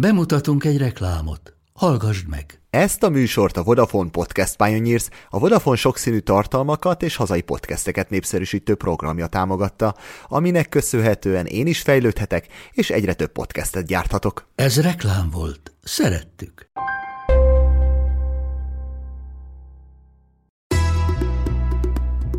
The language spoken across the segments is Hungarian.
Bemutatunk egy reklámot. Hallgassd meg! Ezt a műsort a Vodafone Podcast Pioneers, a Vodafone sokszínű tartalmakat és hazai podcasteket népszerűsítő programja támogatta, aminek köszönhetően én is fejlődhetek, és egyre több podcastet gyárthatok. Ez reklám volt. Szerettük.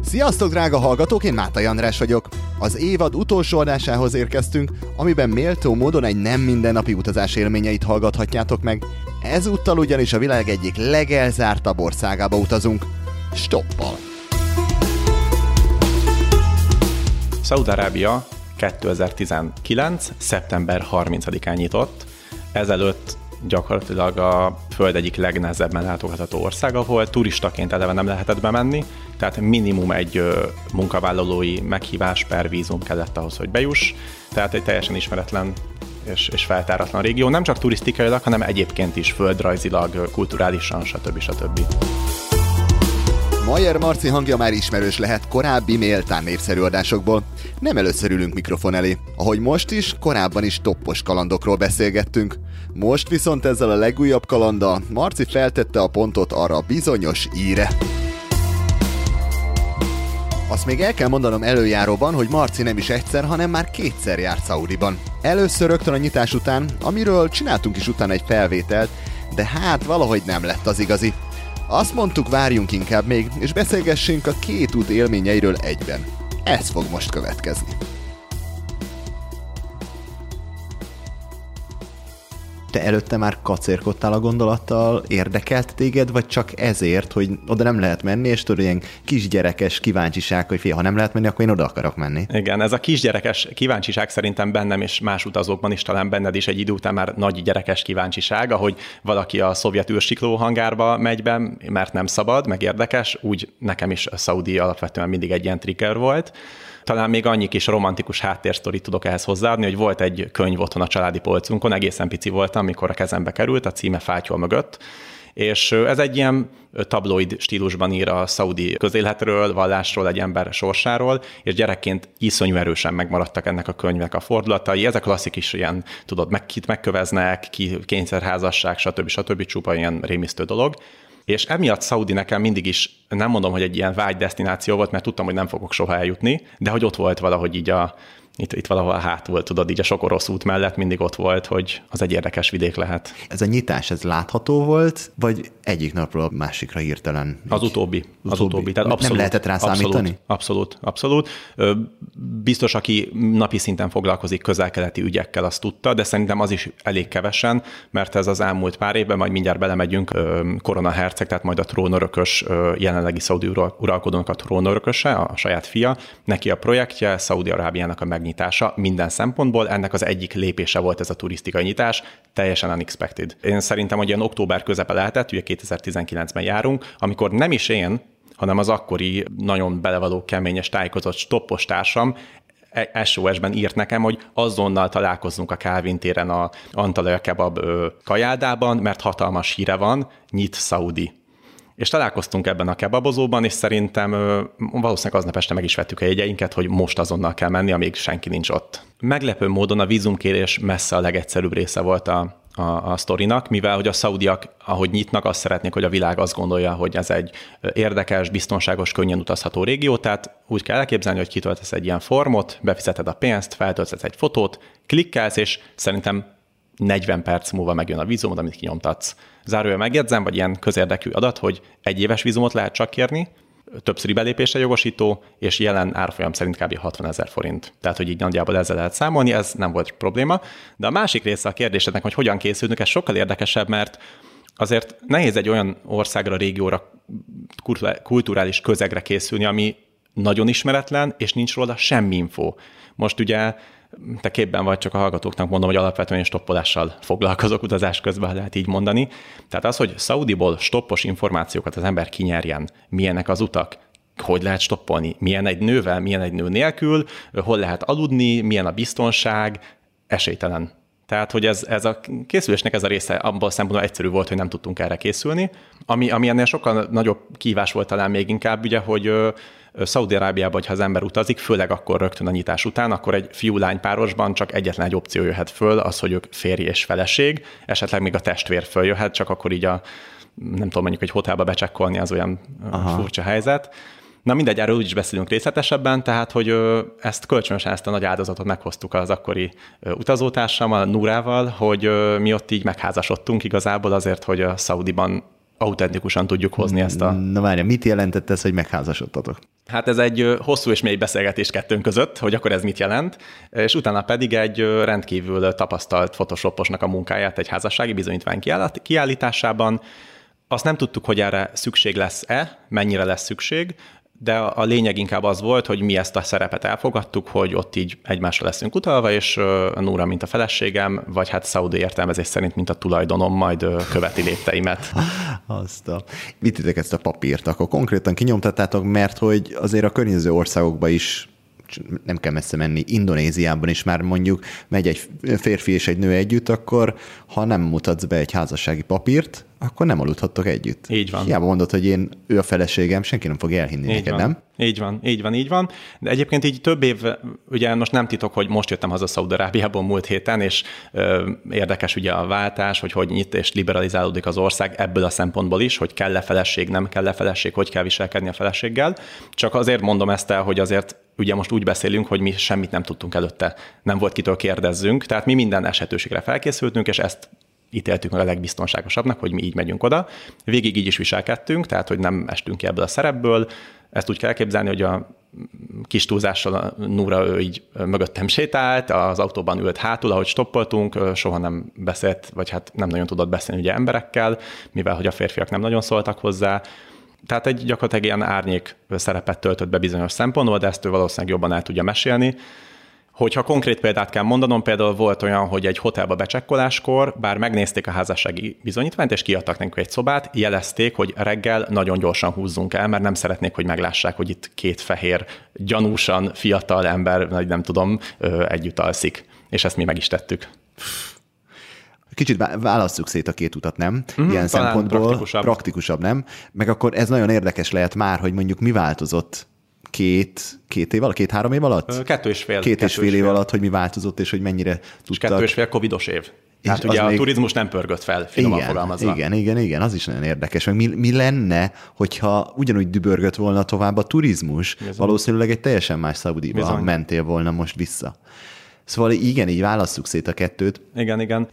Sziasztok, drága hallgatók, én Mátai András vagyok. Az évad utolsó adásához érkeztünk, amiben méltó módon egy nem mindennapi utazás élményeit hallgathatjátok meg. Ezúttal ugyanis a világ egyik legelzártabb országába utazunk. Stoppal. Szaudarábia 2019. szeptember 30-án nyitott. Ezelőtt gyakorlatilag a föld egyik legnehezebben látogatható ország, ahol turistaként eleve nem lehetett bemenni, tehát minimum egy munkavállalói meghívás per vízum kellett ahhoz, hogy bejuss, tehát egy teljesen ismeretlen és, és feltáratlan régió, nem csak turisztikailag, hanem egyébként is földrajzilag, kulturálisan, stb. stb. Mayer Marci hangja már ismerős lehet korábbi méltán népszerű adásokból. Nem először ülünk mikrofon elé. Ahogy most is, korábban is toppos kalandokról beszélgettünk. Most viszont ezzel a legújabb kalanda Marci feltette a pontot arra a bizonyos íre. Azt még el kell mondanom előjáróban, hogy Marci nem is egyszer, hanem már kétszer járt Szaudiban. Először rögtön a nyitás után, amiről csináltunk is utána egy felvételt, de hát valahogy nem lett az igazi. Azt mondtuk, várjunk inkább még, és beszélgessünk a két út élményeiről egyben. Ez fog most következni. Te előtte már kacérkodtál a gondolattal, érdekelt téged, vagy csak ezért, hogy oda nem lehet menni, és tudod, ilyen kisgyerekes kíváncsiság, hogy fia, ha nem lehet menni, akkor én oda akarok menni. Igen, ez a kisgyerekes kíváncsiság szerintem bennem és más utazókban is, talán benned is egy idő után már nagy gyerekes kíváncsiság, ahogy valaki a szovjet űrsikló hangárba megy be, mert nem szabad, meg érdekes, úgy nekem is a Saudi alapvetően mindig egy ilyen trigger volt talán még annyi kis romantikus háttérsztorit tudok ehhez hozzáadni, hogy volt egy könyv otthon a családi polcunkon, egészen pici voltam, amikor a kezembe került, a címe Fátyol mögött, és ez egy ilyen tabloid stílusban ír a szaudi közéletről, vallásról, egy ember sorsáról, és gyerekként iszonyú erősen megmaradtak ennek a könyvnek a fordulatai. Ezek klasszik is ilyen, tudod, meg, kit megköveznek, ki kényszerházasság, stb. stb. csupa ilyen rémisztő dolog. És emiatt Saudi nekem mindig is, nem mondom, hogy egy ilyen vágy destináció volt, mert tudtam, hogy nem fogok soha eljutni, de hogy ott volt valahogy így a, itt, itt valahol hátul, tudod, így a sok orosz út mellett mindig ott volt, hogy az egy érdekes vidék lehet. Ez a nyitás, ez látható volt, vagy egyik napról a másikra hirtelen? Az utóbbi. Az utóbbi. Tehát abszolút, nem lehetett rá számítani? Abszolút, abszolút. Biztos, aki napi szinten foglalkozik közel-keleti ügyekkel, azt tudta, de szerintem az is elég kevesen, mert ez az elmúlt pár évben, majd mindjárt belemegyünk, Korona Herceg, tehát majd a trónörökös, jelenlegi szaudi uralkodónak a trónörököse, a saját fia, neki a projektje Szaudi-Arábiának a megnyitása minden szempontból, ennek az egyik lépése volt ez a turisztikai nyitás, teljesen unexpected. Én szerintem, hogy ilyen október közepe lehetett, ugye 2019-ben járunk, amikor nem is én, hanem az akkori nagyon belevaló keményes tájékozott stoppos társam SOS-ben írt nekem, hogy azonnal találkozzunk a Calvin téren a Antalya Kebab kajáldában, mert hatalmas híre van, nyit Saudi. És találkoztunk ebben a kebabozóban, és szerintem valószínűleg aznap este meg is vettük a jegyeinket, hogy most azonnal kell menni, amíg senki nincs ott. Meglepő módon a vízumkérés messze a legegyszerűbb része volt a, a, a sztorinak, mivel hogy a szaudiak, ahogy nyitnak, azt szeretnék, hogy a világ azt gondolja, hogy ez egy érdekes, biztonságos, könnyen utazható régió, tehát úgy kell elképzelni, hogy kitöltesz egy ilyen formot, befizeted a pénzt, feltöltesz egy fotót, klikkelsz, és szerintem 40 perc múlva megjön a vízumod, amit kinyomtatsz. Zárója megjegyzem, vagy ilyen közérdekű adat, hogy egy éves vízumot lehet csak kérni, többszöri belépésre jogosító, és jelen árfolyam szerint kb. 60 ezer forint. Tehát, hogy így nagyjából ezzel lehet számolni, ez nem volt probléma. De a másik része a kérdésednek, hogy hogyan készülünk, ez sokkal érdekesebb, mert azért nehéz egy olyan országra, régióra, kulturális közegre készülni, ami nagyon ismeretlen, és nincs róla semmi info. Most ugye te képben vagy, csak a hallgatóknak mondom, hogy alapvetően stoppolással foglalkozok utazás közben, lehet így mondani. Tehát az, hogy Saudiból stoppos információkat az ember kinyerjen, milyenek az utak, hogy lehet stoppolni, milyen egy nővel, milyen egy nő nélkül, hol lehet aludni, milyen a biztonság, esélytelen. Tehát, hogy ez, ez a készülésnek ez a része abban a szempontból egyszerű volt, hogy nem tudtunk erre készülni. Ami, ami ennél sokkal nagyobb kívás volt talán még inkább, ugye, hogy Szaudi-Arábiában, ha az ember utazik, főleg akkor rögtön a nyitás után, akkor egy fiú-lány párosban csak egyetlen egy opció jöhet föl, az, hogy ők férj és feleség, esetleg még a testvér följöhet, csak akkor így a nem tudom, mondjuk egy hotelba becsekkolni az olyan Aha. furcsa helyzet. Na mindegy, erről is beszélünk részletesebben, tehát, hogy ezt kölcsönösen ezt a nagy áldozatot meghoztuk az akkori utazótársammal, Núrával, hogy mi ott így megházasodtunk igazából azért, hogy a Szaudiban autentikusan tudjuk hozni ezt a... Na várja, mit jelentett ez, hogy megházasodtatok? Hát ez egy hosszú és mély beszélgetés kettőnk között, hogy akkor ez mit jelent, és utána pedig egy rendkívül tapasztalt photoshoposnak a munkáját egy házassági bizonyítvány kiállításában. Azt nem tudtuk, hogy erre szükség lesz-e, mennyire lesz szükség, de a lényeg inkább az volt, hogy mi ezt a szerepet elfogadtuk, hogy ott így egymásra leszünk utalva, és a Núra, mint a feleségem, vagy hát Szaudi értelmezés szerint, mint a tulajdonom, majd követi lépteimet. Azt a... Vittétek ezt a papírt, akkor konkrétan kinyomtattátok, mert hogy azért a környező országokba is nem kell messze menni, Indonéziában is már mondjuk megy egy férfi és egy nő együtt, akkor ha nem mutatsz be egy házassági papírt, akkor nem aludhattok együtt. Így van. Hiába mondod, hogy én ő a feleségem, senki nem fog elhinni így neked, van. nem? Így van, így van, így van. De egyébként így több év, ugye most nem titok, hogy most jöttem haza Szaudarábiából múlt héten, és ö, érdekes ugye a váltás, hogy hogy nyit és liberalizálódik az ország ebből a szempontból is, hogy kell-e feleség, nem kell-e feleség, hogy kell viselkedni a feleséggel. Csak azért mondom ezt el, hogy azért ugye most úgy beszélünk, hogy mi semmit nem tudtunk előtte, nem volt kitől kérdezzünk, tehát mi minden esetőségre felkészültünk, és ezt ítéltük a legbiztonságosabbnak, hogy mi így megyünk oda. Végig így is viselkedtünk, tehát hogy nem estünk ki ebből a szerepből. Ezt úgy kell képzelni, hogy a kis túlzással a Núra ő így mögöttem sétált, az autóban ült hátul, ahogy stoppoltunk, soha nem beszélt, vagy hát nem nagyon tudott beszélni ugye emberekkel, mivel hogy a férfiak nem nagyon szóltak hozzá. Tehát egy gyakorlatilag ilyen árnyék szerepet töltött be bizonyos szempontból, de ezt ő valószínűleg jobban el tudja mesélni. Hogyha konkrét példát kell mondanom, például volt olyan, hogy egy hotelba becsekkoláskor, bár megnézték a házassági bizonyítványt, és kiadtak nekünk egy szobát, jelezték, hogy reggel nagyon gyorsan húzzunk el, mert nem szeretnék, hogy meglássák, hogy itt két fehér, gyanúsan fiatal ember, vagy nem tudom, együtt alszik. És ezt mi meg is tettük. Kicsit válasszuk szét a két utat, nem? Mm, Ilyen szempontból praktikusabb. praktikusabb, nem? Meg akkor ez nagyon érdekes lehet már, hogy mondjuk mi változott két, két év alatt, két-három év alatt? Kettő és fél. Két és fél, év alatt, hogy mi változott, és hogy mennyire tudtak. És kettő és fél covidos év. Tehát ugye a még... turizmus nem pörgött fel, finoman igen, fogalmazva. Igen, igen, igen, az is nagyon érdekes. Meg mi, mi lenne, hogyha ugyanúgy dübörgött volna tovább a turizmus? Bizony. Valószínűleg egy teljesen más Szaudiba mentél volna most vissza. Szóval igen, így válasszuk szét a kettőt. Igen, igen.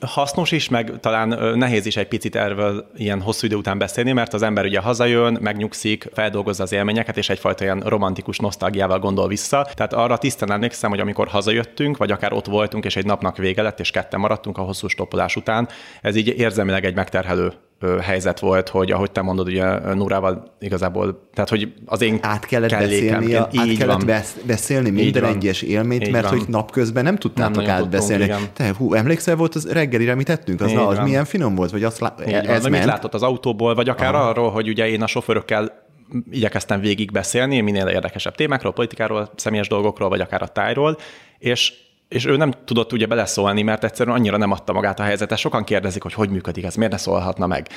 Hasznos is, meg talán nehéz is egy picit erről ilyen hosszú idő után beszélni, mert az ember ugye hazajön, megnyugszik, feldolgozza az élményeket, és egyfajta ilyen romantikus nosztalgiával gondol vissza. Tehát arra tisztán emlékszem, hogy amikor hazajöttünk, vagy akár ott voltunk, és egy napnak vége lett, és ketten maradtunk a hosszú stoppolás után, ez így érzelmileg egy megterhelő helyzet volt, hogy ahogy te mondod, ugye Nurával igazából, tehát hogy az én át kellett beszélni, át kellett van. beszélni minden egyes élményt, így mert van. hogy napközben nem tudtátok nem átbeszélni. Tudtunk, te, hú, emlékszel volt az reggelire, mit tettünk? Az, na, az milyen finom volt, vagy azt lá- ez van, ment? mit látott az autóból, vagy akár Aha. arról, hogy ugye én a sofőrökkel igyekeztem végig beszélni, minél érdekesebb témákról, politikáról, személyes dolgokról, vagy akár a tájról, és és ő nem tudott ugye beleszólni, mert egyszerűen annyira nem adta magát a helyzetet. Sokan kérdezik, hogy hogy működik ez, miért ne szólhatna meg.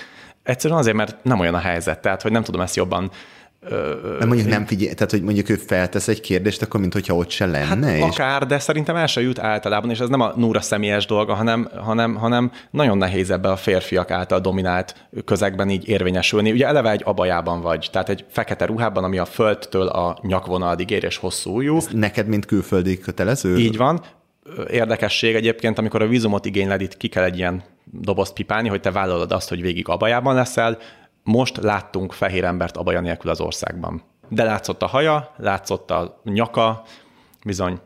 Egyszerűen azért, mert nem olyan a helyzet, tehát hogy nem tudom ezt jobban de mondjuk nem figyelj, tehát hogy mondjuk ő feltesz egy kérdést, akkor mint hogyha ott se lenne. Hát és... akár, de szerintem el se jut általában, és ez nem a Núra személyes dolga, hanem, hanem, hanem nagyon nehéz ebbe a férfiak által dominált közegben így érvényesülni. Ugye eleve egy abajában vagy, tehát egy fekete ruhában, ami a földtől a nyakvonalig ér és hosszú ujjú. Ez neked, mint külföldi kötelező? Így van érdekesség egyébként, amikor a vízumot igényled, itt ki kell egy ilyen dobozt pipálni, hogy te vállalod azt, hogy végig abajában leszel. Most láttunk fehér embert abaja nélkül az országban. De látszott a haja, látszott a nyaka, bizony,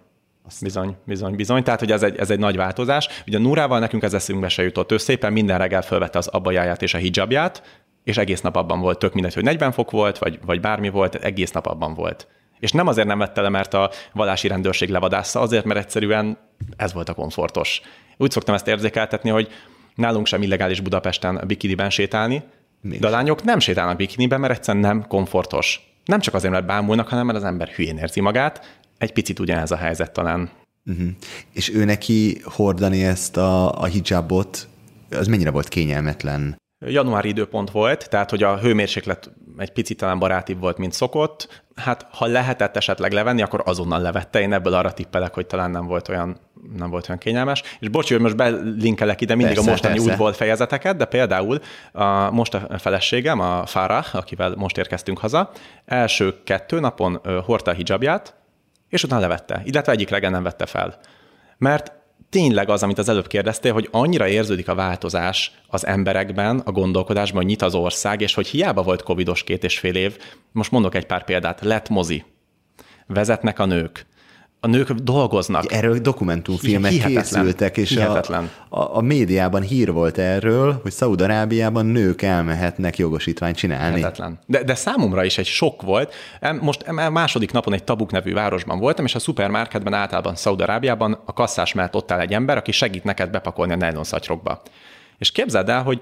Bizony, bizony, bizony. Tehát, hogy ez egy, ez egy nagy változás. Ugye Nurával nekünk ez eszünkbe se jutott. Ő szépen minden reggel felvette az abajáját és a hijabját, és egész nap abban volt, tök mindegy, hogy 40 fok volt, vagy, vagy bármi volt, egész nap abban volt. És nem azért nem vette le, mert a vallási rendőrség levadásza, azért, mert egyszerűen ez volt a komfortos. Úgy szoktam ezt érzékeltetni, hogy nálunk sem illegális Budapesten bikiniben sétálni, Mi? de a lányok nem sétálnak bikiniben, mert egyszerűen nem komfortos. Nem csak azért, mert bámulnak, hanem mert az ember hülyén érzi magát. Egy picit ugyanez a helyzet talán. Uh-huh. És ő neki hordani ezt a, a hijabot, az mennyire volt kényelmetlen? Januári időpont volt, tehát hogy a hőmérséklet egy picit talán barátibb volt, mint szokott. Hát ha lehetett esetleg levenni, akkor azonnal levette. Én ebből arra tippelek, hogy talán nem volt olyan, nem volt olyan kényelmes. És bocsi, hogy most belinkelek ide mindig persze, a mostani persze. útból fejezeteket, de például a, most a feleségem, a Fára, akivel most érkeztünk haza, első kettő napon hordta a hijabját, és utána levette, illetve egyik reggel nem vette fel. Mert tényleg az, amit az előbb kérdeztél, hogy annyira érződik a változás az emberekben, a gondolkodásban, hogy nyit az ország, és hogy hiába volt covidos két és fél év, most mondok egy pár példát, lett mozi, vezetnek a nők, a nők dolgoznak. Erről dokumentumfilmek Hihetetlen. készültek, és Hihetetlen. A, a, a médiában hír volt erről, hogy Szaúd-Arábiában nők elmehetnek jogosítványt csinálni. Hihetetlen. De, de számomra is egy sok volt. Most második napon egy Tabuk nevű városban voltam, és a szupermarketben általában Szaúd-Arábiában a kasszás mellett ott áll egy ember, aki segít neked bepakolni a nylon szatyrokba. És képzeld el, hogy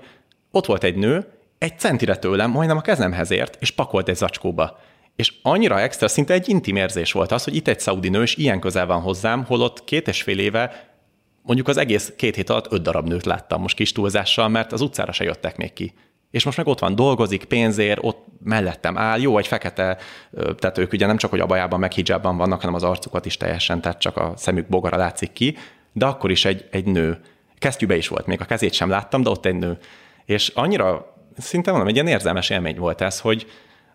ott volt egy nő, egy centire tőlem, majdnem a kezemhez ért, és pakolt egy zacskóba. És annyira extra, szinte egy intim érzés volt az, hogy itt egy szaudi nő, és ilyen közel van hozzám, holott két és fél éve mondjuk az egész két hét alatt öt darab nőt láttam most kis túlzással, mert az utcára se jöttek még ki. És most meg ott van, dolgozik, pénzér, ott mellettem áll, jó, egy fekete, tehát ők ugye nem csak, hogy a bajában meg hijabban vannak, hanem az arcukat is teljesen, tehát csak a szemük bogara látszik ki, de akkor is egy, egy nő. Kesztyűbe is volt, még a kezét sem láttam, de ott egy nő. És annyira, szinte mondom, egy ilyen érzelmes élmény volt ez, hogy,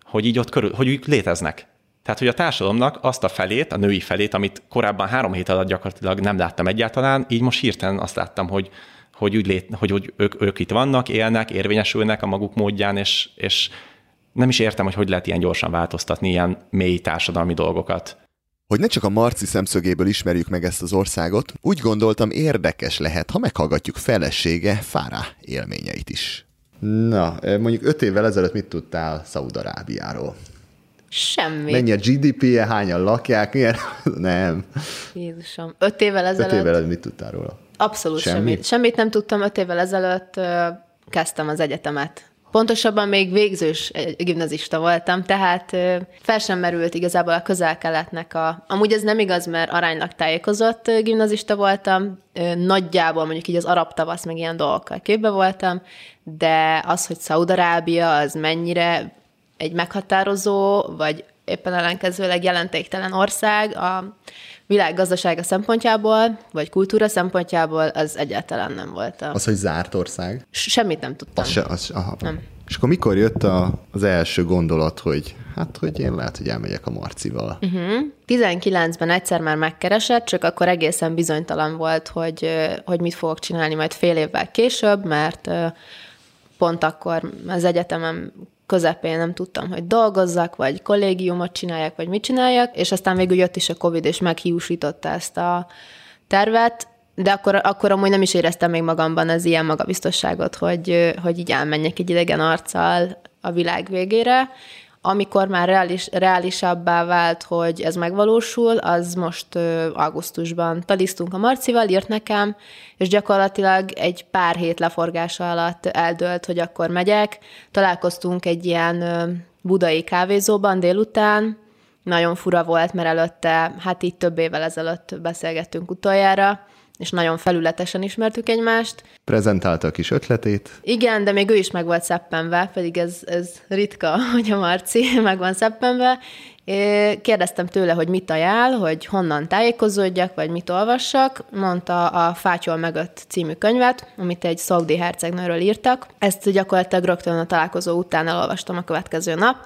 hogy így ott körül, hogy ők léteznek. Tehát, hogy a társadalomnak azt a felét, a női felét, amit korábban három hét alatt gyakorlatilag nem láttam egyáltalán, így most hirtelen azt láttam, hogy, hogy, úgy lét, hogy, hogy ők, ők itt vannak, élnek, érvényesülnek a maguk módján, és, és nem is értem, hogy hogy lehet ilyen gyorsan változtatni ilyen mély társadalmi dolgokat. Hogy ne csak a Marci szemszögéből ismerjük meg ezt az országot, úgy gondoltam érdekes lehet, ha meghallgatjuk felesége Fárá élményeit is. Na, mondjuk öt évvel ezelőtt mit tudtál Szaudarábiáról? Semmi. Mennyi a GDP-je, hányan lakják, milyen? Nem. Jézusom. Öt évvel ezelőtt... Öt évvel ezelőtt mit tudtál róla? Abszolút semmit. semmit. Semmit nem tudtam. Öt évvel ezelőtt kezdtem az egyetemet. Pontosabban még végzős gimnazista voltam, tehát fel sem merült igazából a közel-keletnek a... Amúgy ez nem igaz, mert aránylag tájékozott gimnazista voltam, nagyjából mondjuk így az arab tavasz, meg ilyen dolgokkal képbe voltam, de az, hogy Szaudarábia az mennyire egy meghatározó, vagy éppen ellenkezőleg jelentéktelen ország a világ gazdasága szempontjából, vagy kultúra szempontjából, az egyáltalán nem volt. Az, hogy zárt ország? Semmit nem tudtam. Az se, az, aha. Nem. És akkor mikor jött a, az első gondolat, hogy hát, hogy én lehet, hogy elmegyek a Marcival? Uh-huh. 19-ben egyszer már megkeresett, csak akkor egészen bizonytalan volt, hogy, hogy mit fogok csinálni majd fél évvel később, mert pont akkor az egyetemem közepén nem tudtam, hogy dolgozzak, vagy kollégiumot csináljak, vagy mit csináljak, és aztán végül jött is a Covid, és meghiúsította ezt a tervet, de akkor, akkor amúgy nem is éreztem még magamban az ilyen magabiztosságot, hogy, hogy így elmenjek egy idegen arccal a világ végére, amikor már reális, reálisabbá vált, hogy ez megvalósul, az most ö, augusztusban talisztunk a Marcival, írt nekem, és gyakorlatilag egy pár hét leforgása alatt eldölt, hogy akkor megyek. Találkoztunk egy ilyen ö, budai kávézóban délután, nagyon fura volt, mert előtte, hát így több évvel ezelőtt beszélgettünk utoljára, és nagyon felületesen ismertük egymást. Prezentálta a kis ötletét. Igen, de még ő is meg volt szeppenve, pedig ez, ez ritka, hogy a Marci meg van szeppenve. Kérdeztem tőle, hogy mit ajánl, hogy honnan tájékozódjak, vagy mit olvassak. Mondta a Fátyol megött című könyvet, amit egy szaudi hercegnőről írtak. Ezt gyakorlatilag rögtön a találkozó után elolvastam a következő nap,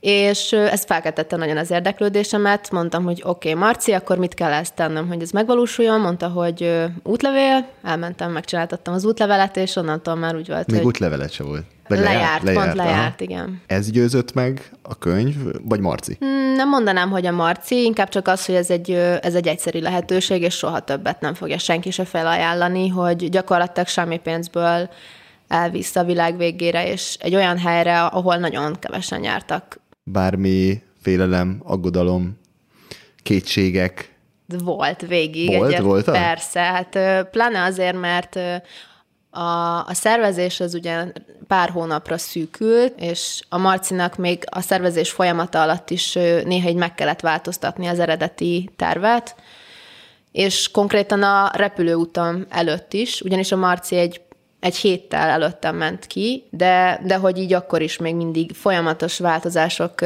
és ez felkeltette nagyon az érdeklődésemet. Mondtam, hogy oké, okay, Marci, akkor mit kell ezt tennem, hogy ez megvalósuljon? Mondta, hogy útlevél, elmentem, megcsináltattam az útlevelet, és onnantól már úgy volt, Még hogy... útlevelet se volt. Lejárt, lejárt, lejárt, pont lejárt, aha. igen. Ez győzött meg a könyv, vagy Marci? Hmm, nem mondanám, hogy a Marci, inkább csak az, hogy ez egy, ez egy egyszerű lehetőség, és soha többet nem fogja senki se felajánlani, hogy gyakorlatilag semmi pénzből elvisz a világ végére, és egy olyan helyre, ahol nagyon kevesen jártak bármi félelem, aggodalom, kétségek? Volt végig. Volt, egyet, volt? Persze, hát pláne azért, mert a, a szervezés az ugye pár hónapra szűkült, és a Marcinak még a szervezés folyamata alatt is néha így meg kellett változtatni az eredeti tervet, és konkrétan a repülőutam előtt is, ugyanis a Marci egy egy héttel előttem ment ki, de, de hogy így akkor is még mindig folyamatos változások,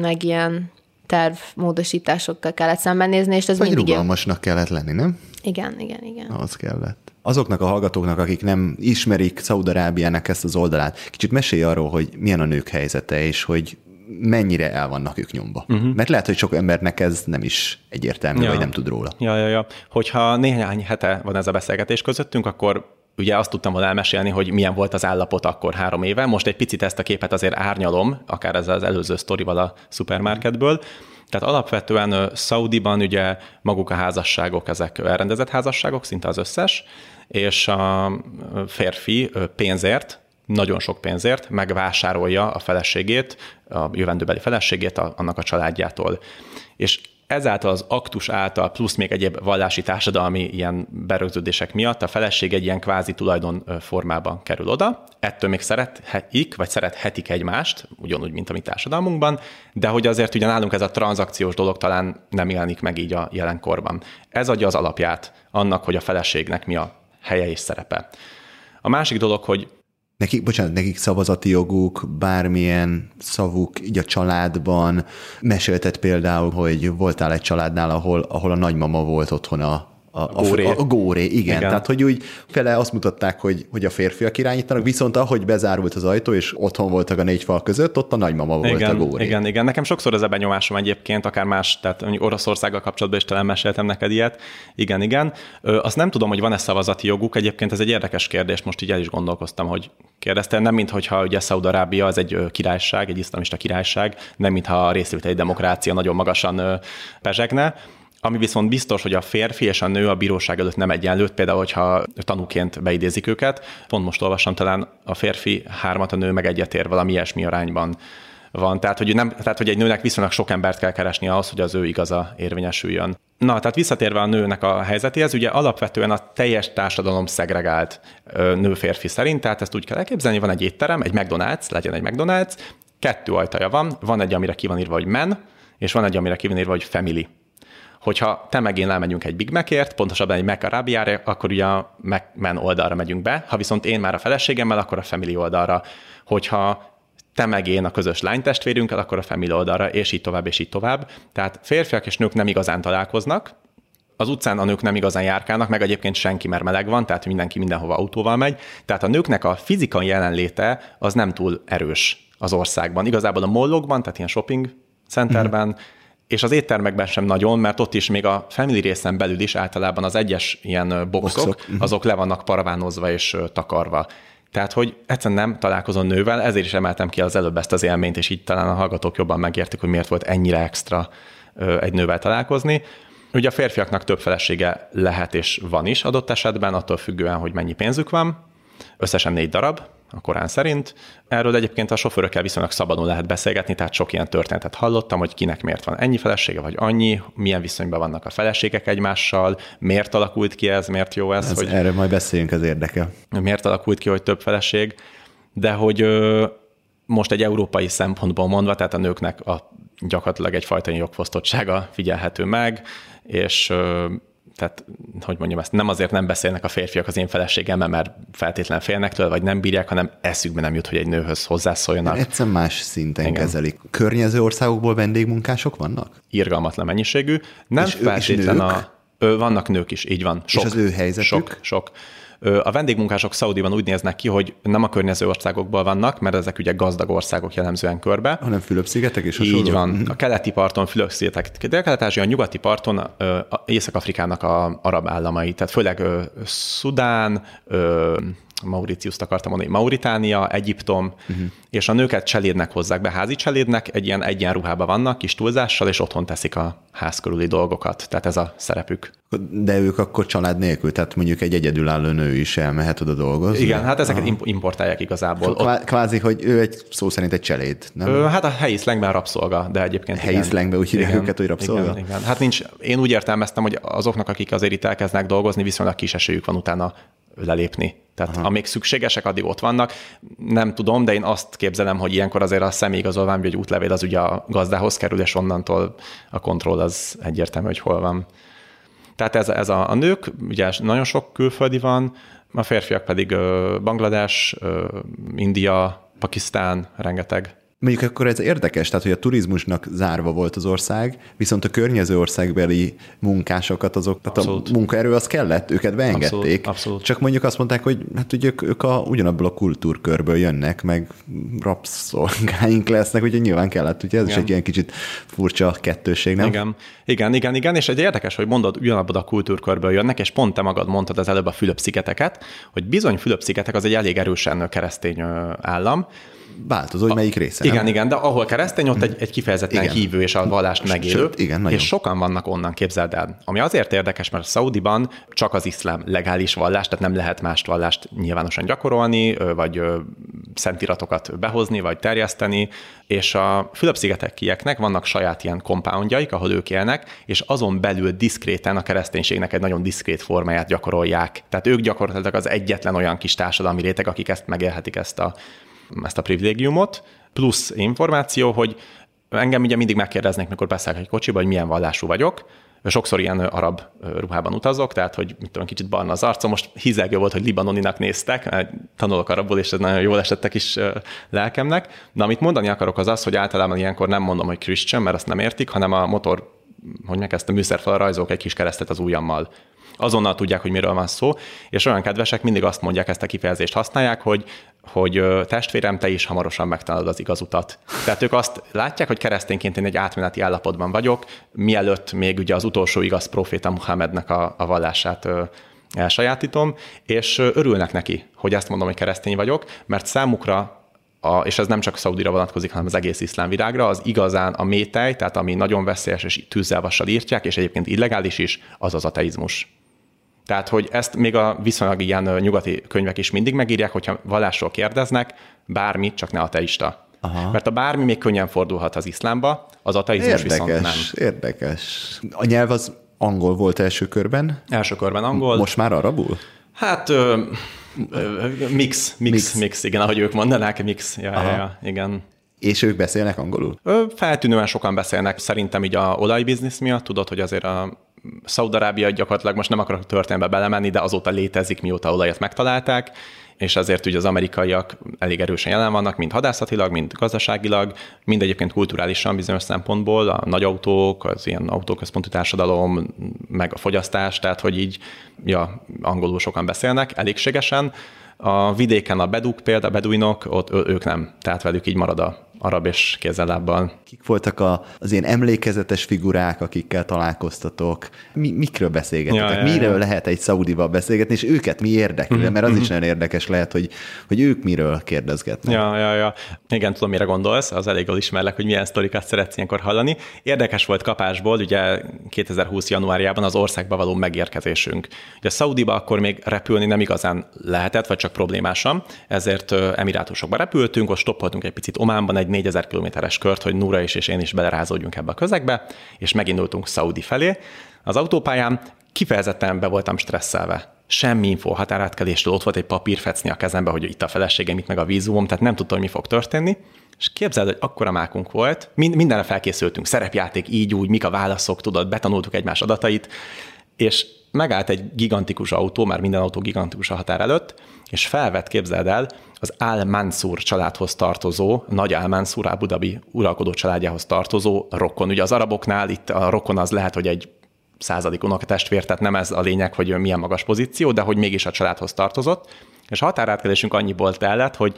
meg ilyen tervmódosításokkal kellett szembenézni, és ez Vagy mindig... rugalmasnak kellett lenni, nem? Igen, igen, igen. Az kellett. Azoknak a hallgatóknak, akik nem ismerik Szaudarábiának ezt az oldalát, kicsit mesélj arról, hogy milyen a nők helyzete, és hogy mennyire el vannak ők nyomba. Uh-huh. Mert lehet, hogy sok embernek ez nem is egyértelmű, ja. vagy nem tud róla. Ja, ja, ja. Hogyha néhány hete van ez a beszélgetés közöttünk, akkor ugye azt tudtam volna elmesélni, hogy milyen volt az állapot akkor három éve. Most egy picit ezt a képet azért árnyalom, akár ez az előző sztorival a szupermarketből. Tehát alapvetően Szaudiban ugye maguk a házasságok, ezek elrendezett házasságok, szinte az összes, és a férfi pénzért, nagyon sok pénzért megvásárolja a feleségét, a jövendőbeli feleségét annak a családjától. És ezáltal az aktus által, plusz még egyéb vallási társadalmi ilyen berögződések miatt a feleség egy ilyen kvázi tulajdon formában kerül oda. Ettől még szerethetik, vagy szerethetik egymást, ugyanúgy, mint a mi társadalmunkban, de hogy azért ugye nálunk ez a tranzakciós dolog talán nem jelenik meg így a jelenkorban. Ez adja az alapját annak, hogy a feleségnek mi a helye és szerepe. A másik dolog, hogy Nekik, bocsánat, nekik szavazati joguk, bármilyen szavuk így a családban. Mesélted például, hogy voltál egy családnál, ahol, ahol a nagymama volt otthon a, a, a, góré. A, a góré, igen. igen. Tehát, hogy úgy fele azt mutatták, hogy, hogy a férfiak irányítanak, viszont ahogy bezárult az ajtó, és otthon voltak a négy fal között, ott a nagymama volt igen, a góré. Igen, igen. Nekem sokszor ez a benyomásom egyébként, akár más, tehát Oroszországgal kapcsolatban is talán meséltem neked ilyet. Igen, igen. Ö, azt nem tudom, hogy van-e szavazati joguk. Egyébként ez egy érdekes kérdés, most így el is gondolkoztam, hogy kérdezte. Nem, mintha ugye Szaudarábia az egy királyság, egy iszlamista királyság, nem mintha a részvételi demokrácia nagyon magasan pezsegne. Ami viszont biztos, hogy a férfi és a nő a bíróság előtt nem egyenlőt, például, hogyha tanúként beidézik őket. Pont most olvastam, talán a férfi hármat, a nő meg egyet ér valami ilyesmi arányban van. Tehát hogy, nem, tehát, hogy egy nőnek viszonylag sok embert kell keresni ahhoz, hogy az ő igaza érvényesüljön. Na, tehát visszatérve a nőnek a helyzetéhez, ugye alapvetően a teljes társadalom szegregált nő-férfi szerint, tehát ezt úgy kell elképzelni, van egy étterem, egy McDonald's, legyen egy McDonald's, kettő ajtaja van, van egy, amire ki van írva, hogy men, és van egy, amire ki van írva, hogy family hogyha te meg én elmegyünk egy Big Macért, pontosabban egy Mac Arabiára, akkor ugye a McMan oldalra megyünk be, ha viszont én már a feleségemmel, akkor a Family oldalra. Hogyha te meg én a közös lánytestvérünkkel, akkor a Family oldalra, és így tovább, és így tovább. Tehát férfiak és nők nem igazán találkoznak, az utcán a nők nem igazán járkálnak, meg egyébként senki, mert meleg van, tehát mindenki mindenhova autóval megy. Tehát a nőknek a fizikai jelenléte az nem túl erős az országban. Igazából a mollokban, tehát ilyen shopping centerben, mm-hmm és az éttermekben sem nagyon, mert ott is még a family részen belül is általában az egyes ilyen boxok, boxok. Mhm. azok le vannak paravánozva és takarva. Tehát, hogy egyszerűen nem találkozom nővel, ezért is emeltem ki az előbb ezt az élményt, és így talán a hallgatók jobban megértik, hogy miért volt ennyire extra egy nővel találkozni. Ugye a férfiaknak több felesége lehet és van is adott esetben, attól függően, hogy mennyi pénzük van. Összesen négy darab, a Korán szerint. Erről egyébként a sofőrökkel viszonylag szabadon lehet beszélgetni, tehát sok ilyen történetet hallottam, hogy kinek miért van ennyi felesége, vagy annyi, milyen viszonyban vannak a feleségek egymással, miért alakult ki ez, miért jó ez. ez hogy erről majd beszéljünk, az érdekel. Miért alakult ki, hogy több feleség, de hogy most egy európai szempontból mondva, tehát a nőknek a gyakorlatilag egyfajta jogfosztottsága figyelhető meg, és tehát, hogy mondjam ezt, nem azért nem beszélnek a férfiak az én feleségemmel, mert feltétlen félnek tőle, vagy nem bírják, hanem eszükbe nem jut, hogy egy nőhöz hozzászóljanak. Egyszer más szinten Igen. kezelik. Környező országokból vendégmunkások vannak? Irgalmatlan mennyiségű. Nem és feltétlen nők? a... Vannak nők is, így van. Sok, és az ő helyzetük? Sok, sok. A vendégmunkások Szaudiban úgy néznek ki, hogy nem a környező országokból vannak, mert ezek ugye gazdag országok jellemzően körbe. Hanem Fülöp-szigetek is Így van. Mhm. A keleti parton Fülöp-szigetek, Dél-Kelet-Ázsia, a nyugati parton Észak-Afrikának a arab államai, tehát főleg Szudán, Mauritiuszt akartam mondani, Mauritánia, Egyiptom, uh-huh. és a nőket cselédnek hozzák be, házi cselédnek, egy ilyen egyenruhában vannak, kis túlzással, és otthon teszik a ház körüli dolgokat. Tehát ez a szerepük. De ők akkor család nélkül, tehát mondjuk egy egyedülálló nő is elmehet oda dolgozni. Igen, hát ezeket Aha. importálják igazából. Kvá- kvázi, hogy ő egy szó szerint egy cseléd, nem? Ö, hát a helyi szlengben rabszolga, de egyébként Helyi igen. szlengben úgy hívják őket, hogy rabszolga? Igen, igen. Hát nincs, én úgy értelmeztem, hogy azoknak, akik azért itt elkezdenek dolgozni, viszonylag kis esélyük van utána lelépni. Tehát Aha. amíg szükségesek, addig ott vannak. Nem tudom, de én azt képzelem, hogy ilyenkor azért a személyigazolvány vagy útlevél az ugye a gazdához kerül, és onnantól a kontroll az egyértelmű, hogy hol van. Tehát ez, ez a, a nők, ugye nagyon sok külföldi van, A férfiak pedig Banglades, India, Pakisztán, rengeteg. Mondjuk akkor ez érdekes, tehát hogy a turizmusnak zárva volt az ország, viszont a környező országbeli munkásokat, azok, tehát Abszolút. a munkaerő az kellett, őket beengedték. Abszolút, abszolút. Csak mondjuk azt mondták, hogy hát ugye ők, ők a, ugyanabból a kultúrkörből jönnek, meg rabszolgáink lesznek, ugye nyilván kellett, ugye ez igen. is egy ilyen kicsit furcsa kettőség, nem? Igen, igen, igen, igen, és egy érdekes, hogy mondod, ugyanabban a kultúrkörből jönnek, és pont te magad mondtad az előbb a Fülöp-szigeteket, hogy bizony Fülöp-szigetek az egy elég erősen keresztény állam, Változó, hogy melyik része. Igen, nem? igen, de ahol keresztény, ott egy, egy kifejezetten Igen. hívő és a vallást megélő. Sőt, igen, nagyon. és sokan vannak onnan, képzeld el. Ami azért érdekes, mert Szaudiban csak az iszlám legális vallás, tehát nem lehet más vallást nyilvánosan gyakorolni, vagy szentiratokat behozni, vagy terjeszteni, és a Fülöp-szigetekieknek vannak saját ilyen compoundjaik, ahol ők élnek, és azon belül diszkréten a kereszténységnek egy nagyon diszkrét formáját gyakorolják. Tehát ők gyakorlatilag az egyetlen olyan kis társadalmi réteg, akik ezt megélhetik ezt a, ezt a privilégiumot, plusz információ, hogy engem ugye mindig megkérdeznek, mikor beszélek egy kocsiba, hogy milyen vallású vagyok, sokszor ilyen arab ruhában utazok, tehát hogy mit tudom, kicsit barna az arcom. Most hízelgő volt, hogy libanoninak néztek, tanulok arabból, és ez nagyon jól esettek is lelkemnek. De amit mondani akarok az az, hogy általában ilyenkor nem mondom, hogy Christian, mert azt nem értik, hanem a motor, hogy meg ezt a műszerfal rajzolok egy kis keresztet az ujjammal azonnal tudják, hogy miről van szó, és olyan kedvesek mindig azt mondják, ezt a kifejezést használják, hogy, hogy testvérem, te is hamarosan megtalálod az igaz utat. Tehát ők azt látják, hogy keresztényként én egy átmeneti állapotban vagyok, mielőtt még ugye az utolsó igaz proféta Muhammednek a, a vallását elsajátítom, és örülnek neki, hogy ezt mondom, hogy keresztény vagyok, mert számukra a, és ez nem csak Szaudira vonatkozik, hanem az egész iszlám világra, az igazán a métej, tehát ami nagyon veszélyes és tűzzel vassal írtják, és egyébként illegális is, az az ateizmus. Tehát, hogy ezt még a viszonylag ilyen nyugati könyvek is mindig megírják, hogyha vallásról kérdeznek, bármit, csak ne ateista. Aha. Mert a bármi még könnyen fordulhat az iszlámba, az ateizmus viszont nem. Érdekes, érdekes. A nyelv az angol volt első körben, Első körben angol. most már arabul? Hát ö, ö, mix, mix, Mix. mix, igen, ahogy ők mondanák, mix, ja, ja, ja, igen. És ők beszélnek angolul? Ö, Feltűnően sokan beszélnek, szerintem így a olajbiznisz miatt, tudod, hogy azért a Szaudarábia gyakorlatilag most nem akarok történetbe belemenni, de azóta létezik, mióta olajat megtalálták, és ezért ugye az amerikaiak elég erősen jelen vannak, mind hadászatilag, mind gazdaságilag, mind egyébként kulturálisan bizonyos szempontból, a nagy autók, az ilyen autóközpontú társadalom, meg a fogyasztás, tehát hogy így, ja, angolul sokan beszélnek, elégségesen. A vidéken a beduk például, a beduinok, ott ők nem, tehát velük így marad a arab és kézzel-lábbal. Kik voltak a, az ilyen emlékezetes figurák, akikkel találkoztatok? Mi, mikről beszélgettek? Ja, ja, Miről ja. lehet egy szaudival beszélgetni, és őket mi érdekli? Mert az is nagyon érdekes lehet, hogy, hogy ők miről kérdezgetnek. Ja, ja, ja. Igen, tudom, mire gondolsz, az elég jól ismerlek, hogy milyen sztorikat szeretsz ilyenkor hallani. Érdekes volt kapásból, ugye 2020. januárjában az országba való megérkezésünk. Ugye Szaudiba akkor még repülni nem igazán lehetett, vagy csak problémásan, ezért Emirátusokba repültünk, ott stoppoltunk egy picit Ománban egy 4000 kilométeres kört, hogy Nura is és én is belerázódjunk ebbe a közegbe, és megindultunk Szaudi felé. Az autópályán kifejezetten be voltam stresszelve. Semmi info határátkeléstől, ott volt egy papírfecni a kezembe, hogy itt a feleségem, itt meg a vízumom, tehát nem tudtam, hogy mi fog történni. És képzeld, hogy akkora mákunk volt, mind, mindenre felkészültünk, szerepjáték, így úgy, mik a válaszok, tudod, betanultuk egymás adatait, és megállt egy gigantikus autó, már minden autó gigantikus a határ előtt, és felvett, képzeld el, az Al Mansur családhoz tartozó, nagy Al Mansur, Abu Dhabi uralkodó családjához tartozó rokon. Ugye az araboknál itt a rokon az lehet, hogy egy századik unokatestvér, tehát nem ez a lényeg, hogy milyen magas pozíció, de hogy mégis a családhoz tartozott. És határátkelésünk annyiból tellett, hogy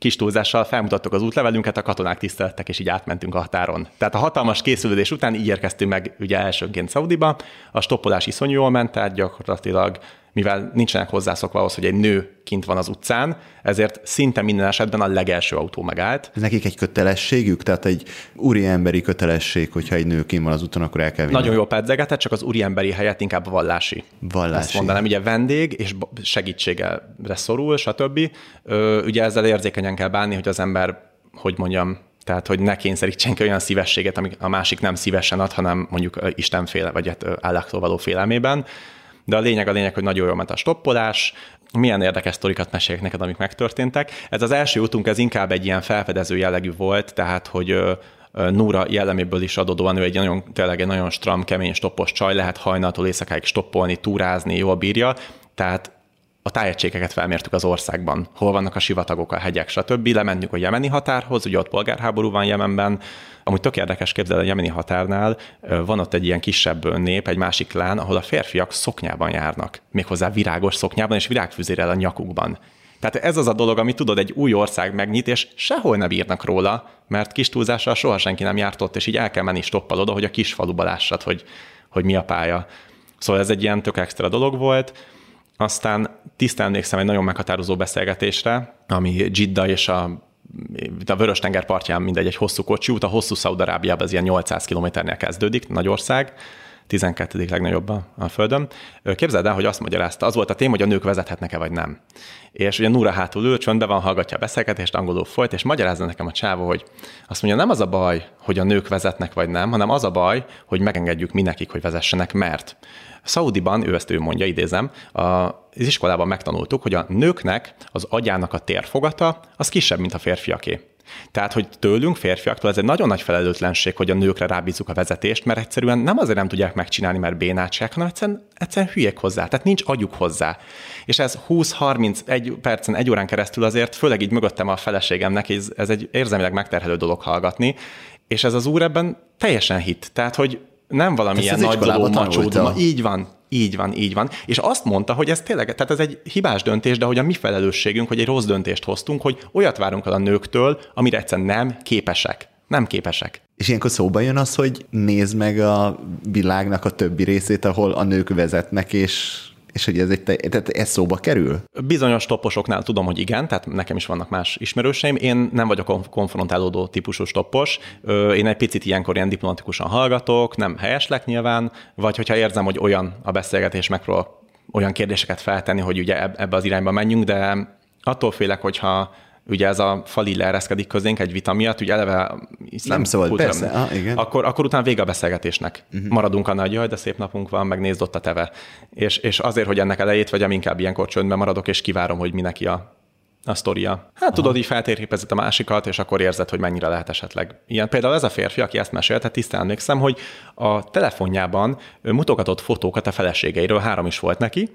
kis túlzással felmutattuk az útlevelünket, a katonák tisztelettek, és így átmentünk a határon. Tehát a hatalmas készülődés után így érkeztünk meg ugye elsőként Szaudiba, a stoppolás iszonyú jól ment, tehát gyakorlatilag mivel nincsenek hozzászokva ahhoz, hogy egy nő kint van az utcán, ezért szinte minden esetben a legelső autó megállt. Ez nekik egy kötelességük? Tehát egy úri emberi kötelesség, hogyha egy nő kint van az úton, akkor el kell vinni. Nagyon jól pedzegetett, csak az úriemberi helyett inkább vallási. Vallási. Ezt mondanám, ugye vendég és segítségre szorul, stb. Ö, ugye ezzel érzékenyen kell bánni, hogy az ember, hogy mondjam, tehát, hogy ne kényszerítsen ki olyan szívességet, ami a másik nem szívesen ad, hanem mondjuk ö, Isten féle, vagy hát ö, Allahtól való félelmében. De a lényeg a lényeg, hogy nagyon jól ment a stoppolás, milyen érdekes sztorikat mesélek neked, amik megtörténtek. Ez az első útunk, ez inkább egy ilyen felfedező jellegű volt, tehát, hogy Núra jelleméből is adódóan ő egy nagyon, tényleg egy nagyon stram, kemény, stoppos csaj, lehet hajnaltól éjszakáig stoppolni, túrázni, jól bírja, tehát a tájegységeket felmértük az országban, hol vannak a sivatagok, a hegyek, stb. Lementünk a jemeni határhoz, ugye ott polgárháború van Jemenben. Amúgy tök érdekes képzelni a jemeni határnál, van ott egy ilyen kisebb nép, egy másik klán, ahol a férfiak szoknyában járnak. Méghozzá virágos szoknyában és virágfüzérel a nyakukban. Tehát ez az a dolog, ami tudod, egy új ország megnyit, és sehol nem írnak róla, mert kis túlzással soha senki nem járt ott, és így el kell menni stoppal oda, hogy a kis faluba lássad, hogy, hogy mi a pálya. Szóval ez egy ilyen tök extra dolog volt. Aztán tisztán emlékszem egy nagyon meghatározó beszélgetésre, ami Jidda és a a Vörös-tenger partján mindegy, egy hosszú kocsi út, a hosszú Szaudarábiában az ilyen 800 kilométernél kezdődik, nagy ország, 12. legnagyobb a, Földön. Képzeld el, hogy azt magyarázta, az volt a téma, hogy a nők vezethetnek-e vagy nem. És ugye Núra hátul ül, csöndbe van, hallgatja a beszélgetést, angolul folyt, és magyarázza nekem a csávó, hogy azt mondja, nem az a baj, hogy a nők vezetnek vagy nem, hanem az a baj, hogy megengedjük mi nekik, hogy vezessenek, mert Szaudiban, ő ezt ő mondja, idézem, az iskolában megtanultuk, hogy a nőknek az agyának a térfogata az kisebb, mint a férfiaké. Tehát, hogy tőlünk, férfiaktól ez egy nagyon nagy felelőtlenség, hogy a nőkre rábízzuk a vezetést, mert egyszerűen nem azért nem tudják megcsinálni, mert bénátsák, hanem egyszerűen, egyszerűen hülyék hozzá, tehát nincs agyuk hozzá. És ez 20-30 percen, egy órán keresztül azért, főleg így mögöttem a feleségemnek, ez, ez egy érzelmileg megterhelő dolog hallgatni, és ez az úr ebben teljesen hit. Tehát, hogy nem valamilyen nagy macsódma. Így van, így van, így van. És azt mondta, hogy ez tényleg, tehát ez egy hibás döntés, de hogy a mi felelősségünk, hogy egy rossz döntést hoztunk, hogy olyat várunk el a nőktől, amire egyszerűen nem képesek. Nem képesek. És ilyenkor szóba jön az, hogy nézd meg a világnak a többi részét, ahol a nők vezetnek, és és hogy ez, egy, tehát ez szóba kerül? Bizonyos toposoknál tudom, hogy igen, tehát nekem is vannak más ismerőseim. Én nem vagyok konfrontálódó típusú toppos. Én egy picit ilyenkor ilyen diplomatikusan hallgatok, nem helyeslek nyilván, vagy hogyha érzem, hogy olyan a beszélgetés, megpróbál olyan kérdéseket feltenni, hogy ugye ebbe az irányba menjünk, de attól félek, hogyha ugye ez a fali leereszkedik közénk egy vita miatt, ugye eleve nem szóval, persze, ah, igen. Akkor, akkor utána vége a beszélgetésnek. Uh-huh. Maradunk annál, hogy jaj, de szép napunk van, megnézd ott a teve. És, és azért, hogy ennek elejét vegyem, inkább ilyenkor csöndben maradok, és kivárom, hogy mi neki a, a sztoria. Hát Aha. tudod, így feltérképezett a másikat, és akkor érzed, hogy mennyire lehet esetleg. Ilyen például ez a férfi, aki ezt mesélte, tisztán emlékszem, hogy a telefonjában mutogatott fotókat a feleségeiről, három is volt neki,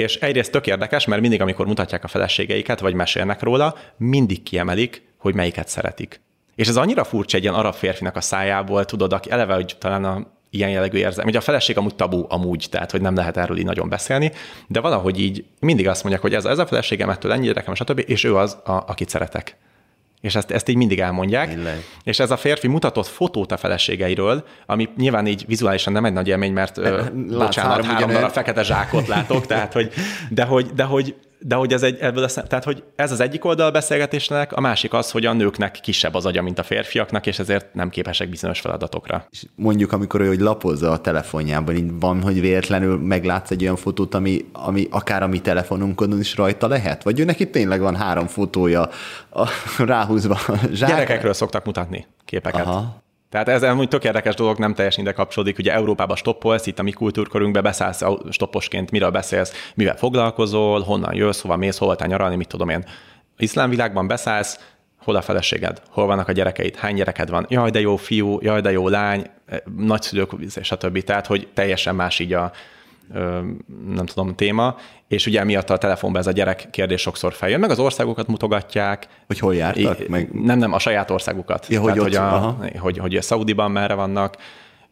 és egyrészt tök érdekes, mert mindig, amikor mutatják a feleségeiket, vagy mesélnek róla, mindig kiemelik, hogy melyiket szeretik. És ez annyira furcsa egy ilyen arab férfinak a szájából, tudod, aki eleve, hogy talán a ilyen jellegű érzem. Ugye a feleség amúgy tabu amúgy, tehát hogy nem lehet erről így nagyon beszélni, de valahogy így mindig azt mondják, hogy ez, ez a feleségem, ettől ennyi gyerekem, stb. És ő az, a, akit szeretek. És ezt, ezt így mindig elmondják. Tényleg. És ez a férfi mutatott fotót a feleségeiről, ami nyilván így vizuálisan nem egy nagy élmény, mert ö, bocsánat, három darab fekete zsákot látok, tehát hogy, de hogy, de hogy de hogy ez, egy, ebből a, tehát, hogy ez az egyik oldal a beszélgetésnek, a másik az, hogy a nőknek kisebb az agya, mint a férfiaknak, és ezért nem képesek bizonyos feladatokra. És mondjuk, amikor ő hogy lapozza a telefonjában, így van, hogy véletlenül meglátsz egy olyan fotót, ami, ami akár a mi telefonunkon is rajta lehet? Vagy ő neki tényleg van három fotója a, ráhúzva a zsák? Gyerekekről szoktak mutatni képeket. Aha. Tehát ez amúgy tök érdekes dolog, nem teljesen ide kapcsolódik. Ugye Európában stoppolsz, itt a mi kultúrkörünkbe beszállsz stopposként, miről beszélsz, mivel foglalkozol, honnan jössz, hova mész, hova te nyaralni, mit tudom én. Iszlám világban beszállsz, hol a feleséged, hol vannak a gyerekeid, hány gyereked van, jaj, de jó fiú, jaj, de jó lány, nagyszülők, és a többi. Tehát, hogy teljesen más így a, nem tudom, téma, és ugye emiatt a telefonban ez a gyerek kérdés sokszor feljön, meg az országokat mutogatják. Hogy hol jártak? Meg... Nem, nem, a saját országukat. Ja, hogy, Tehát, hogy, a, hogy, hogy a Szaudiban merre vannak.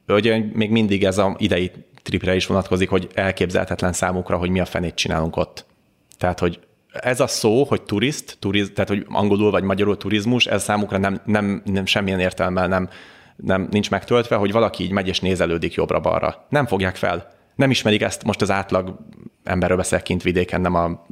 Ugye még mindig ez a idei tripre is vonatkozik, hogy elképzelhetetlen számukra, hogy mi a fenét csinálunk ott. Tehát, hogy ez a szó, hogy turist, turiz, tehát hogy angolul vagy magyarul turizmus, ez számukra nem, nem, nem semmilyen értelme nem, nem, nincs megtöltve, hogy valaki így megy és nézelődik jobbra-balra. Nem fogják fel nem ismerik ezt, most az átlag emberről beszél kint vidéken, nem a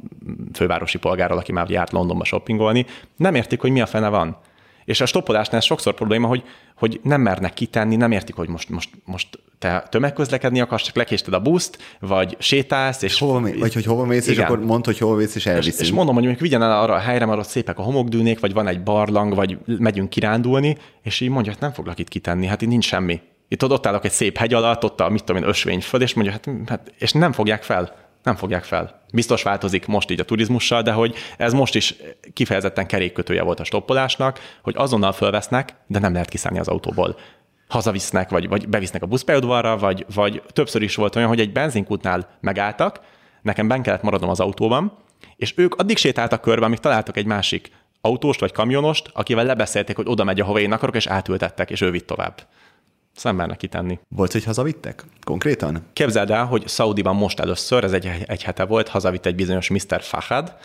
fővárosi polgárról, aki már járt Londonba shoppingolni, nem értik, hogy mi a fene van. És a stoppolásnál ez sokszor probléma, hogy, hogy nem mernek kitenni, nem értik, hogy most, most, most te tömegközlekedni akarsz, csak lekésted a buszt, vagy sétálsz, és... Hova mész, vagy hogy hova mész, igen. és akkor mondd, hogy hova mész, és elviszünk. És, és mondom, hogy mondjuk vigyen el arra a helyre, mert ott szépek a homokdűnék, vagy van egy barlang, vagy megyünk kirándulni, és így mondja, hogy nem foglak itt kitenni, hát itt nincs semmi. Itt ott állok egy szép hegy alatt, ott a mit tudom én, ösvény föl, és mondja, hát, hát, és nem fogják fel. Nem fogják fel. Biztos változik most így a turizmussal, de hogy ez most is kifejezetten kerékkötője volt a stoppolásnak, hogy azonnal fölvesznek, de nem lehet kiszállni az autóból. Hazavisznek, vagy, vagy bevisznek a buszpályaudvarra, vagy, vagy többször is volt olyan, hogy egy benzinkútnál megálltak, nekem ben kellett maradnom az autóban, és ők addig sétáltak körbe, amíg találtak egy másik autóst vagy kamionost, akivel lebeszélték, hogy oda megy, ahova én akarok, és átültettek, és ő vitt tovább. Szemmernek kitenni. Volt, hogy hazavittek? Konkrétan? Képzeld el, hogy Szaudiban most először, ez egy, egy hete volt, hazavitt egy bizonyos Mr. Fahad,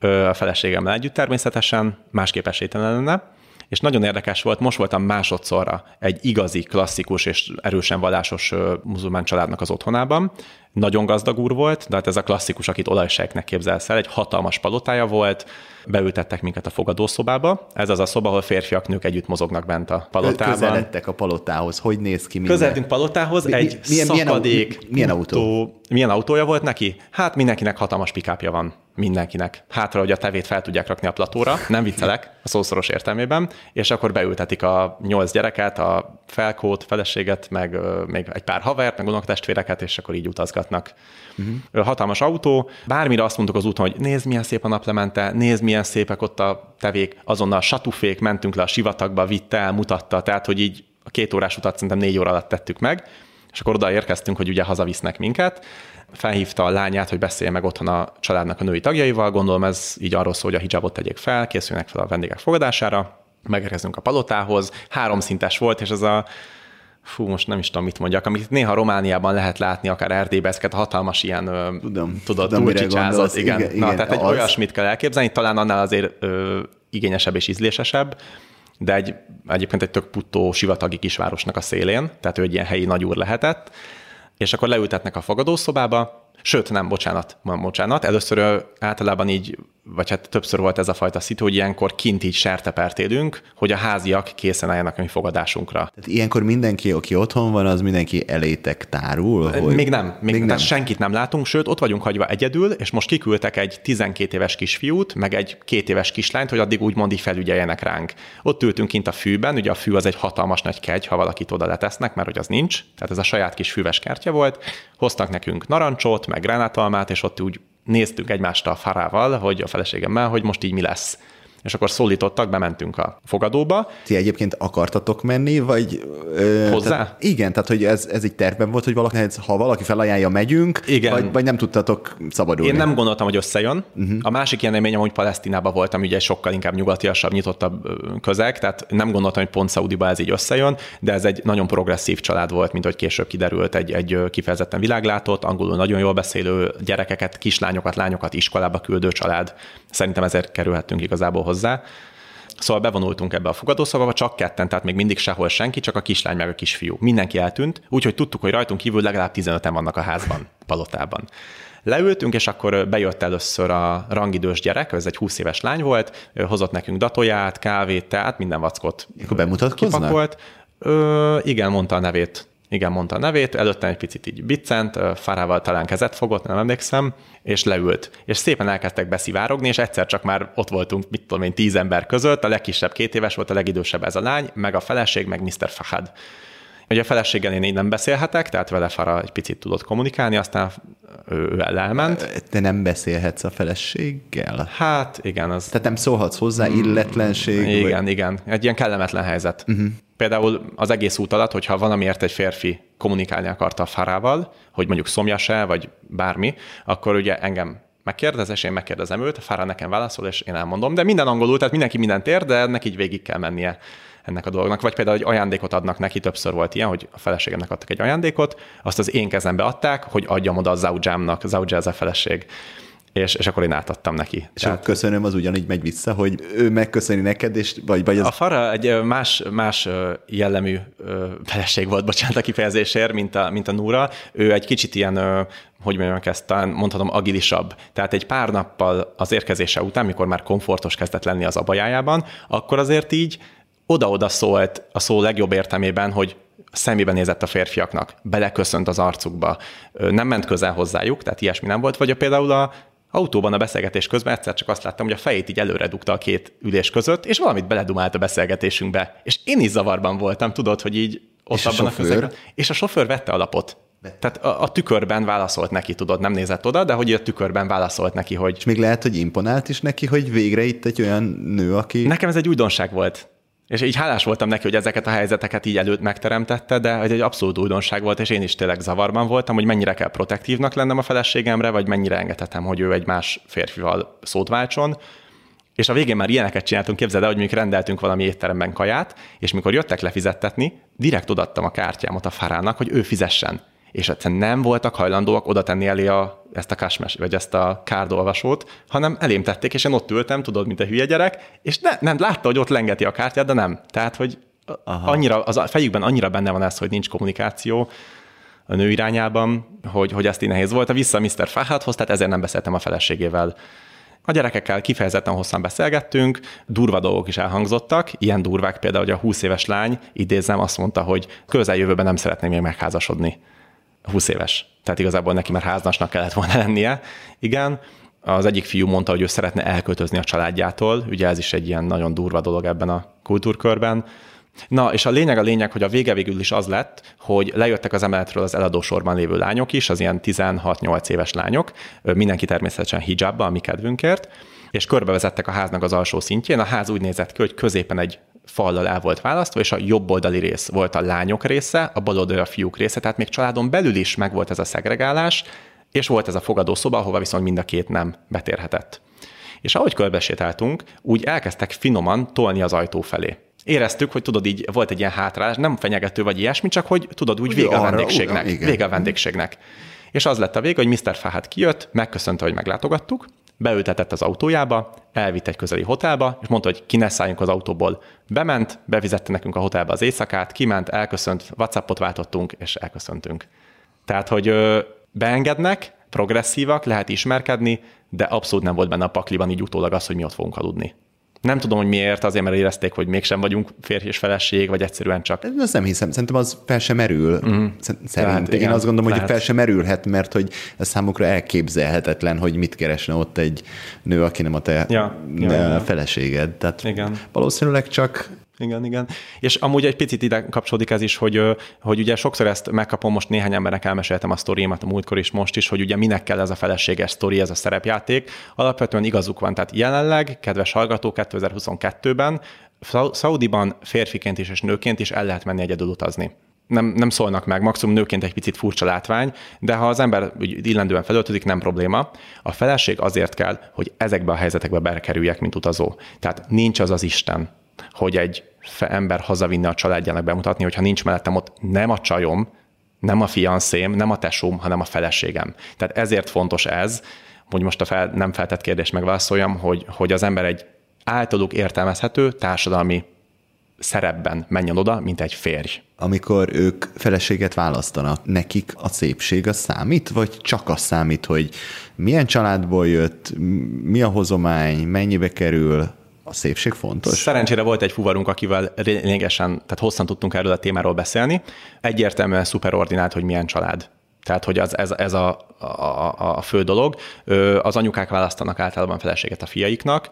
a feleségemmel együtt természetesen, másképp esélytelen lenne, és nagyon érdekes volt, most voltam másodszorra egy igazi, klasszikus és erősen vallásos muzulmán családnak az otthonában. Nagyon gazdag úr volt, de hát ez a klasszikus, akit olajsejknek képzelsz el, egy hatalmas palotája volt, beültettek minket a fogadószobába. Ez az a szoba, ahol férfiak, nők együtt mozognak bent a palotában. Közeledtek a palotához. Hogy néz ki minden? Közeledünk palotához, mi, egy milyen, szakadék. Milyen, milyen autó? Milyen autója volt neki? Hát mindenkinek hatalmas pikápja van. Mindenkinek. Hátra, hogy a tevét fel tudják rakni a platóra. Nem viccelek, a szószoros értelmében. És akkor beültetik a nyolc gyereket, a felkót, feleséget, meg még egy pár havert, meg unokatestvéreket, és akkor így utazgatnak. Uh-huh. Hatalmas autó. Bármire azt mondtuk az úton, hogy nézd, milyen szép a naplemente, nézd, milyen szépek ott a tevék. Azonnal satufék, mentünk le a sivatagba, vitte el, mutatta. Tehát, hogy így a két órás utat szerintem négy óra alatt tettük meg, és akkor oda érkeztünk, hogy ugye hazavisznek minket. Felhívta a lányát, hogy beszélje meg otthon a családnak a női tagjaival. Gondolom ez így arról szól, hogy a hijabot tegyék fel, készülnek fel a vendégek fogadására. Megérkezünk a palotához. Háromszintes volt, és ez a fú, most nem is tudom, mit mondjak, amit néha Romániában lehet látni, akár Erdélybe, ezeket a hatalmas ilyen, tudom, tudod, tudom, igen. igen. Na, igen, tehát egy az... olyasmit kell elképzelni, talán annál azért ö, igényesebb és ízlésesebb, de egy, egyébként egy tök puttó sivatagi kisvárosnak a szélén, tehát ő egy ilyen helyi nagyúr lehetett, és akkor leültetnek a fogadószobába, Sőt, nem, bocsánat, bocsánat. Először általában így, vagy hát többször volt ez a fajta szitu, hogy ilyenkor kint így sertepert élünk, hogy a háziak készen álljanak a mi fogadásunkra. Tehát ilyenkor mindenki, aki otthon van, az mindenki elétek tárul? Hogy... Még nem, még, még nem. senkit nem látunk, sőt, ott vagyunk hagyva egyedül, és most kiküldtek egy 12 éves kisfiút, meg egy két éves kislányt, hogy addig úgymond így felügyeljenek ránk. Ott ültünk kint a fűben, ugye a fű az egy hatalmas nagy kegy, ha valakit oda letesznek, mert hogy az nincs, tehát ez a saját kis füves kertje volt. Hoztak nekünk narancsot, meg gránátalmát, és ott úgy néztük egymást a farával, hogy a feleségemmel, hogy most így mi lesz és akkor szólítottak, bementünk a fogadóba. Ti egyébként akartatok menni, vagy... Ö, Hozzá? Tehát, igen, tehát hogy ez, ez egy tervben volt, hogy valaki, ha valaki felajánlja, megyünk, igen. Vagy, vagy nem tudtatok szabadulni. Én nem gondoltam, hogy összejön. Uh-huh. A másik ilyen élményem, hogy Palesztinában voltam, ugye sokkal inkább nyugatiasabb, nyitottabb közeg, tehát nem gondoltam, hogy pont Szaudiba ez így összejön, de ez egy nagyon progresszív család volt, mint hogy később kiderült, egy, egy kifejezetten világlátott, angolul nagyon jól beszélő gyerekeket, kislányokat, lányokat iskolába küldő család. Szerintem ezért kerülhettünk igazából hozzá. Szóval bevonultunk ebbe a fogadószobába, csak ketten, tehát még mindig sehol senki, csak a kislány meg a kisfiú. Mindenki eltűnt, úgyhogy tudtuk, hogy rajtunk kívül legalább 15-en vannak a házban, palotában. Leültünk, és akkor bejött először a rangidős gyerek, ez egy 20 éves lány volt, hozott nekünk datóját, kávét, tehát minden vackot akkor bemutatkoznak? kipakolt. Ö, igen, mondta a nevét igen, mondta a nevét, előtte egy picit így biccent, Farával talán kezet fogott, nem emlékszem, és leült. És szépen elkezdtek beszivárogni, és egyszer csak már ott voltunk, mit tudom én, tíz ember között, a legkisebb két éves volt, a legidősebb ez a lány, meg a feleség, meg Mr. Fahad. Ugye a feleséggel én így nem beszélhetek, tehát vele Fara egy picit tudott kommunikálni, aztán ő, ő elment. Te nem beszélhetsz a feleséggel? Hát igen. Az... Tehát nem szólhatsz hozzá, illetlenség? Igen, vagy... igen. Egy ilyen kellemetlen helyzet. Uh-huh. Például az egész út alatt, hogyha valamiért egy férfi kommunikálni akarta a Farával, hogy mondjuk szomjas-e, vagy bármi, akkor ugye engem megkérdez, és én megkérdezem őt, a Fara nekem válaszol, és én elmondom. De minden angolul, tehát mindenki mindent ér, de ennek így végig kell mennie ennek a dolognak. Vagy például egy ajándékot adnak neki, többször volt ilyen, hogy a feleségemnek adtak egy ajándékot, azt az én kezembe adták, hogy adjam oda a Zaujámnak, Zaujá ez a feleség és, és akkor én átadtam neki. És Tehát... köszönöm, az ugyanígy megy vissza, hogy ő megköszöni neked, és vagy, vagy az... A Fara egy más, más jellemű feleség volt, bocsánat a kifejezésért, mint a, mint a Núra. Ő egy kicsit ilyen hogy mondjam ezt, talán mondhatom agilisabb. Tehát egy pár nappal az érkezése után, mikor már komfortos kezdett lenni az abajájában, akkor azért így oda-oda szólt a szó legjobb értelmében, hogy szemébe nézett a férfiaknak, beleköszönt az arcukba, nem ment közel hozzájuk, tehát ilyesmi nem volt, vagy a például a autóban a beszélgetés közben egyszer csak azt láttam, hogy a fejét így előre dugta a két ülés között, és valamit beledumált a beszélgetésünkbe. És én is zavarban voltam, tudod, hogy így ott és abban a, a közegben. És a sofőr vette alapot. Tehát a, a tükörben válaszolt neki, tudod, nem nézett oda, de hogy a tükörben válaszolt neki, hogy... És még lehet, hogy imponált is neki, hogy végre itt egy olyan nő, aki... Nekem ez egy újdonság volt. És így hálás voltam neki, hogy ezeket a helyzeteket így előtt megteremtette, de ez egy abszolút újdonság volt, és én is tényleg zavarban voltam, hogy mennyire kell protektívnak lennem a feleségemre, vagy mennyire engedhetem, hogy ő egy más férfival szót váltson. És a végén már ilyeneket csináltunk, képzeld el, hogy mondjuk rendeltünk valami étteremben kaját, és mikor jöttek lefizettetni, direkt odattam a kártyámat a farának, hogy ő fizessen. És egyszerűen nem voltak hajlandóak oda tenni elé a, ezt a kasmes, vagy ezt a kárdolvasót, hanem elém tették, és én ott ültem, tudod, mint a hülye gyerek, és ne, nem látta, hogy ott lengeti a kártyát, de nem. Tehát, hogy Aha. annyira, az a fejükben annyira benne van ez, hogy nincs kommunikáció, a nő irányában, hogy, hogy ezt így nehéz volt. A vissza Mr. Fahadhoz, tehát ezért nem beszéltem a feleségével a gyerekekkel kifejezetten hosszan beszélgettünk, durva dolgok is elhangzottak, ilyen durvák például, hogy a 20 éves lány, idézem, azt mondta, hogy közeljövőben nem szeretné még megházasodni. 20 éves. Tehát igazából neki már háznasnak kellett volna lennie. Igen, az egyik fiú mondta, hogy ő szeretne elköltözni a családjától, ugye ez is egy ilyen nagyon durva dolog ebben a kultúrkörben. Na, és a lényeg a lényeg, hogy a vége végül is az lett, hogy lejöttek az emeletről az eladósorban lévő lányok is, az ilyen 16-8 éves lányok, mindenki természetesen hijabba a mi kedvünkért, és körbevezettek a háznak az alsó szintjén. A ház úgy nézett ki, hogy középen egy fallal el volt választva, és a jobb oldali rész volt a lányok része, a bal oldali a fiúk része, tehát még családon belül is megvolt ez a szegregálás, és volt ez a fogadószoba, ahova viszont mind a két nem betérhetett. És ahogy körbesétáltunk, úgy elkezdtek finoman tolni az ajtó felé. Éreztük, hogy tudod, így volt egy ilyen hátrálás, nem fenyegető vagy ilyesmi, csak hogy tudod, úgy vége a vendégségnek. Vége a vendégségnek. És az lett a vége, hogy Mr. Fahad kijött, megköszönte, hogy meglátogattuk, beültetett az autójába, elvitt egy közeli hotelba, és mondta, hogy ki ne szálljunk az autóból. Bement, bevizette nekünk a hotelbe az éjszakát, kiment, elköszönt, Whatsappot váltottunk, és elköszöntünk. Tehát, hogy ö, beengednek, progresszívak, lehet ismerkedni, de abszolút nem volt benne a pakliban így utólag az, hogy mi ott fogunk aludni. Nem tudom, hogy miért, azért, mert érezték, hogy mégsem vagyunk férj és feleség, vagy egyszerűen csak. Ezt nem hiszem, szerintem az fel sem merül. Mm. Szerint. Én igen, azt gondolom, lehet. hogy fel sem merülhet, mert hogy ez számukra elképzelhetetlen, hogy mit keresne ott egy nő, aki nem a te ja, ja. feleséged. Tehát igen. valószínűleg csak igen, igen. És amúgy egy picit ide kapcsolódik ez is, hogy, hogy ugye sokszor ezt megkapom, most néhány embernek elmeséltem a sztoriémat a múltkor is most is, hogy ugye minek kell ez a feleséges sztori, ez a szerepjáték. Alapvetően igazuk van, tehát jelenleg, kedves hallgató, 2022-ben Szaudiban férfiként is és nőként is el lehet menni egyedül utazni nem, nem szólnak meg, maximum nőként egy picit furcsa látvány, de ha az ember illendően felöltözik, nem probléma. A feleség azért kell, hogy ezekbe a helyzetekbe bekerüljek, mint utazó. Tehát nincs az az Isten, hogy egy ember hazavinne a családjának bemutatni, hogyha nincs mellettem ott nem a csajom, nem a fianszém, nem a tesóm, hanem a feleségem. Tehát ezért fontos ez, hogy most a fel, nem feltett kérdést megválaszoljam, hogy, hogy az ember egy általuk értelmezhető társadalmi szerepben menjen oda, mint egy férj. Amikor ők feleséget választanak, nekik a szépség a számít, vagy csak az számít, hogy milyen családból jött, mi a hozomány, mennyibe kerül, a szépség fontos? Szerencsére volt egy fuvarunk, akivel lényegesen, tehát hosszan tudtunk erről a témáról beszélni. Egyértelműen szuperordinált, hogy milyen család. Tehát, hogy az, ez, ez a, a, a fő dolog. Az anyukák választanak általában feleséget a fiaiknak,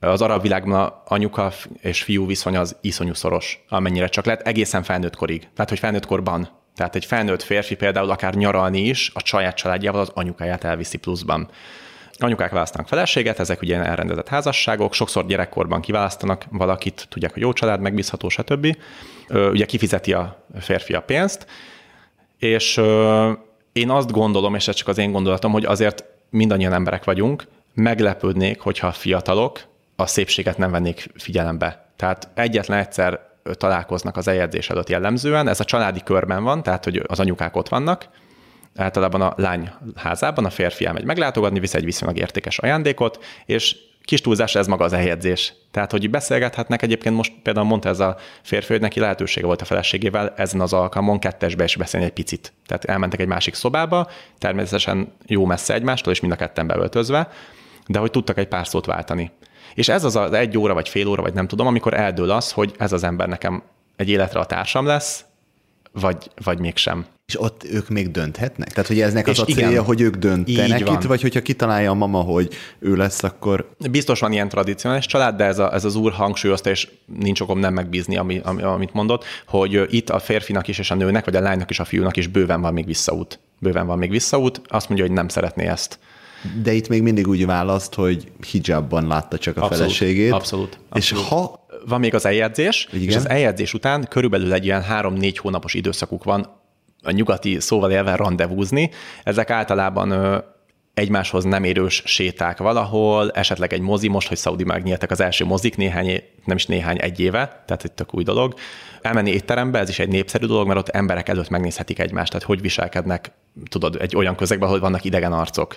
az arab világban anyuka és fiú viszony az iszonyú szoros, amennyire csak lehet, egészen felnőtt korig. Tehát, hogy felnőtt korban. Tehát egy felnőtt férfi például akár nyaralni is a saját családjával az anyukáját elviszi pluszban. Anyukák választanak feleséget, ezek ugye elrendezett házasságok, sokszor gyerekkorban kiválasztanak valakit, tudják, hogy jó család, megbízható, stb. Ugye kifizeti a férfi a pénzt, és én azt gondolom, és ez csak az én gondolatom, hogy azért mindannyian emberek vagyunk, meglepődnék, hogyha a fiatalok a szépséget nem vennék figyelembe. Tehát egyetlen egyszer találkoznak az eljegyzés előtt jellemzően, ez a családi körben van, tehát hogy az anyukák ott vannak, általában a lány házában, a férfi elmegy meglátogatni, visz egy viszonylag értékes ajándékot, és kis túlzás ez maga az eljegyzés. Tehát, hogy beszélgethetnek, egyébként most például mondta ez a férfi, hogy neki lehetősége volt a feleségével ezen az alkalmon kettesbe is beszélni egy picit. Tehát elmentek egy másik szobába, természetesen jó messze egymástól, és mind a ketten beöltözve, de hogy tudtak egy pár szót váltani. És ez az az egy óra, vagy fél óra, vagy nem tudom, amikor eldől az, hogy ez az ember nekem egy életre a társam lesz, vagy, vagy mégsem. És ott ők még dönthetnek? Tehát, hogy eznek az a célja, igen, hogy ők döntenek itt, vagy hogyha kitalálja a mama, hogy ő lesz, akkor... Biztos van ilyen tradicionális család, de ez, a, ez az úr hangsúlyozta, és nincs okom nem megbízni, ami, ami, amit mondott, hogy itt a férfinak is, és a nőnek, vagy a lánynak is, a fiúnak is bőven van még visszaút. Bőven van még visszaút. Azt mondja, hogy nem szeretné ezt. De itt még mindig úgy választ, hogy hijabban látta csak a abszolút, feleségét. Abszolút, abszolút. És ha van még az eljegyzés, Igen. és az eljegyzés után körülbelül egy ilyen három-négy hónapos időszakuk van a nyugati szóval élve rendezvúzni. Ezek általában egymáshoz nem érős séták valahol, esetleg egy mozi, most, hogy Saudi megnyíltak az első mozik, néhány, nem is néhány, egy éve, tehát egy tök új dolog. Elmenni étterembe, ez is egy népszerű dolog, mert ott emberek előtt megnézhetik egymást, tehát hogy viselkednek, tudod, egy olyan közegben, ahol vannak idegen arcok.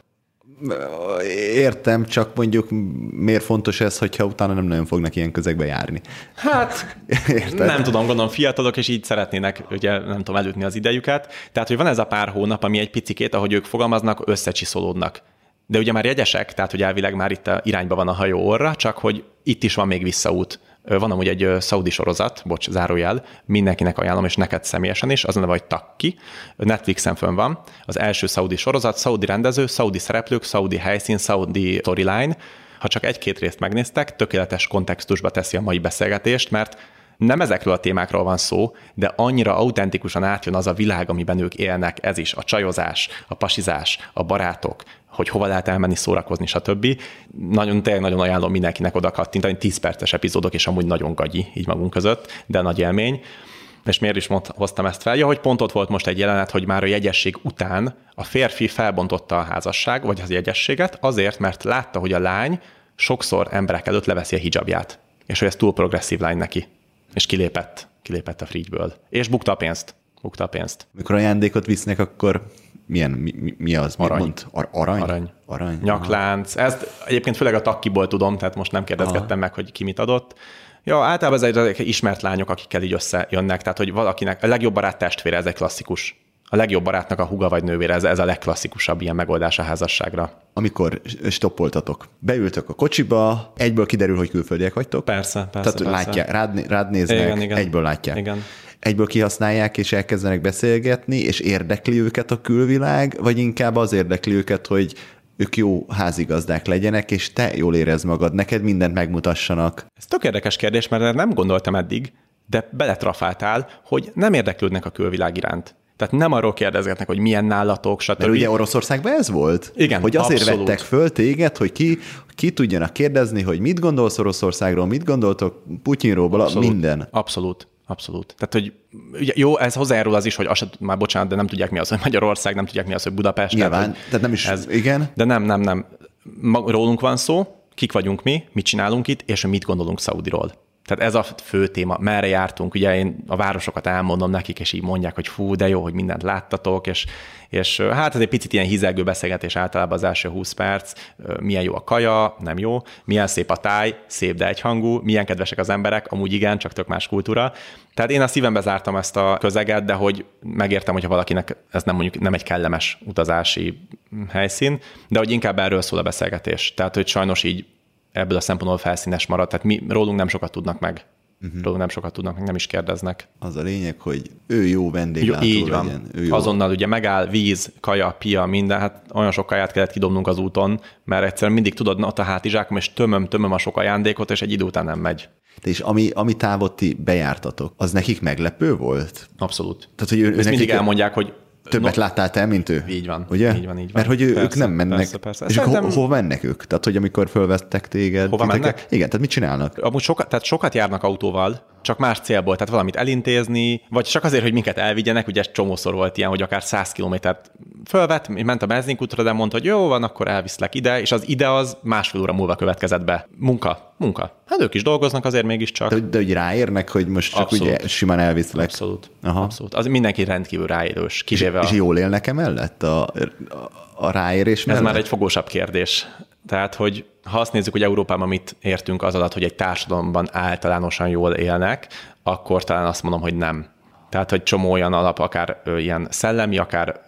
Értem, csak mondjuk miért fontos ez, hogyha utána nem nagyon fognak ilyen közegbe járni. Hát Érted? nem tudom, gondolom fiatalok, és így szeretnének, ugye nem tudom, elütni az idejüket. Tehát, hogy van ez a pár hónap, ami egy picikét, ahogy ők fogalmaznak, összecsiszolódnak. De ugye már jegyesek, tehát hogy elvileg már itt a irányba van a hajó orra, csak hogy itt is van még visszaút. Van amúgy egy szaudi sorozat, bocs, zárójel, mindenkinek ajánlom, és neked személyesen is, az neve, hogy Takki. Netflixen fönn van. Az első szaudi sorozat, szaudi rendező, szaudi szereplők, szaudi helyszín, szaudi storyline. Ha csak egy-két részt megnéztek, tökéletes kontextusba teszi a mai beszélgetést, mert nem ezekről a témákról van szó, de annyira autentikusan átjön az a világ, amiben ők élnek, ez is, a csajozás, a pasizás, a barátok, hogy hova lehet elmenni szórakozni, stb. Nagyon, tényleg nagyon ajánlom mindenkinek oda kattintani, 10 perces epizódok, és amúgy nagyon gagyi így magunk között, de nagy élmény. És miért is mond, hoztam ezt fel? Ja, hogy pont ott volt most egy jelenet, hogy már a jegyesség után a férfi felbontotta a házasság, vagy az jegyességet, azért, mert látta, hogy a lány sokszor emberek előtt leveszi a hijabját. És hogy ez túl progresszív lány neki. És kilépett. Kilépett a frigyből. És bukta a pénzt. Bukta a pénzt. Mikor ajándékot visznek, akkor milyen, mi, mi- az? Arany. Mond? Ar- arany? Arany. Arany. Nyaklánc. Ezt egyébként főleg a takkiból tudom, tehát most nem kérdezgettem meg, hogy ki mit adott. Ja, általában ez egy ismert lányok, akikkel így összejönnek, tehát hogy valakinek a legjobb barát testvére, ez egy klasszikus. A legjobb barátnak a huga vagy nővére, ez, ez a legklasszikusabb ilyen megoldás a házasságra. Amikor stoppoltatok, beültök a kocsiba, egyből kiderül, hogy külföldiek vagytok. Persze, persze, Tehát persze. látják, rád, rád néznek, Igen, igen. egyből látják. Igen. Egyből kihasználják, és elkezdenek beszélgetni, és érdekli őket a külvilág, vagy inkább az érdekli őket, hogy ők jó házigazdák legyenek, és te jól érezd magad, neked mindent megmutassanak. Ez tök érdekes kérdés, mert nem gondoltam eddig, de beletrafáltál, hogy nem érdeklődnek a külvilág iránt. Tehát nem arról kérdezgetnek, hogy milyen nálatok, stb. Mert ugye Oroszországban ez volt? Igen, Hogy azért abszolút. vettek föl téged, hogy ki, ki tudjanak kérdezni, hogy mit gondolsz Oroszországról, mit gondoltok Putyinról, Abszolút. minden. Abszolút. Abszolút. Tehát, hogy ugye, jó, ez hozzájárul az is, hogy azt, már bocsánat, de nem tudják mi az, hogy Magyarország, nem tudják mi az, hogy Budapest. Nyilván, hogy tehát nem is- igen. De nem, nem, nem. Rólunk van szó, kik vagyunk mi, mit csinálunk itt, és hogy mit gondolunk Szaudiról. Tehát ez a fő téma, merre jártunk, ugye én a városokat elmondom nekik, és így mondják, hogy fú, de jó, hogy mindent láttatok, és, és hát ez egy picit ilyen hizelgő beszélgetés általában az első 20 perc, milyen jó a kaja, nem jó, milyen szép a táj, szép, de egyhangú, milyen kedvesek az emberek, amúgy igen, csak tök más kultúra. Tehát én a szívembe zártam ezt a közeget, de hogy megértem, hogyha valakinek ez nem mondjuk nem egy kellemes utazási helyszín, de hogy inkább erről szól a beszélgetés. Tehát, hogy sajnos így ebből a szempontból felszínes marad. Tehát mi rólunk nem sokat tudnak meg. Uh-huh. Rólunk nem sokat tudnak meg, nem is kérdeznek. Az a lényeg, hogy ő jó vendéglátó így van. legyen. Ő jó. Azonnal ugye megáll, víz, kaja, pia, minden, hát olyan sok kaját kellett kidobnunk az úton, mert egyszerűen mindig tudod, na, ott a hátizsákom, és tömöm, tömöm a sok ajándékot, és egy idő után nem megy. És ami, ami távot ti bejártatok, az nekik meglepő volt? Abszolút. Tehát, hogy ő, Ezt nekik mindig elmondják, hogy Többet no, láttál te, mint ő? Így van, Ugye? így van, így van. Mert hogy ő, ők Persze, nem mennek. persze, persze. És akkor Szerintem- ho, hova mennek ők? Tehát, hogy amikor fölvettek téged. Hova titeket- mennek? Igen, tehát mit csinálnak? Amúgy sokat, tehát sokat járnak autóval, csak más célból, tehát valamit elintézni, vagy csak azért, hogy minket elvigyenek, ugye csomószor volt ilyen, hogy akár 100 kilométert fölvett, ment a benzinkútra, de mondta, hogy jó van, akkor elviszlek ide, és az ide az másfél óra múlva következett be. Munka, munka. Hát ők is dolgoznak azért mégiscsak. De, de hogy ráérnek, hogy most csak Abszolút. ugye simán elviszlek. Abszolút. Aha. Abszolút. Az mindenki rendkívül ráérős, kivéve És a... jól élnek emellett a, a, a ráérés Ez mellett? már egy fogósabb kérdés. Tehát, hogy ha azt nézzük, hogy Európában mit értünk az alatt, hogy egy társadalomban általánosan jól élnek, akkor talán azt mondom, hogy nem. Tehát, hogy csomó olyan alap, akár ilyen szellemi, akár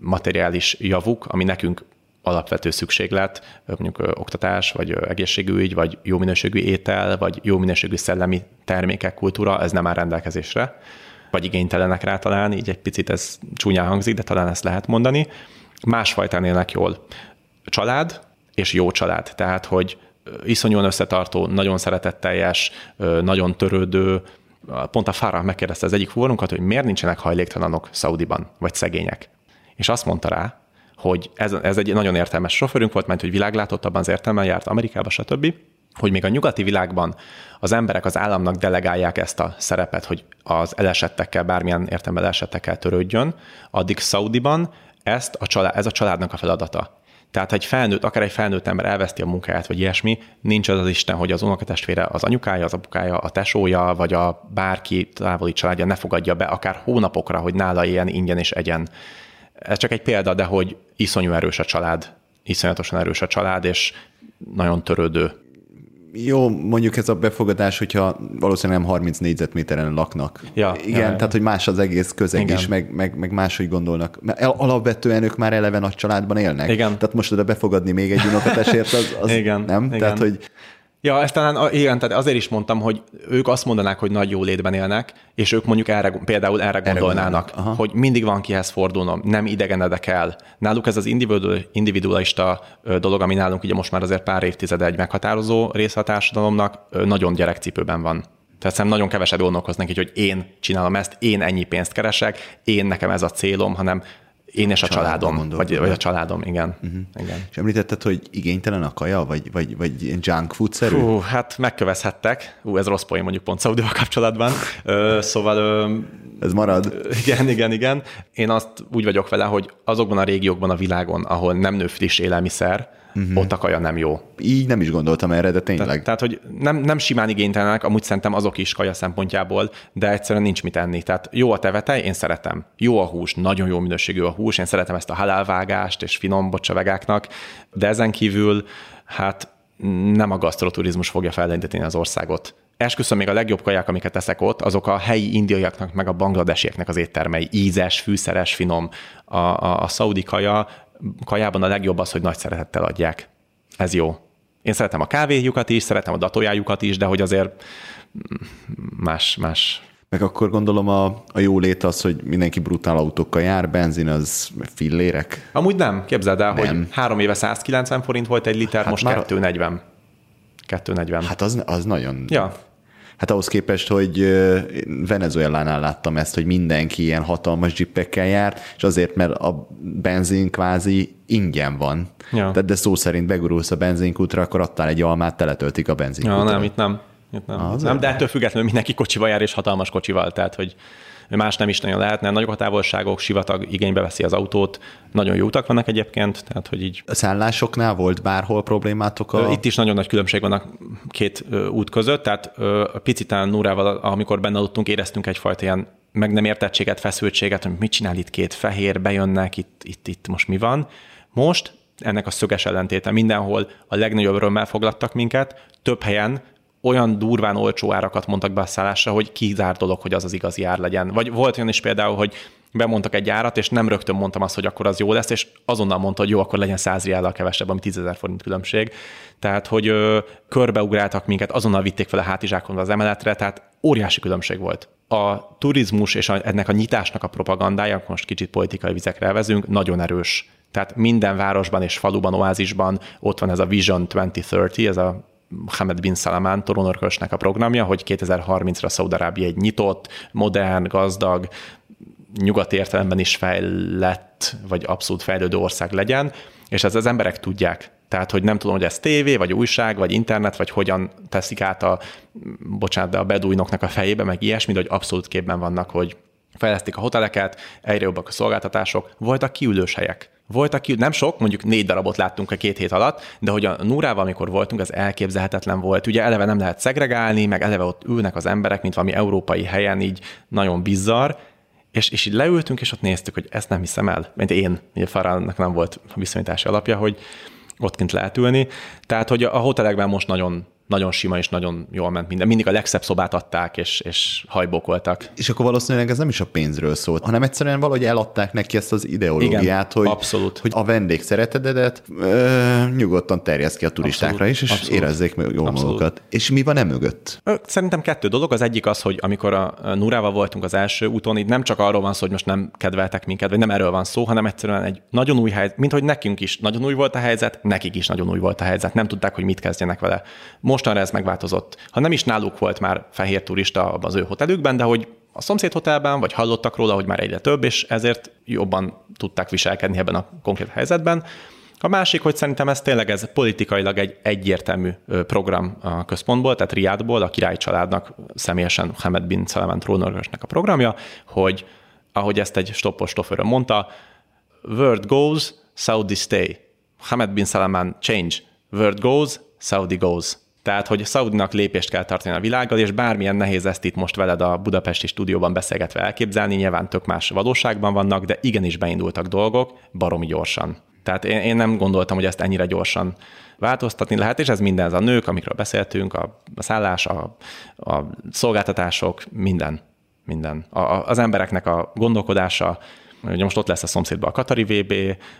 materiális javuk, ami nekünk alapvető szükséglet, mondjuk oktatás, vagy egészségügy, vagy jó minőségű étel, vagy jó minőségű szellemi termékek, kultúra, ez nem áll rendelkezésre, vagy igénytelenek rá talán, így egy picit ez csúnyán hangzik, de talán ezt lehet mondani. Másfajtán élnek jól. Család és jó család, tehát, hogy iszonyúan összetartó, nagyon szeretetteljes, nagyon törődő, pont a Farah megkérdezte az egyik fúvorunkat, hogy miért nincsenek hajléktalanok Szaudiban, vagy szegények. És azt mondta rá, hogy ez, ez egy nagyon értelmes sofőrünk volt, mert hogy világlátott abban az értelmen járt Amerikába, stb. hogy még a nyugati világban az emberek az államnak delegálják ezt a szerepet, hogy az elesettekkel, bármilyen értelemben elesettekkel törődjön, addig Szaudiban ezt a család, ez a családnak a feladata. Tehát egy felnőtt, akár egy felnőtt ember elveszti a munkáját, vagy ilyesmi, nincs az az Isten, hogy az unokatestvére, az anyukája, az apukája, a tesója, vagy a bárki távoli családja ne fogadja be akár hónapokra, hogy nála ilyen ingyen és egyen. Ez csak egy példa, de hogy iszonyú erős a család, iszonyatosan erős a család, és nagyon törődő jó, mondjuk ez a befogadás, hogyha valószínűleg nem 30 négyzetméteren laknak. Ja, Igen, ja, tehát hogy más az egész közeg Igen. is, meg, meg, meg máshogy gondolnak. Mert alapvetően ők már eleve nagy családban élnek. Igen. Tehát most oda befogadni még egy unokatesért, az, az Igen, nem? igen. Tehát, hogy Ja, ezt talán, igen, tehát azért is mondtam, hogy ők azt mondanák, hogy nagy jólétben élnek, és ők mondjuk erre, például erre gondolnának, hogy mindig van kihez fordulnom, nem idegenedek el. Náluk ez az individu- individualista dolog, ami nálunk ugye most már azért pár évtizede egy meghatározó része a társadalomnak, nagyon gyerekcipőben van. Tehát szerintem nagyon keveset gondolkoznak így, hogy én csinálom ezt, én ennyi pénzt keresek, én nekem ez a célom, hanem én és a családom, gondolkodnak. vagy, vagy a családom, igen. Uh-huh. igen. és említetted, hogy igénytelen a kaja, vagy, vagy, vagy ilyen junk food-szerű? Hú, hát megkövezhettek. Ú, ez rossz poén mondjuk pont Szaudival kapcsolatban. Ö, szóval ö, Ez marad? igen, igen, igen. Én azt úgy vagyok vele, hogy azokban a régiókban a világon, ahol nem nő friss élelmiszer, uh-huh. ott a kaja nem jó. Így nem is gondoltam erre, de tényleg. Tehát, tehát, hogy nem, nem simán igénytelenek, amúgy szerintem azok is kaja szempontjából, de egyszerűen nincs mit enni. Tehát jó a tevetej, én szeretem. Jó a hús, nagyon jó minőségű a hús, én szeretem ezt a halálvágást és finom bocsavegáknak, de ezen kívül hát nem a gasztroturizmus fogja fellendíteni az országot. Esküszöm, még a legjobb kaják, amiket eszek ott, azok a helyi indiaiaknak, meg a bangladesieknek az éttermei. Ízes, fűszeres, finom. A, a, a szaudi kaja, kajában a legjobb az, hogy nagy szeretettel adják. Ez jó. Én szeretem a kávéjukat is, szeretem a datójájukat is, de hogy azért mm, más, más. Meg akkor gondolom a, a jó lét az, hogy mindenki brutál autókkal jár, benzin az fillérek. Amúgy nem, képzeld el, Nem. hogy három éve 190 forint volt egy liter, Hát most már- 240. 240. Hát az, az nagyon... Ja, Hát ahhoz képest, hogy Venezuelánál láttam ezt, hogy mindenki ilyen hatalmas jeepekkel jár, és azért, mert a benzin kvázi ingyen van. Ja. Tehát de szó szerint begurulsz a benzinkútra, akkor adtál egy almát, teletöltik a benzinkútra. ja nem, itt nem. Itt nem. Az nem nem. de ettől függetlenül mindenki kocsival jár, és hatalmas kocsival, tehát hogy más nem is nagyon lehetne, nagyok a távolságok, sivatag igénybe veszi az autót, nagyon jó utak vannak egyébként, tehát hogy így A szállásoknál volt bárhol problémátok? A... Itt is nagyon nagy különbség van a két út között, tehát picit talán Nurával, amikor benne aludtunk, éreztünk egyfajta ilyen meg nem értettséget, feszültséget, hogy mit csinál itt két fehér, bejönnek, itt, itt, itt most mi van. Most ennek a szöges ellentéte mindenhol a legnagyobb örömmel foglaltak minket, több helyen olyan durván olcsó árakat mondtak be a szállásra, hogy kizárt dolog, hogy az az igazi ár legyen. Vagy volt olyan is például, hogy bemondtak egy árat, és nem rögtön mondtam azt, hogy akkor az jó lesz, és azonnal mondta, hogy jó, akkor legyen 100 riállal kevesebb, ami 10 ezer forint különbség. Tehát, hogy ö, körbeugráltak minket, azonnal vitték fel a hátizsákon az emeletre, tehát óriási különbség volt. A turizmus és a, ennek a nyitásnak a propagandája, most kicsit politikai vizekre elvezünk, nagyon erős. Tehát minden városban és faluban, oázisban ott van ez a Vision 2030, ez a Mohammed bin Salman trónörkösnek a programja, hogy 2030-ra Szaudarábia egy nyitott, modern, gazdag, nyugati értelemben is fejlett, vagy abszolút fejlődő ország legyen, és ez az emberek tudják. Tehát, hogy nem tudom, hogy ez tévé, vagy újság, vagy internet, vagy hogyan teszik át a, bocsánat, de a bedújnoknak a fejébe, meg ilyesmi, de hogy abszolút képben vannak, hogy fejlesztik a hoteleket, egyre jobbak a szolgáltatások, voltak kiülős helyek. Voltak ki, nem sok, mondjuk négy darabot láttunk a két hét alatt, de hogy a Nurával, amikor voltunk, ez elképzelhetetlen volt. Ugye eleve nem lehet szegregálni, meg eleve ott ülnek az emberek, mint valami európai helyen, így nagyon bizarr, és, és így leültünk, és ott néztük, hogy ezt nem hiszem el. Mint én, ugye Faránnak nem volt viszonyítási alapja, hogy ott kint lehet ülni. Tehát, hogy a hotelekben most nagyon, nagyon sima és nagyon jól ment minden. Mindig a legszebb szobát adták, és, és hajbókoltak. És akkor valószínűleg ez nem is a pénzről szólt, hanem egyszerűen valahogy eladták neki ezt az ideológiát, Igen, hogy, abszolút. hogy a vendég szeretetedet ö, nyugodtan terjeszt ki a turistákra Abszolút, is, és abszolút. érezzék meg jól Abszolút. magukat. És mi van e mögött? Szerintem kettő dolog. Az egyik az, hogy amikor a Nurával voltunk az első úton, itt nem csak arról van szó, hogy most nem kedveltek minket, vagy nem erről van szó, hanem egyszerűen egy nagyon új helyzet, mint hogy nekünk is nagyon új volt a helyzet, nekik is nagyon új volt a helyzet. Nem tudták, hogy mit kezdjenek vele. Mostanra ez megváltozott. Ha nem is náluk volt már fehér turista az ő hotelükben, de hogy a szomszéd hotelben, vagy hallottak róla, hogy már egyre több, és ezért jobban tudták viselkedni ebben a konkrét helyzetben. A másik, hogy szerintem ez tényleg ez politikailag egy egyértelmű program a központból, tehát Riadból, a király családnak személyesen Hamed bin Salman trónörösnek a programja, hogy ahogy ezt egy stoppos stofőrön mondta, word goes, Saudi stay. Hamed bin Salman change. Word goes, Saudi goes. Tehát, hogy Saudinak lépést kell tartani a világgal, és bármilyen nehéz ezt itt most veled a budapesti stúdióban beszélgetve elképzelni, nyilván tök más valóságban vannak, de igenis beindultak dolgok baromi gyorsan. Tehát én, én nem gondoltam, hogy ezt ennyire gyorsan változtatni lehet, és ez minden, ez a nők, amikről beszéltünk, a, a szállás, a, a szolgáltatások, minden, minden. A, az embereknek a gondolkodása, Ugye most ott lesz a szomszédban a Katari VB,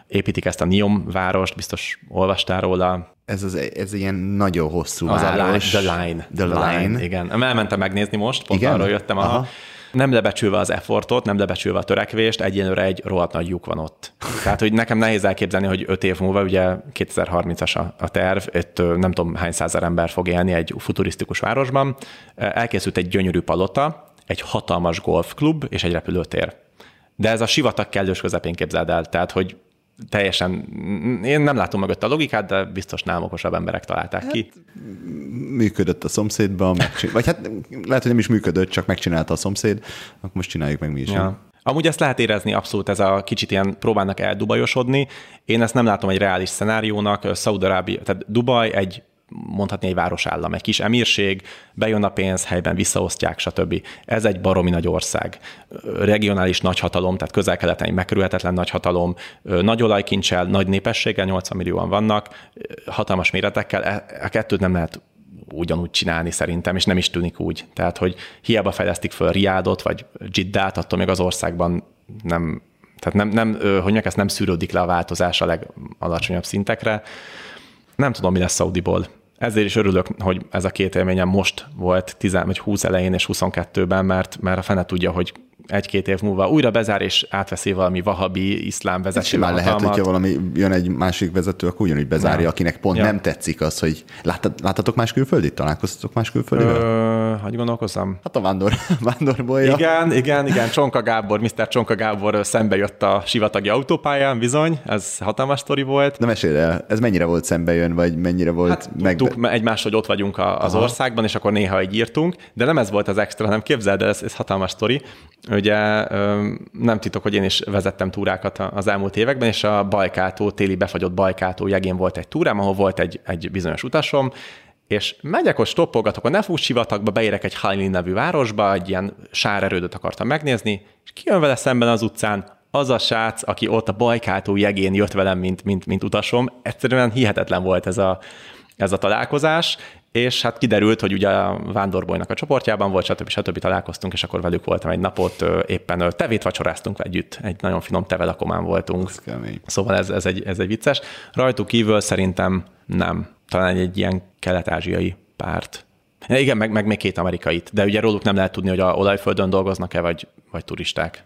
építik ezt a Niom várost, biztos olvastál róla. Ez, az, ez ilyen nagyon hosszú az város. A line, the Line. The, line. line. Igen. Elmentem megnézni most, pont Igen? arról jöttem. Aha. Aha. Nem lebecsülve az effortot, nem lebecsülve a törekvést, egyelőre egy rohadt nagy lyuk van ott. Tehát, hogy nekem nehéz elképzelni, hogy öt év múlva, ugye 2030-as a, a terv, itt nem tudom hány százer ember fog élni egy futurisztikus városban. Elkészült egy gyönyörű palota, egy hatalmas golfklub és egy repülőtér. De ez a sivatag kellős közepén képzeld el, tehát hogy teljesen, én nem látom mögött a logikát, de biztos nem okosabb emberek találták hát, ki. Működött a szomszédban, vagy hát lehet, hogy nem is működött, csak megcsinálta a szomszéd, akkor most csináljuk meg mi is. Ja. Amúgy ezt lehet érezni abszolút, ez a kicsit ilyen próbálnak eldubajosodni. Én ezt nem látom egy reális szenáriónak. Szaudarábia, tehát Dubaj egy mondhatni egy városállam, egy kis emírség, bejön a pénz, helyben visszaosztják, stb. Ez egy baromi nagy ország. Regionális nagyhatalom, tehát közel-keleten egy megkerülhetetlen nagyhatalom, nagy olajkincsel, nagy népességgel, 80 millióan vannak, hatalmas méretekkel, e, a kettőt nem lehet ugyanúgy csinálni szerintem, és nem is tűnik úgy. Tehát, hogy hiába fejlesztik föl Riádot, vagy Jiddát, attól még az országban nem, tehát nem, nem hogy mondják, ezt nem szűrődik le a változás a legalacsonyabb szintekre. Nem tudom, mi lesz Saudiból. Ezért is örülök, hogy ez a két élményem most volt 10 vagy 20 elején és 22-ben, mert, mert a fene tudja, hogy egy-két év múlva újra bezár, és átveszi valami vahabi iszlám vezető Már lehet, hogyha valami jön egy másik vezető, akkor ugyanúgy bezárja, ja. akinek pont ja. nem tetszik az, hogy láttad, láttatok más külföldit? Találkoztatok más külföldivel? Hogy gondolkozom? Hát a vándor, vándorbolya. Igen, igen, igen, Csonka Gábor, Mr. Csonka Gábor szembe jött a sivatagi autópályán, bizony, ez hatalmas sztori volt. Na mesélj el, ez mennyire volt szembe jön, vagy mennyire volt hát, meg... Tudtuk egymás, hogy ott vagyunk az Aha. országban, és akkor néha egy írtunk, de nem ez volt az extra, nem képzeld, de ez, ez hatalmas sztori. Ugye nem titok, hogy én is vezettem túrákat az elmúlt években, és a Bajkátó, téli befagyott Bajkátó jegén volt egy túrám, ahol volt egy, egy bizonyos utasom, és megyek, ott stoppolgatok a Nefus sivatagba, beérek egy Hajlin nevű városba, egy ilyen sárerődöt akartam megnézni, és kijön vele szemben az utcán az a srác, aki ott a Bajkátó jegén jött velem, mint, mint, mint utasom. Egyszerűen hihetetlen volt ez a, ez a találkozás, és hát kiderült, hogy ugye a Vándorbolynak a csoportjában volt, stb. stb. találkoztunk, és akkor velük voltam egy napot, éppen tevét vacsoráztunk együtt, egy nagyon finom tevelakomán voltunk. Szóval ez, ez, egy, ez egy vicces. Rajtuk kívül szerintem nem. Talán egy ilyen kelet-ázsiai párt. Igen, meg, meg még két amerikait, de ugye róluk nem lehet tudni, hogy a olajföldön dolgoznak-e, vagy, vagy turisták.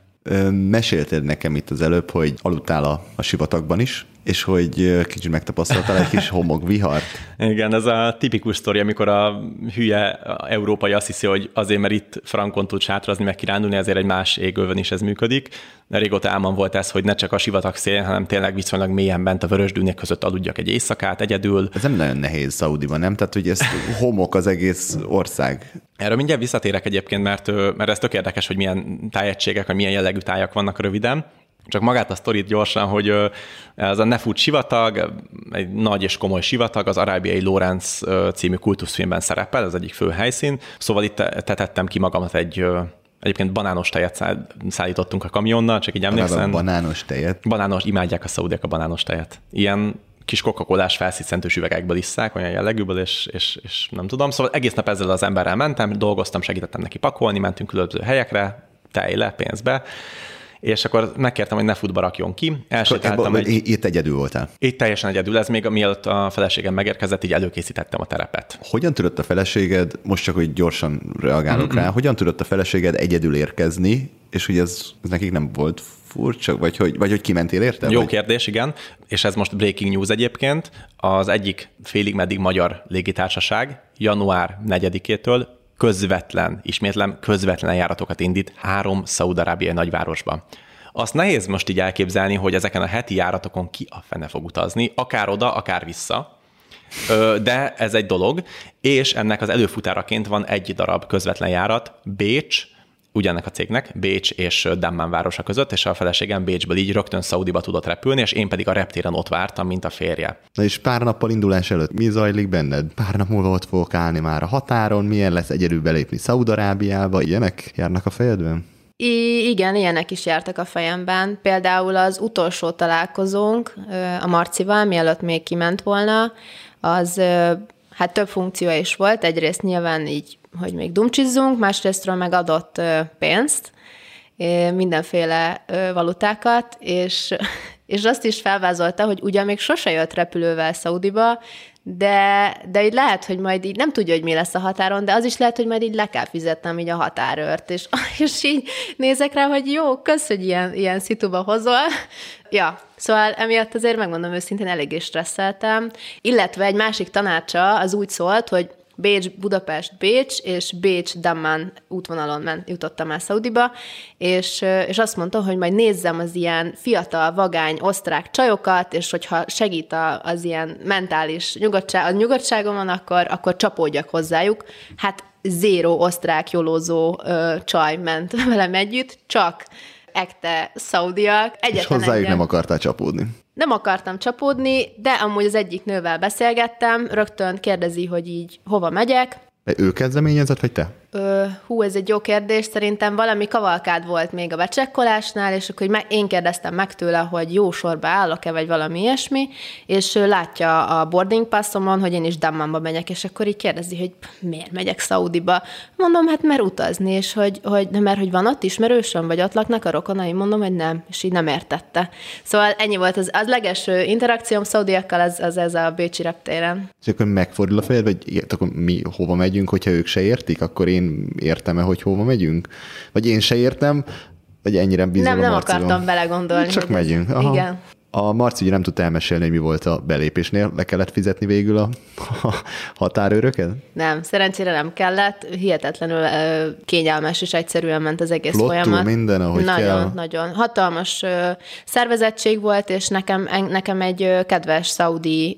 Mesélted nekem itt az előbb, hogy aludtál a, a sivatagban is, és hogy kicsit megtapasztaltál egy kis homok vihart. Igen, ez a tipikus sztori, amikor a hülye európai azt hiszi, hogy azért, mert itt frankon tud sátrazni, meg kirándulni, ezért egy más égővön is ez működik. Régóta álmam volt ez, hogy ne csak a sivatag szélén, hanem tényleg viszonylag mélyen bent a vörös dűnék között aludjak egy éjszakát egyedül. Ez nem nagyon nehéz Szaudiban, nem? Tehát, hogy ez homok az egész ország. Erről mindjárt visszatérek egyébként, mert, mert ez tök érdekes, hogy milyen tájegységek, vagy milyen jellegű tájak vannak röviden. Csak magát a sztorit gyorsan, hogy ez a Nefut sivatag, egy nagy és komoly sivatag, az arábiai Lorenz című kultuszfilmben szerepel, ez egyik fő helyszín. Szóval itt tetettem ki magamat egy Egyébként banános tejet szállítottunk a kamionnal, csak így emlékszem. Banános tejet? Banános, imádják a szaudiak a banános tejet. Ilyen kis coca felszíszentős üvegekből isszák, olyan jellegűből, és, és, és, nem tudom. Szóval egész nap ezzel az emberrel mentem, dolgoztam, segítettem neki pakolni, mentünk különböző helyekre, tejle, pénzbe, és akkor megkértem, hogy ne futba rakjon ki. Elsétáltam egy... Itt egyedül voltál? Itt teljesen egyedül, ez még mielőtt a feleségem megérkezett, így előkészítettem a terepet. Hogyan tudott a feleséged, most csak hogy gyorsan reagálok mm-hmm. rá, hogyan tudott a feleséged egyedül érkezni, és hogy ez, ez nekik nem volt furcsa, vagy hogy, vagy hogy kimentél érte? Jó vagy? kérdés, igen. És ez most breaking news egyébként. Az egyik félig meddig magyar légitársaság január 4-től közvetlen, ismétlem, közvetlen járatokat indít három szaudarábiai nagyvárosba. azt nehéz most így elképzelni, hogy ezeken a heti járatokon ki a fene fog utazni, akár oda, akár vissza. De ez egy dolog, és ennek az előfutáraként van egy darab közvetlen járat, Bécs, ugyannek a cégnek, Bécs és Dammam városa között, és a feleségem Bécsből így rögtön Szaudiba tudott repülni, és én pedig a reptéren ott vártam, mint a férje. Na és pár nappal indulás előtt mi zajlik benned? Pár nap múlva ott fogok állni már a határon, milyen lesz egyedül belépni Szaudarábiába, ilyenek járnak a fejedben? I- igen, ilyenek is jártak a fejemben. Például az utolsó találkozónk a Marcival, mielőtt még kiment volna, az hát több funkciója is volt. Egyrészt nyilván így, hogy még dumcsizzunk, másrésztről meg adott pénzt, mindenféle valutákat, és, és azt is felvázolta, hogy ugyan még sose jött repülővel Szaudiba, de, de így lehet, hogy majd így nem tudja, hogy mi lesz a határon, de az is lehet, hogy majd így le kell fizetnem így a határőrt, és, és így nézek rá, hogy jó, kösz, hogy ilyen, ilyen szituba hozol. Ja, szóval emiatt azért megmondom őszintén, eléggé stresszeltem, illetve egy másik tanácsa az úgy szólt, hogy Bécs, Budapest, Bécs, és Bécs, Damman útvonalon ment, jutottam el Szaudiba, és, és azt mondta, hogy majd nézzem az ilyen fiatal, vagány, osztrák csajokat, és hogyha segít az ilyen mentális nyugodtság, a nyugodtságomon, akkor, akkor csapódjak hozzájuk. Hát zéro osztrák jólózó ö, csaj ment velem együtt, csak ekte szaudiak. Egyetlen és hozzájuk engem. nem akartál csapódni. Nem akartam csapódni, de amúgy az egyik nővel beszélgettem, rögtön kérdezi, hogy így hova megyek. Ő kezdeményezett, vagy te? Hú, ez egy jó kérdés. Szerintem valami kavalkád volt még a becsekkolásnál, és akkor meg, én kérdeztem meg tőle, hogy jó sorba állok-e, vagy valami ilyesmi, és látja a boarding passzomon, hogy én is Dammamba megyek, és akkor így kérdezi, hogy miért megyek Szaudiba. Mondom, hát mert utazni, és hogy, hogy mert hogy van ott ismerősöm, vagy ott laknak a rokonai, mondom, hogy nem, és így nem értette. Szóval ennyi volt az, az legeső interakcióm szaudiakkal, az, az ez a Bécsi reptéren. És akkor megfordul a fejed, vagy akkor mi hova megyünk, hogyha ők se értik, akkor én én értem-e, hogy hova megyünk? Vagy én se értem, vagy ennyire bízom Nem, nem akartam belegondolni. Csak megyünk. Aha. Igen. A Marci nem tudta elmesélni, hogy mi volt a belépésnél. Le kellett fizetni végül a, a határőröket? Nem, szerencsére nem kellett. Hihetetlenül kényelmes és egyszerűen ment az egész Flottul folyamat. minden, ahogy nagyon, kell. Nagyon, Hatalmas szervezettség volt, és nekem, nekem egy kedves szaudi,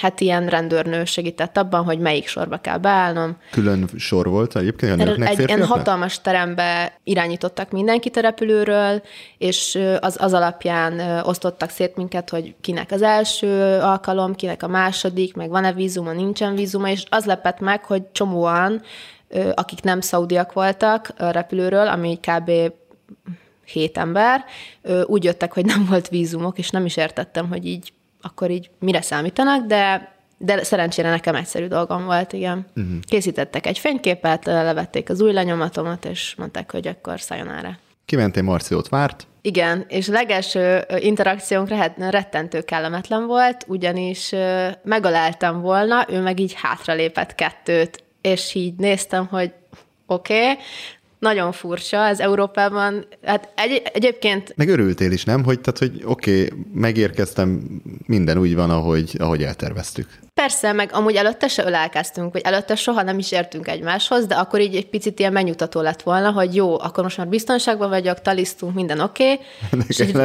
hát ilyen rendőrnő segített abban, hogy melyik sorba kell beállnom. Külön sor volt egyébként a nőknek, Egy ilyen hatalmas terembe irányítottak mindenkit a repülőről, és az, az alapján osztottak osztottak szét minket, hogy kinek az első alkalom, kinek a második, meg van-e vízuma, nincsen vízuma, és az lepett meg, hogy csomóan, akik nem szaudiak voltak a repülőről, ami kb hét ember, úgy jöttek, hogy nem volt vízumok, és nem is értettem, hogy így akkor így mire számítanak, de de szerencsére nekem egyszerű dolgom volt, igen. Uh-huh. Készítettek egy fényképet, levették az új lenyomatomat, és mondták, hogy akkor szálljon erre. Kimentél, Marci ott várt? Igen, és a legelső interakciónk rettentő kellemetlen volt, ugyanis megaláltam volna, ő meg így hátralépett kettőt, és így néztem, hogy oké, okay, nagyon furcsa, ez Európában, hát egy, egyébként... Meg örültél is, nem? Hogy, tehát, hogy oké, okay, megérkeztem, minden úgy van, ahogy, ahogy elterveztük. Persze, meg amúgy előtte se ölelkeztünk, vagy előtte soha nem is értünk egymáshoz, de akkor így egy picit ilyen megnyugtató lett volna, hogy jó, akkor most már biztonságban vagyok, talisztunk, minden oké, okay, és, így,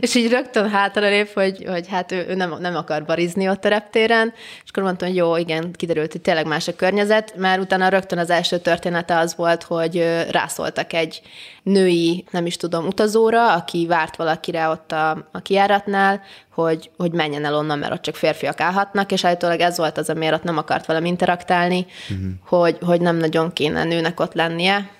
és így rögtön hátra lép, hogy, hogy hát ő, ő nem, nem akar barizni ott a reptéren, és akkor mondtam, hogy jó, igen, kiderült, hogy tényleg más a környezet, mert utána rögtön az első története az volt, hogy rászóltak egy női, nem is tudom, utazóra, aki várt valakire ott a, a kiáratnál, hogy, hogy menjen el onnan, mert ott csak férfiak állhatnak, és állítólag ez volt az, amiért ott nem akart velem interaktálni, uh-huh. hogy, hogy nem nagyon kéne nőnek ott lennie.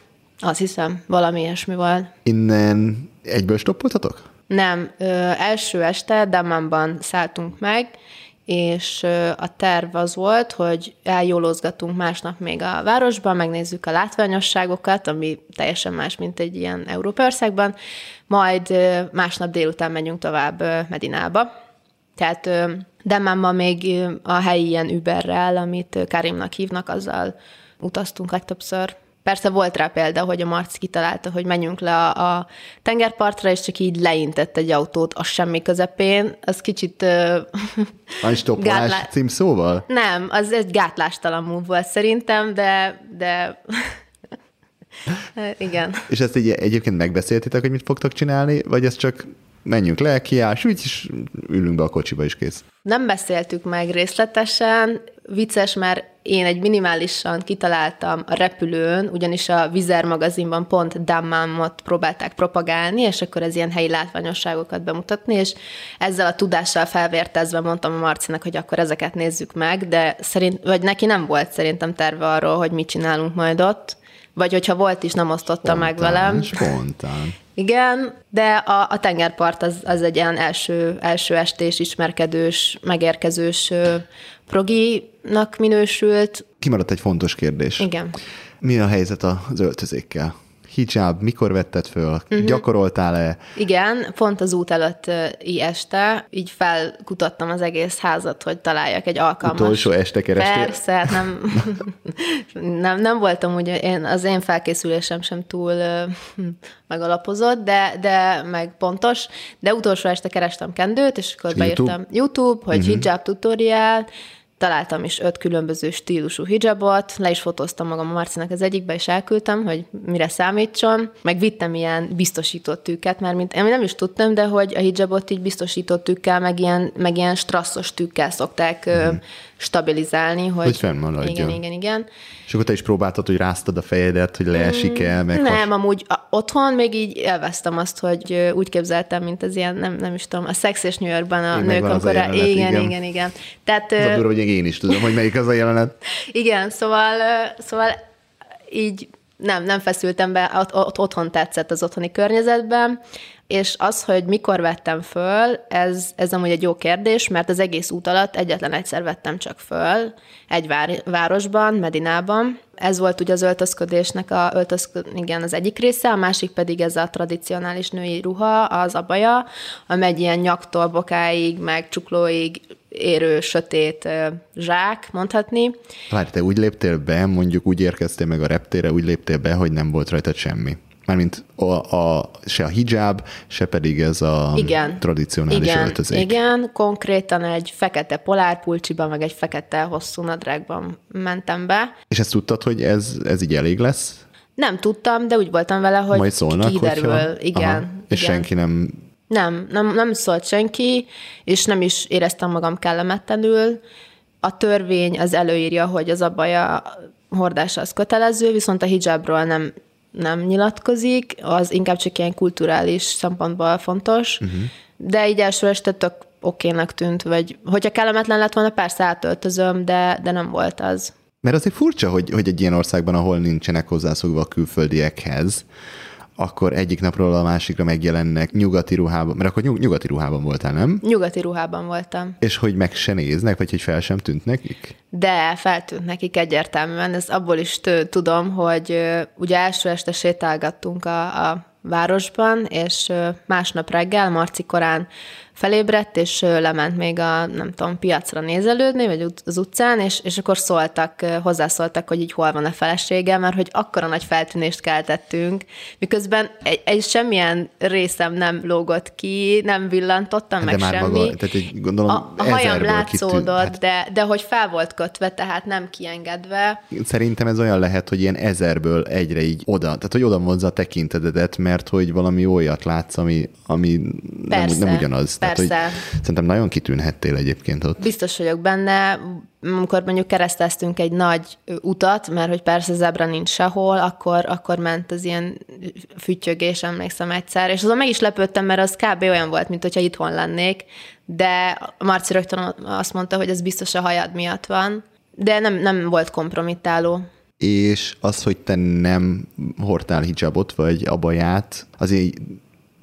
Azt hiszem, valami ilyesmi volt. Innen egyből stoppoltatok? Nem, ö, első este Damanban szálltunk meg, és a terv az volt, hogy eljólózgatunk másnap még a városban, megnézzük a látványosságokat, ami teljesen más, mint egy ilyen Európa országban, majd másnap délután megyünk tovább Medinába. Tehát Demmánban még a helyi ilyen Uberrel, amit Karimnak hívnak, azzal utaztunk legtöbbször. Persze volt rá példa, hogy a Marci kitalálta, hogy menjünk le a, a tengerpartra, és csak így leintett egy autót a semmi közepén. Az kicsit... A stoppolás gátlá... címszóval? Nem, az egy gátlástalan move volt szerintem, de, de Igen. És ezt így egyébként megbeszéltétek, hogy mit fogtok csinálni, vagy ez csak menjünk le, kiáll, és ülünk be a kocsiba, is kész. Nem beszéltük meg részletesen, vicces, mert én egy minimálisan kitaláltam a repülőn, ugyanis a Vizer magazinban pont Dammamot próbálták propagálni, és akkor ez ilyen helyi látványosságokat bemutatni, és ezzel a tudással felvértezve mondtam a Marcinak, hogy akkor ezeket nézzük meg, de szerint, vagy neki nem volt szerintem terve arról, hogy mit csinálunk majd ott, vagy hogyha volt is, nem osztotta spontán, meg velem. Spontán. Igen, de a, a tengerpart az, az egy ilyen első, első estés, ismerkedős, megérkezős proginak minősült. Kimaradt egy fontos kérdés. Igen. Mi a helyzet az öltözékkel? Hijab, mikor vetted föl, uh-huh. gyakoroltál-e? Igen, pont az út előtti este, így felkutattam az egész házat, hogy találjak egy alkalmas. Utolsó este kerestél? Persze, hát nem, nem, nem voltam ugye, én, az én felkészülésem sem túl megalapozott, de, de meg pontos, de utolsó este kerestem kendőt, és akkor YouTube? beírtam YouTube, hogy uh-huh. hijab tutorial, találtam is öt különböző stílusú hijabot, le is fotóztam magam a Marcinak az egyikbe, és elküldtem, hogy mire számítson, meg vittem ilyen biztosított tűket, mert mint én nem is tudtam, de hogy a hijabot így biztosított tűkkel, meg ilyen, meg ilyen strasszos tűkkel szokták mm stabilizálni, hogy, hogy fennmaradjon. Igen, igen, igen. És akkor te is próbáltad, hogy ráztad a fejedet, hogy leesik-e? Meg nem, has... amúgy a, otthon még így élveztem azt, hogy úgy képzeltem, mint az ilyen, nem, nem is tudom, a Sex és New Yorkban a nők, amikor... A jelenet, igen, igen, igen, igen. Tehát, az a durva, hogy én is tudom, hogy melyik az a jelenet. Igen, szóval, szóval így nem, nem feszültem be, ott otthon tetszett az otthoni környezetben, és az, hogy mikor vettem föl, ez, ez amúgy egy jó kérdés, mert az egész út alatt egyetlen egyszer vettem csak föl, egy vár, városban, Medinában. Ez volt ugye az öltözködésnek a, öltözkö, igen, az egyik része, a másik pedig ez a tradicionális női ruha, az abaja, ami egy ilyen nyaktól bokáig, meg csuklóig érő, sötét zsák, mondhatni. Várj, te úgy léptél be, mondjuk úgy érkeztél meg a reptére, úgy léptél be, hogy nem volt rajta semmi. Mármint a, a, se a hijab, se pedig ez a igen, tradicionális igen, öltözék. Igen, konkrétan egy fekete polárpulcsiban, meg egy fekete hosszú nadrágban mentem be. És ezt tudtad, hogy ez, ez így elég lesz? Nem tudtam, de úgy voltam vele, hogy Majd szólnak, kiderül. Hogyha... Igen, Aha. És igen. senki nem... Nem, nem, nem szólt senki, és nem is éreztem magam kellemetlenül. A törvény az előírja, hogy az abaja hordása az kötelező, viszont a hijabról nem nem nyilatkozik, az inkább csak ilyen kulturális szempontból fontos, uh-huh. de így első este tök okénak tűnt, vagy hogyha kellemetlen lett volna, persze átöltözöm, de, de nem volt az. Mert azért furcsa, hogy, hogy egy ilyen országban, ahol nincsenek hozzászokva a külföldiekhez, akkor egyik napról a másikra megjelennek nyugati ruhában, mert akkor nyugati ruhában voltál, nem? Nyugati ruhában voltam. És hogy meg se néznek, vagy hogy fel sem tűnt nekik? De feltűnt nekik egyértelműen. Ez abból is tudom, hogy ugye első este sétálgattunk a, a városban, és másnap reggel, Marci korán felébredt, és lement még a, nem tudom, piacra nézelődni, vagy az utcán, és, és akkor szóltak, hozzászóltak, hogy így hol van a felesége, mert hogy akkora nagy feltűnést keltettünk, miközben egy, egy semmilyen részem nem lógott ki, nem villantottam, hát de meg semmi. Maga, tehát egy, gondolom, a, a hajam látszódott, hát... de, de hogy fel volt kötve, tehát nem kiengedve. Szerintem ez olyan lehet, hogy ilyen ezerből egyre így oda, tehát hogy oda vonza a tekintetedet, mert hogy valami olyat látsz, ami, ami nem, nem ugyanaz. Persze. Tehát, hogy szerintem nagyon kitűnhettél egyébként ott. Biztos vagyok benne, amikor mondjuk kereszteztünk egy nagy utat, mert hogy persze zebra nincs sehol, akkor, akkor ment az ilyen füttyögés, emlékszem egyszer, és azon meg is lepődtem, mert az kb. olyan volt, mint hogyha itthon lennék, de Marci rögtön azt mondta, hogy ez biztos a hajad miatt van, de nem, nem volt kompromittáló és az, hogy te nem hordtál hijabot, vagy abaját, azért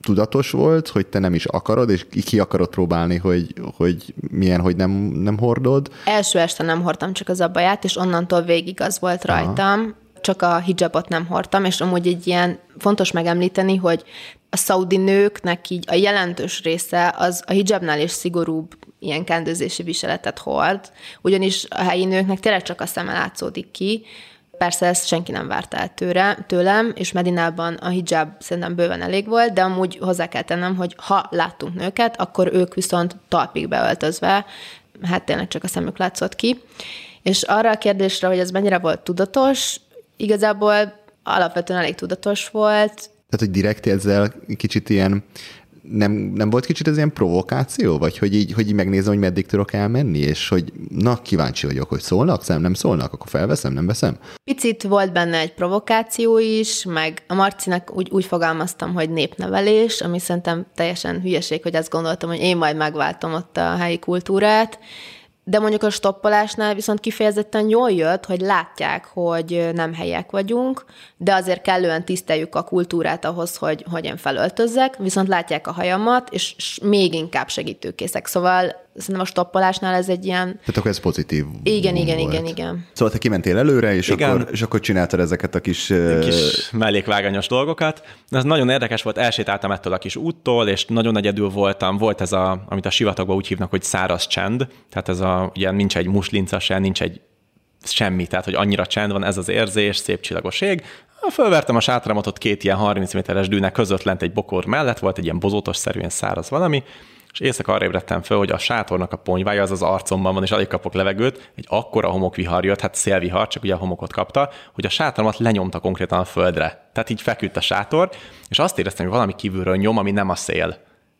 tudatos volt, hogy te nem is akarod, és ki akarod próbálni, hogy, hogy milyen, hogy nem, nem hordod? Első este nem hordtam csak az abaját, és onnantól végig az volt rajtam. Aha. Csak a hijabot nem hordtam, és amúgy egy ilyen fontos megemlíteni, hogy a szaudi nőknek így a jelentős része az a hijabnál is szigorúbb ilyen kendőzési viseletet hord, ugyanis a helyi nőknek tényleg csak a szeme látszódik ki, Persze ezt senki nem várt el tőle, tőlem, és Medinában a hijab szerintem bőven elég volt, de amúgy hozzá kell tennem, hogy ha láttunk nőket, akkor ők viszont talpig beöltözve, hát tényleg csak a szemük látszott ki. És arra a kérdésre, hogy ez mennyire volt tudatos, igazából alapvetően elég tudatos volt. Tehát, hogy direkt ezzel kicsit ilyen nem, nem volt kicsit ez ilyen provokáció, vagy hogy így, hogy így megnézem, hogy meddig tudok elmenni, és hogy na, kíváncsi vagyok, hogy szólnak, szem, nem szólnak, akkor felveszem, nem veszem? Picit volt benne egy provokáció is, meg a Marcinek úgy, úgy fogalmaztam, hogy népnevelés, ami szerintem teljesen hülyeség, hogy azt gondoltam, hogy én majd megváltom ott a helyi kultúrát, de mondjuk a stoppolásnál viszont kifejezetten jól jött, hogy látják, hogy nem helyek vagyunk, de azért kellően tiszteljük a kultúrát ahhoz, hogy, hogy én felöltözzek, viszont látják a hajamat, és még inkább segítőkészek. Szóval szerintem a stoppolásnál ez egy ilyen... Tehát akkor ez pozitív Igen, igen, volt. igen, igen. Szóval te kimentél előre, és, Igen. akkor, és akkor csináltad ezeket a kis... kis mellékvágányos dolgokat. Ez nagyon érdekes volt, elsétáltam ettől a kis úttól, és nagyon egyedül voltam. Volt ez, a, amit a sivatagban úgy hívnak, hogy száraz csend, tehát ez a, ugye nincs egy muslinca se, nincs egy semmi, tehát hogy annyira csend van, ez az érzés, szép csillagos ég. Fölvertem a sátramat ott két ilyen 30 méteres dűnek között lent egy bokor mellett, volt egy ilyen bozótos szerűen száraz valami, és éjszaka arra ébredtem föl, hogy a sátornak a ponyvája az az arcomban van, és alig kapok levegőt, egy akkora homokvihar jött, hát szélvihar, csak ugye a homokot kapta, hogy a sátormat lenyomta konkrétan a földre. Tehát így feküdt a sátor, és azt éreztem, hogy valami kívülről nyom, ami nem a szél.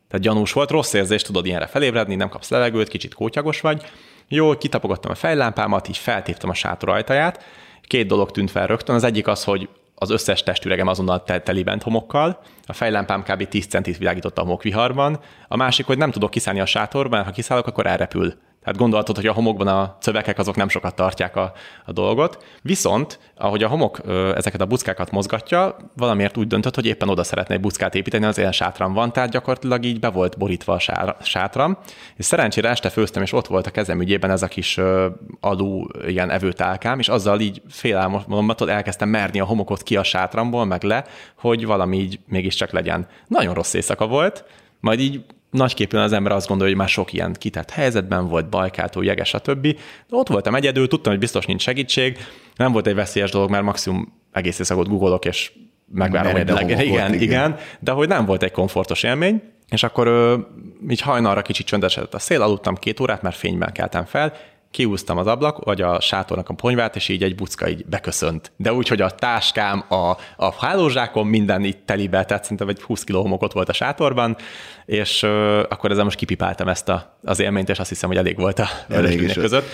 Tehát gyanús volt, rossz érzés, tudod ilyenre felébredni, nem kapsz levegőt, kicsit kótyagos vagy. Jó, kitapogattam a fejlámpámat, így feltéptem a sátor ajtaját. Két dolog tűnt fel rögtön. Az egyik az, hogy az összes testüregem azonnal te- teli bent homokkal, a fejlámpám kb. 10 centit világított a homokviharban, a másik, hogy nem tudok kiszállni a sátorban, ha kiszállok, akkor elrepül. Tehát gondolhatod, hogy a homokban a cövekek azok nem sokat tartják a, a dolgot. Viszont, ahogy a homok ezeket a buckákat mozgatja, valamiért úgy döntött, hogy éppen oda szeretne egy buckát építeni, az ilyen sátram van, tehát gyakorlatilag így be volt borítva a sátram. És szerencsére este főztem, és ott volt a kezem ügyében ez a kis alú ilyen evőtálkám, és azzal így félálmomatod elkezdtem merni a homokot ki a sátramból, meg le, hogy valami így mégiscsak legyen. Nagyon rossz éjszaka volt, majd így nagyképpen az ember azt gondolja, hogy már sok ilyen kitett helyzetben volt, bajkátó, jeges, stb. De ott voltam egyedül, tudtam, hogy biztos nincs segítség, nem volt egy veszélyes dolog, mert maximum egész éjszakot googolok, és megvárom, hogy Mered a leg... homokot, igen, igen. igen, de hogy nem volt egy komfortos élmény, és akkor ö, így hajnalra kicsit csöndesedett a szél, aludtam két órát, mert fényben keltem fel, kiúztam az ablak, vagy a sátornak a ponyvát, és így egy bucka így beköszönt. De úgy, hogy a táskám, a, a hálózsákom, minden itt telibe, tehát szerintem egy 20 kiló homokot volt a sátorban, és ö, akkor ezzel most kipipáltam ezt a, az élményt, és azt hiszem, hogy elég volt a Elég között.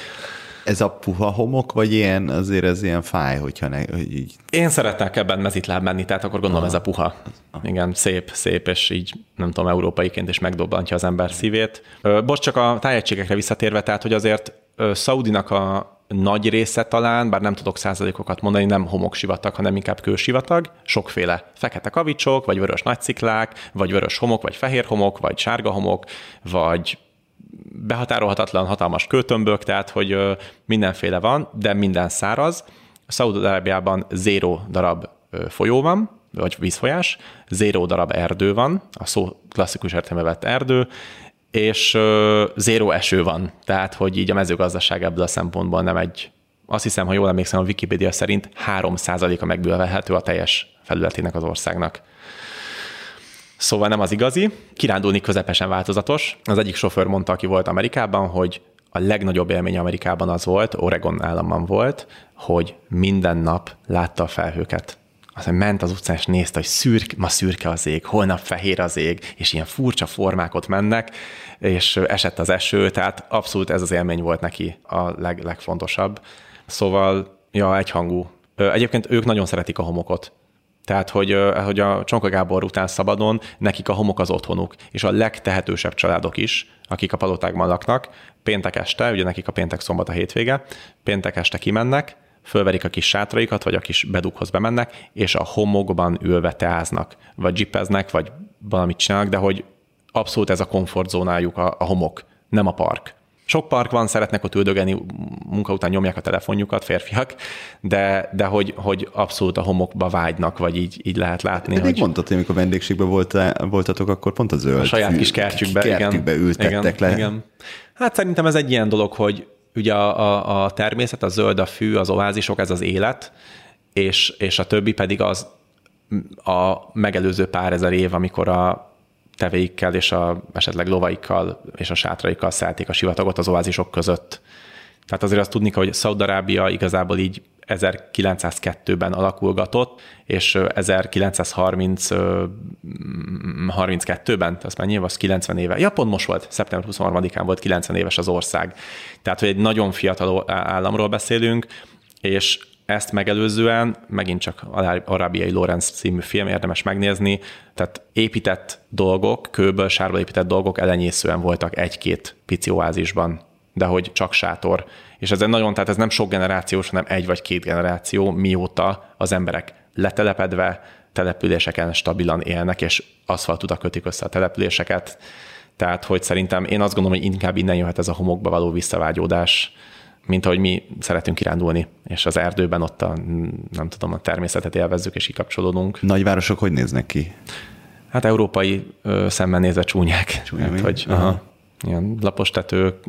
Ez a puha homok, vagy ilyen, azért ez ilyen fáj, hogyha ne, hogy így Én szeretnék ebben mezitláb menni, tehát akkor gondolom ez a puha. Igen, szép, szép, és így nem tudom, európaiként is megdobbantja az ember szívét. Most csak a tájegységekre visszatérve, tehát hogy azért Szaudinak a nagy része talán, bár nem tudok százalékokat mondani, nem homoksivatag, hanem inkább kősivatag, sokféle fekete kavicsok, vagy vörös nagyciklák, vagy vörös homok, vagy fehér homok, vagy sárga homok, vagy behatárolhatatlan hatalmas kőtömbök, tehát hogy mindenféle van, de minden száraz. Szaúd-Arábiában zéro darab folyó van, vagy vízfolyás, zéro darab erdő van, a szó klasszikus értelme vett erdő, és ö, zéro eső van, tehát hogy így a mezőgazdaság ebből a szempontból nem egy, azt hiszem, ha jól emlékszem, a Wikipédia szerint 3%-a megbővelhető a teljes felületének az országnak. Szóval nem az igazi. Kirándulni közepesen változatos. Az egyik sofőr mondta, aki volt Amerikában, hogy a legnagyobb élmény Amerikában az volt, Oregon államban volt, hogy minden nap látta a felhőket. Aztán ment az utcán, és nézte, hogy szürk, ma szürke az ég, holnap fehér az ég, és ilyen furcsa formák ott mennek, és esett az eső, tehát abszolút ez az élmény volt neki a leg, legfontosabb. Szóval, ja, egyhangú. Egyébként ők nagyon szeretik a homokot. Tehát, hogy, hogy a Csonka Gábor után szabadon, nekik a homok az otthonuk, és a legtehetősebb családok is, akik a palotákban laknak, péntek este, ugye nekik a péntek szombat a hétvége, péntek este kimennek, fölverik a kis sátraikat, vagy a kis bedughoz bemennek, és a homokban ülve teáznak, vagy zsipeznek, vagy valamit csinálnak, de hogy abszolút ez a komfortzónájuk a, a homok, nem a park. Sok park van, szeretnek ott üldögeni, munka után nyomják a telefonjukat, férfiak, de, de hogy, hogy abszolút a homokba vágynak, vagy így, így lehet látni, Eddig hogy mondtad, hogy amikor vendégségben voltál, voltatok, akkor pont a zöld a saját kis kertjükbe, kertjükbe igen. ültettek igen, le. Igen. Hát szerintem ez egy ilyen dolog, hogy ugye a, a, a természet, a zöld, a fű, az oázisok, ez az élet, és, és a többi pedig az a megelőző pár ezer év, amikor a tevéikkel és a, esetleg lovaikkal és a sátraikkal szállték a sivatagot az oázisok között. Tehát azért azt tudni kell, hogy Szaudarábia igazából így 1902-ben alakulgatott, és 1930-32-ben, az mennyi, az 90 éve. Ja, pont most volt, szeptember 23-án volt 90 éves az ország. Tehát, hogy egy nagyon fiatal államról beszélünk, és ezt megelőzően, megint csak Arábiai Lorenz című film, érdemes megnézni, tehát épített dolgok, kőből, sárból épített dolgok elenyészően voltak egy-két pici oázisban, de hogy csak sátor. És ez nagyon, tehát ez nem sok generációs, hanem egy vagy két generáció, mióta az emberek letelepedve, településeken stabilan élnek, és aszfaltutak kötik össze a településeket. Tehát, hogy szerintem én azt gondolom, hogy inkább innen jöhet ez a homokba való visszavágyódás, mint ahogy mi szeretünk kirándulni, és az erdőben ott a, nem tudom, a természetet élvezzük és kikapcsolódunk. Nagyvárosok hogy néznek ki? Hát európai ö, szemben nézve csúnyák. Csúnya, hát, hogy, aha. aha. Ilyen lapos tetők,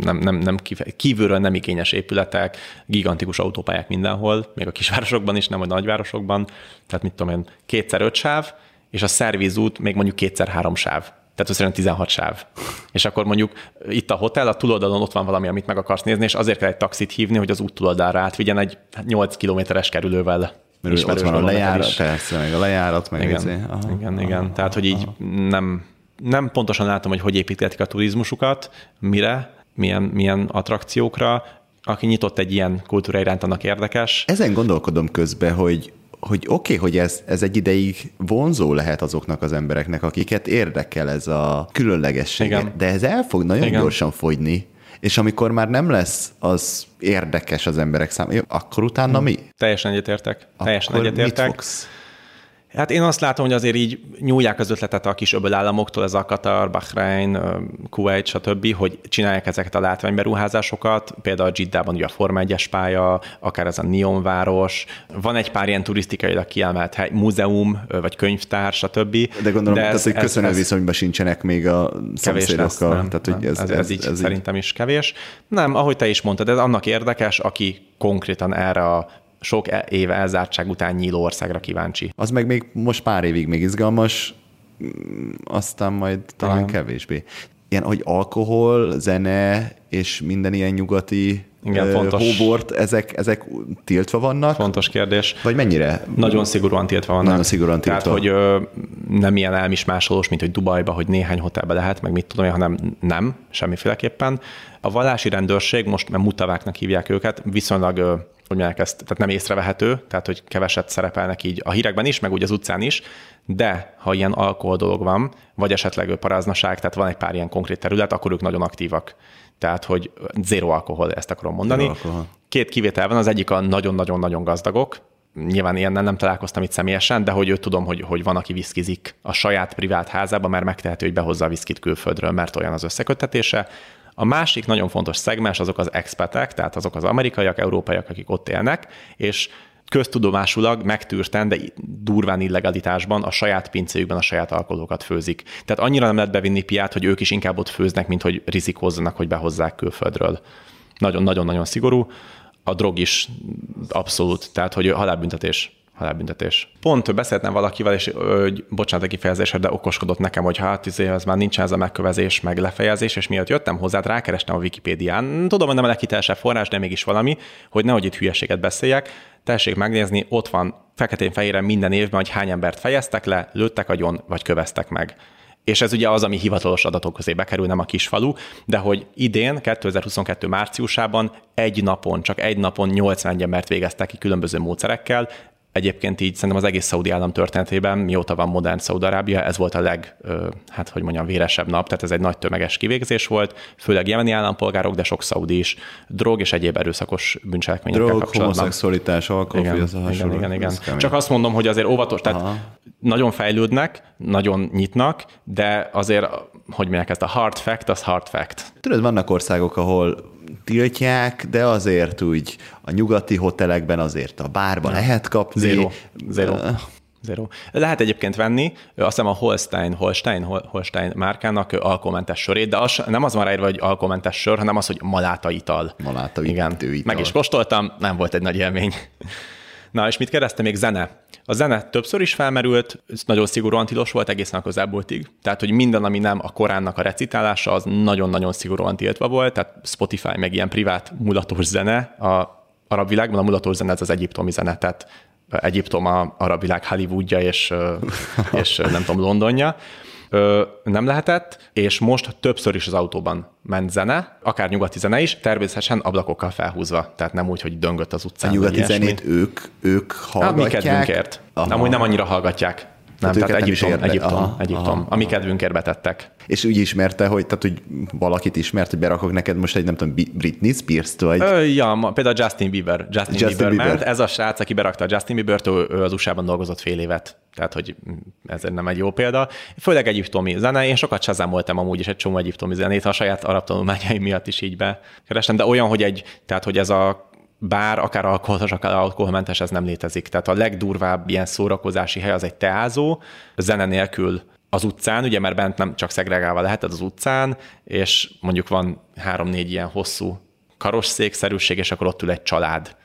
nem, nem, nem kívülről nem igényes épületek, gigantikus autópályák mindenhol, még a kisvárosokban is, nem a nagyvárosokban. Tehát mit tudom én, kétszer öt sáv, és a szervizút még mondjuk kétszer három sáv. Tehát összesen 16 sáv. És akkor mondjuk itt a hotel, a túloldalon ott van valami, amit meg akarsz nézni, és azért kell egy taxit hívni, hogy az út túloldalra átvigyen egy 8 kilométeres kerülővel. Mert ott van a lejárat, persze, meg a lejárat, meg igen, izé. aha, igen, igen. Aha, Tehát, hogy így nem, nem pontosan látom, hogy hogy építették a turizmusukat, mire, milyen, milyen attrakciókra, aki nyitott egy ilyen kultúra iránt, annak érdekes. Ezen gondolkodom közben, hogy hogy oké, okay, hogy ez, ez egy ideig vonzó lehet azoknak az embereknek, akiket érdekel ez a különlegesség, Igen. de ez el fog nagyon Igen. gyorsan fogyni, és amikor már nem lesz az érdekes az emberek számára, akkor utána mi? Teljesen egyetértek. Teljesen akkor egyetértek. mit fogsz? Hát én azt látom, hogy azért így nyúlják az ötletet a kis öbölállamoktól, ez a Katar, Bahrain, Kuwait, stb., hogy csinálják ezeket a látványberuházásokat, például a Jiddában ugye a Forma 1 pálya, akár ez a Neon város, van egy pár ilyen turisztikailag kiemelt hely, múzeum, vagy könyvtár, stb. De gondolom, de ez, hogy köszönő ez, viszonyban sincsenek még a szomszédokkal. Nem, tehát, hogy ez, ez, ez, így ez szerintem így... is kevés. Nem, ahogy te is mondtad, ez annak érdekes, aki konkrétan erre a sok e- éve elzártság után nyíló országra kíváncsi. Az meg még most pár évig még izgalmas, mm, aztán majd talán Igen. kevésbé. Ilyen, hogy alkohol, zene és minden ilyen nyugati igen, fontos. hóbort, ezek, ezek tiltva vannak? Fontos kérdés. Vagy mennyire? Nagyon szigorúan tiltva vannak. Nagyon szigorúan tiltva. Tehát, hogy ö, nem ilyen elmismásolós, mint hogy Dubajba, hogy néhány hotelbe lehet, meg mit tudom én, hanem nem, semmiféleképpen. A vallási rendőrség, most mert mutaváknak hívják őket, viszonylag hogy mondják ezt, tehát nem észrevehető, tehát hogy keveset szerepelnek így a hírekben is, meg úgy az utcán is, de ha ilyen alkohol dolog van, vagy esetleg paráznaság, tehát van egy pár ilyen konkrét terület, akkor ők nagyon aktívak. Tehát, hogy zéro alkohol, ezt akarom mondani. Két kivétel van, az egyik a nagyon-nagyon-nagyon gazdagok, nyilván ilyen nem találkoztam itt személyesen, de hogy őt tudom, hogy, hogy van, aki viszkizik a saját privát házába, mert megtehető, hogy behozza a viszkit külföldről, mert olyan az összeköttetése. A másik nagyon fontos szegmens azok az expatek, tehát azok az amerikaiak, európaiak, akik ott élnek, és köztudomásulag megtűrten, de durván illegalitásban a saját pincéjükben a saját alkoholókat főzik. Tehát annyira nem lehet bevinni piát, hogy ők is inkább ott főznek, mint hogy rizikózzanak, hogy behozzák külföldről. Nagyon-nagyon-nagyon szigorú. A drog is abszolút, tehát hogy halálbüntetés halálbüntetés. Pont beszéltem valakivel, és ö, bocsánat a kifejezésre, de okoskodott nekem, hogy hát izé, ez már nincs ez a megkövezés, meg lefejezés, és miatt jöttem hozzá, rákerestem a Wikipédián. Tudom, hogy nem a leghitelesebb forrás, de mégis valami, hogy nehogy itt hülyeséget beszéljek. Tessék megnézni, ott van feketén-fehéren minden évben, hogy hány embert fejeztek le, lőttek agyon, vagy köveztek meg. És ez ugye az, ami hivatalos adatok közé bekerül, nem a kisfalu, de hogy idén, 2022 márciusában egy napon, csak egy napon 81 embert végeztek ki különböző módszerekkel, Egyébként így szerintem az egész Szaudi állam történetében, mióta van modern Szaudarábia, ez volt a leg, hát hogy mondjam, véresebb nap, tehát ez egy nagy tömeges kivégzés volt, főleg jemeni állampolgárok, de sok szaudi is, drog és egyéb erőszakos bűncselekményekkel drog, kapcsolatban. homoszexualitás, alkohol, igen, igen, igen, igen. Csak azt mondom, hogy azért óvatos, tehát Aha. nagyon fejlődnek, nagyon nyitnak, de azért, hogy mondják ezt, a hard fact, az hard fact. Tudod, vannak országok, ahol tiltják, de azért úgy a nyugati hotelekben azért a bárban lehet kapni. Zero. Zero. Zero. Lehet egyébként venni, azt hiszem a Holstein, Holstein, Holstein márkának alkoholmentes sörét, de az, nem az van ráírva, hogy alkoholmentes sör, hanem az, hogy maláta ital. Maláta Igen. ital. Meg is kóstoltam, nem volt egy nagy élmény. Na, és mit kérdezte még zene? A zene többször is felmerült, ez nagyon szigorúan tilos volt egészen a közelbúltig. Tehát, hogy minden, ami nem a Koránnak a recitálása, az nagyon-nagyon szigorúan tiltva volt, tehát Spotify meg ilyen privát mulatos zene a arab világban a mulatos zene ez az egyiptomi zene, tehát Egyiptom a arab világ Hollywoodja és, és nem tudom, Londonja. Nem lehetett, és most többször is az autóban ment zene, akár nyugati zene is, természetesen ablakokkal felhúzva, tehát nem úgy, hogy döngött az utcán. A nyugati zenét ők, ők hallgatják? Hát mi kedvünkért. Amúgy nem annyira hallgatják. Nem, tehát, tehát Egyiptom, érde... Egyiptom, aha, Egyiptom, aha, ami aha. kedvünkért betettek. És úgy ismerte, hogy, tehát, hogy valakit ismert, hogy berakok neked most egy, nem tudom, Britney Spears-t, vagy? Ö, ja, például Justin Bieber. Justin, Justin Bieber, Bieber ment. Ez a srác, aki berakta a Justin Bieber-t, ő az USA-ban dolgozott fél évet. Tehát, hogy ez nem egy jó példa. Főleg egyiptomi zene, én sokat voltam amúgy is egy csomó egyiptomi zenét, a saját arab tanulmányaim miatt is így bekerestem, de olyan, hogy egy, tehát, hogy ez a bár akár alkoholos, akár alkoholmentes, ez nem létezik. Tehát a legdurvább ilyen szórakozási hely az egy teázó, zene nélkül az utcán, ugye mert bent nem csak szegregálva lehet, az utcán, és mondjuk van három-négy ilyen hosszú karosszékszerűség, és akkor ott ül egy család.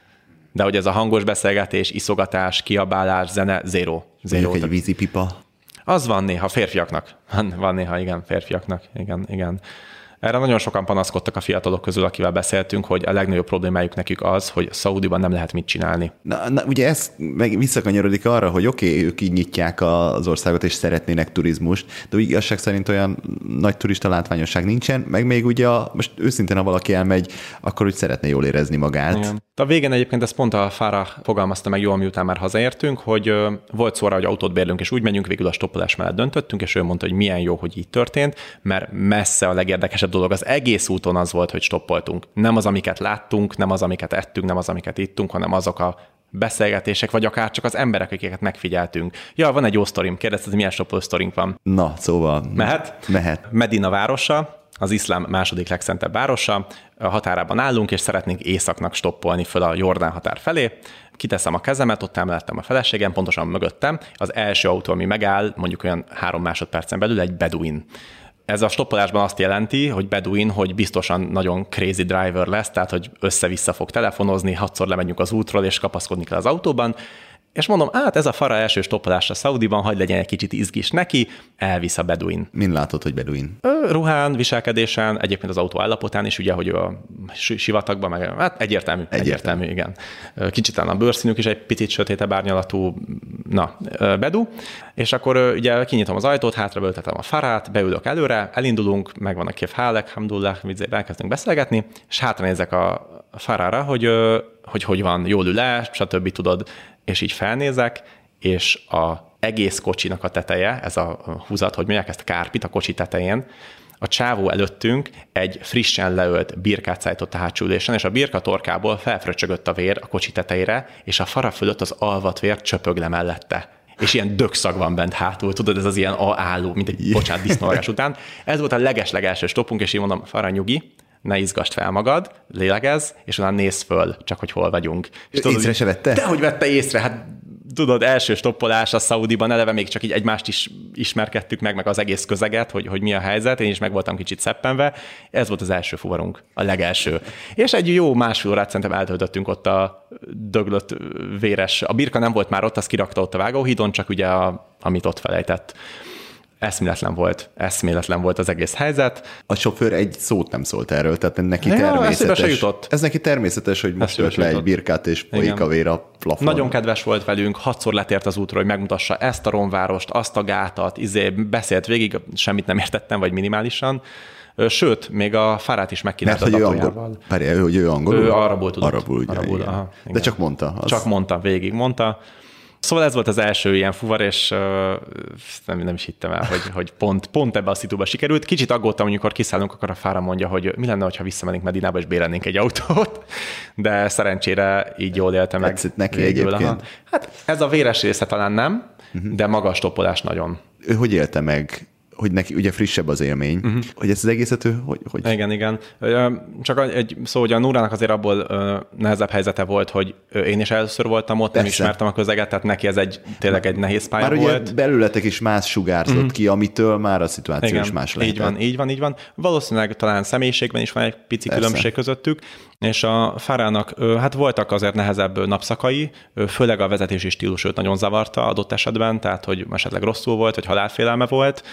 De hogy ez a hangos beszélgetés, iszogatás, kiabálás, zene, zéro. zéro. Egy vízipipa. Az van néha férfiaknak. Van, van néha, igen, férfiaknak. Igen, igen. Erre nagyon sokan panaszkodtak a fiatalok közül, akivel beszéltünk, hogy a legnagyobb problémájuk nekik az, hogy Szaudiban nem lehet mit csinálni. Na, na ugye ez meg visszakanyarodik arra, hogy oké, okay, ők így nyitják az országot, és szeretnének turizmust, de úgy igazság szerint olyan nagy turista látványosság nincsen, meg még ugye a, most őszintén, ha valaki elmegy, akkor úgy szeretne jól érezni magát. Igen. A végén egyébként ez pont a Fára fogalmazta meg jól, miután már hazaértünk, hogy volt szóra, hogy autót bérlünk, és úgy megyünk, végül a stoppolás mellett döntöttünk, és ő mondta, hogy milyen jó, hogy így történt, mert messze a legérdekesebb dolog az egész úton az volt, hogy stoppoltunk. Nem az, amiket láttunk, nem az, amiket ettünk, nem az, amiket ittunk, hanem azok a beszélgetések, vagy akár csak az emberek, akiket megfigyeltünk. Ja, van egy jó sztorim, kérdezted, hogy milyen stoppoló sztorink van. Na, szóval... Mehet? Mehet. Medina városa, az iszlám második legszentebb városa, a határában állunk, és szeretnénk északnak stoppolni föl a Jordán határ felé. Kiteszem a kezemet, ott emelettem a feleségem, pontosan mögöttem. Az első autó, ami megáll, mondjuk olyan három másodpercen belül egy beduin ez a stoppolásban azt jelenti, hogy Beduin, hogy biztosan nagyon crazy driver lesz, tehát hogy össze-vissza fog telefonozni, hatszor lemegyünk az útról, és kapaszkodni kell az autóban, és mondom, hát ez a fara első stoppolása Szaudiban, hagy legyen egy kicsit izgis neki, elvisz a Beduin. Min látod, hogy Beduin? Ruhán, viselkedésen, egyébként az autó állapotán is, ugye, hogy a sivatagban, meg hát egyértelmű, egyértelmű, egyértelmű igen. Kicsit a bőrszínük is egy picit sötétebb árnyalatú, na, Bedu, és akkor ugye kinyitom az ajtót, hátra a farát, beülök előre, elindulunk, megvan a kép hálek, hamdullah, elkezdünk beszélgetni, és hátra nézek a farára, hogy, hogy hogy van, jól ül le, stb. tudod, és így felnézek, és a egész kocsinak a teteje, ez a húzat, hogy mondják ezt a kárpit a kocsi tetején, a csávó előttünk egy frissen leölt birkát szállított a hátsó ülésen, és a birka torkából felfröcsögött a vér a kocsi tetejére, és a fara fölött az alvat vér csöpög le mellette. És ilyen dögszag van bent hátul, tudod, ez az ilyen álló, mint egy bocsánat disznóvárás után. Ez volt a leges-legelső stoppunk, és én mondom, fara nyugi, ne izgast fel magad, lélegez, és utána néz föl, csak hogy hol vagyunk. És tudod, észre se vette? De hogy vette észre, hát tudod, első stoppolás a Szaudiban, eleve még csak így egymást is ismerkedtük meg, meg az egész közeget, hogy, hogy mi a helyzet, én is meg voltam kicsit szeppenve. Ez volt az első fuvarunk, a legelső. És egy jó másfél órát szerintem eltöltöttünk ott a döglött véres. A birka nem volt már ott, az kirakta ott a vágóhídon, csak ugye a, amit ott felejtett eszméletlen volt, eszméletlen volt az egész helyzet. A sofőr egy szót nem szólt erről, tehát neki ja, természetes. Se jutott. Ez neki természetes, hogy most jött le egy birkát, és folyik a vér a plafon. Nagyon kedves volt velünk, hatszor letért az útról, hogy megmutassa ezt a romvárost, azt a gátat, izé, beszélt végig, semmit nem értettem, vagy minimálisan. Sőt, még a fárát is megkínálta Mert, hogy ő angol, Párja, hogy ő angol. Ő arabul tudott. Arabul, ugye, arabul, aha, De csak mondta. Az... Csak mondta, végig mondta. Szóval ez volt az első ilyen fuvar, és uh, nem, nem is hittem el, hogy, hogy pont, pont ebbe a szituba sikerült. Kicsit aggódtam, amikor kiszállunk, akkor a fára mondja, hogy mi lenne, ha visszamennénk Medinába, és bérelnénk egy autót, de szerencsére így jól élte meg. Tetszett neki végül, egyébként? Aha. Hát ez a véres része talán nem, uh-huh. de maga a stoppolás nagyon. Ő hogy élte meg hogy neki ugye frissebb az élmény, uh-huh. hogy ezt az egészet ő, hogy, hogy... Igen, igen. Csak egy szó, hogy a Núrának azért abból nehezebb helyzete volt, hogy én is először voltam ott, Persze. nem ismertem a közeget, tehát neki ez egy tényleg egy nehéz pálya már volt. Ugye belületek is más sugárzott uh-huh. ki, amitől már a szituáció igen, is más lehet. Így van, így van, így van. Valószínűleg talán személyiségben is van egy pici Persze. különbség közöttük, és a Fárának hát voltak azért nehezebb napszakai, főleg a vezetési stílus őt nagyon zavarta adott esetben, tehát hogy esetleg rosszul volt, vagy halálfélelme volt,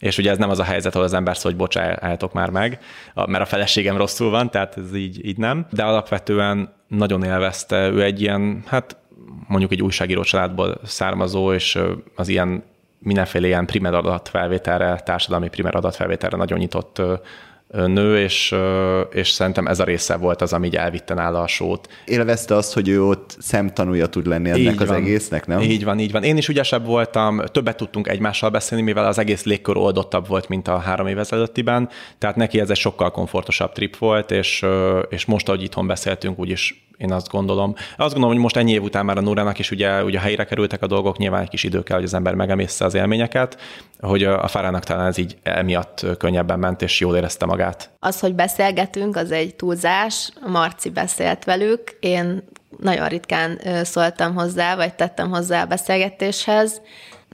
és ugye ez nem az a helyzet, ahol az ember szól, hogy bocsántok már meg, mert a feleségem rosszul van, tehát ez így, így nem. De alapvetően nagyon élvezte. Ő egy ilyen, hát mondjuk egy újságíró családból származó, és az ilyen mindenféle ilyen primer adatfelvételre, társadalmi primer adatfelvételre nagyon nyitott nő, és, és szerintem ez a része volt az, ami így elvitte nála a sót. Élvezte azt, hogy ő ott szemtanúja tud lenni ennek így az van. egésznek, nem? Így van, így van. Én is ügyesebb voltam, többet tudtunk egymással beszélni, mivel az egész légkör oldottabb volt, mint a három év ezelőttiben, tehát neki ez egy sokkal komfortosabb trip volt, és, és most, ahogy itthon beszéltünk, úgyis én azt gondolom. Azt gondolom, hogy most ennyi év után már a Nórának is ugye, ugye helyre kerültek a dolgok, nyilván egy kis idő kell, hogy az ember megemészze az élményeket, hogy a Fárának talán ez így emiatt könnyebben ment, és jól érezte magát. Az, hogy beszélgetünk, az egy túlzás. Marci beszélt velük, én nagyon ritkán szóltam hozzá, vagy tettem hozzá a beszélgetéshez.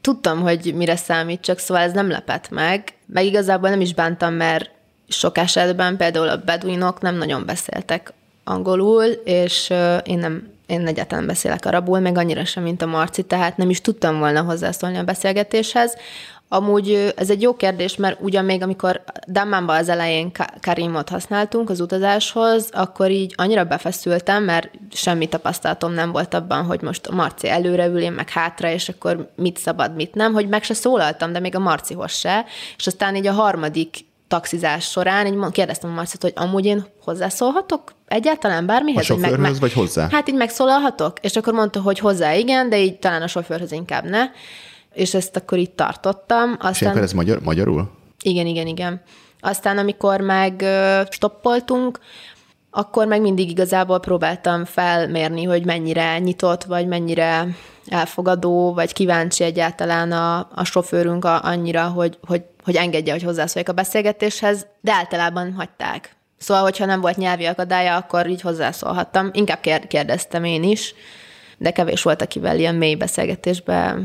Tudtam, hogy mire számít, csak szóval ez nem lepett meg, meg igazából nem is bántam, mert sok esetben például a beduinok nem nagyon beszéltek angolul, és én nem én egyáltalán beszélek arabul, meg annyira sem, mint a Marci, tehát nem is tudtam volna hozzászólni a beszélgetéshez. Amúgy ez egy jó kérdés, mert ugyan még amikor Dammánban az elején Karimot használtunk az utazáshoz, akkor így annyira befeszültem, mert semmi tapasztalatom nem volt abban, hogy most a Marci előre ül, én meg hátra, és akkor mit szabad, mit nem, hogy meg se szólaltam, de még a Marcihoz se. És aztán így a harmadik taxizás során így kérdeztem a Marcit, hogy amúgy én hozzászólhatok egyáltalán bármihez? A sofőrhöz, meg, vagy hozzá? Hát így megszólalhatok, és akkor mondta, hogy hozzá igen, de így talán a sofőrhöz inkább ne, és ezt akkor itt tartottam. Aztán... És akkor ez magyar, magyarul? Igen, igen, igen. Aztán, amikor meg stoppoltunk, akkor meg mindig igazából próbáltam felmérni, hogy mennyire nyitott, vagy mennyire elfogadó, vagy kíváncsi egyáltalán a, a sofőrünk a, annyira, hogy, hogy, hogy engedje, hogy hozzászóljak a beszélgetéshez, de általában hagyták. Szóval, hogyha nem volt nyelvi akadálya, akkor így hozzászólhattam. Inkább kérdeztem én is, de kevés volt, akivel ilyen mély beszélgetésbe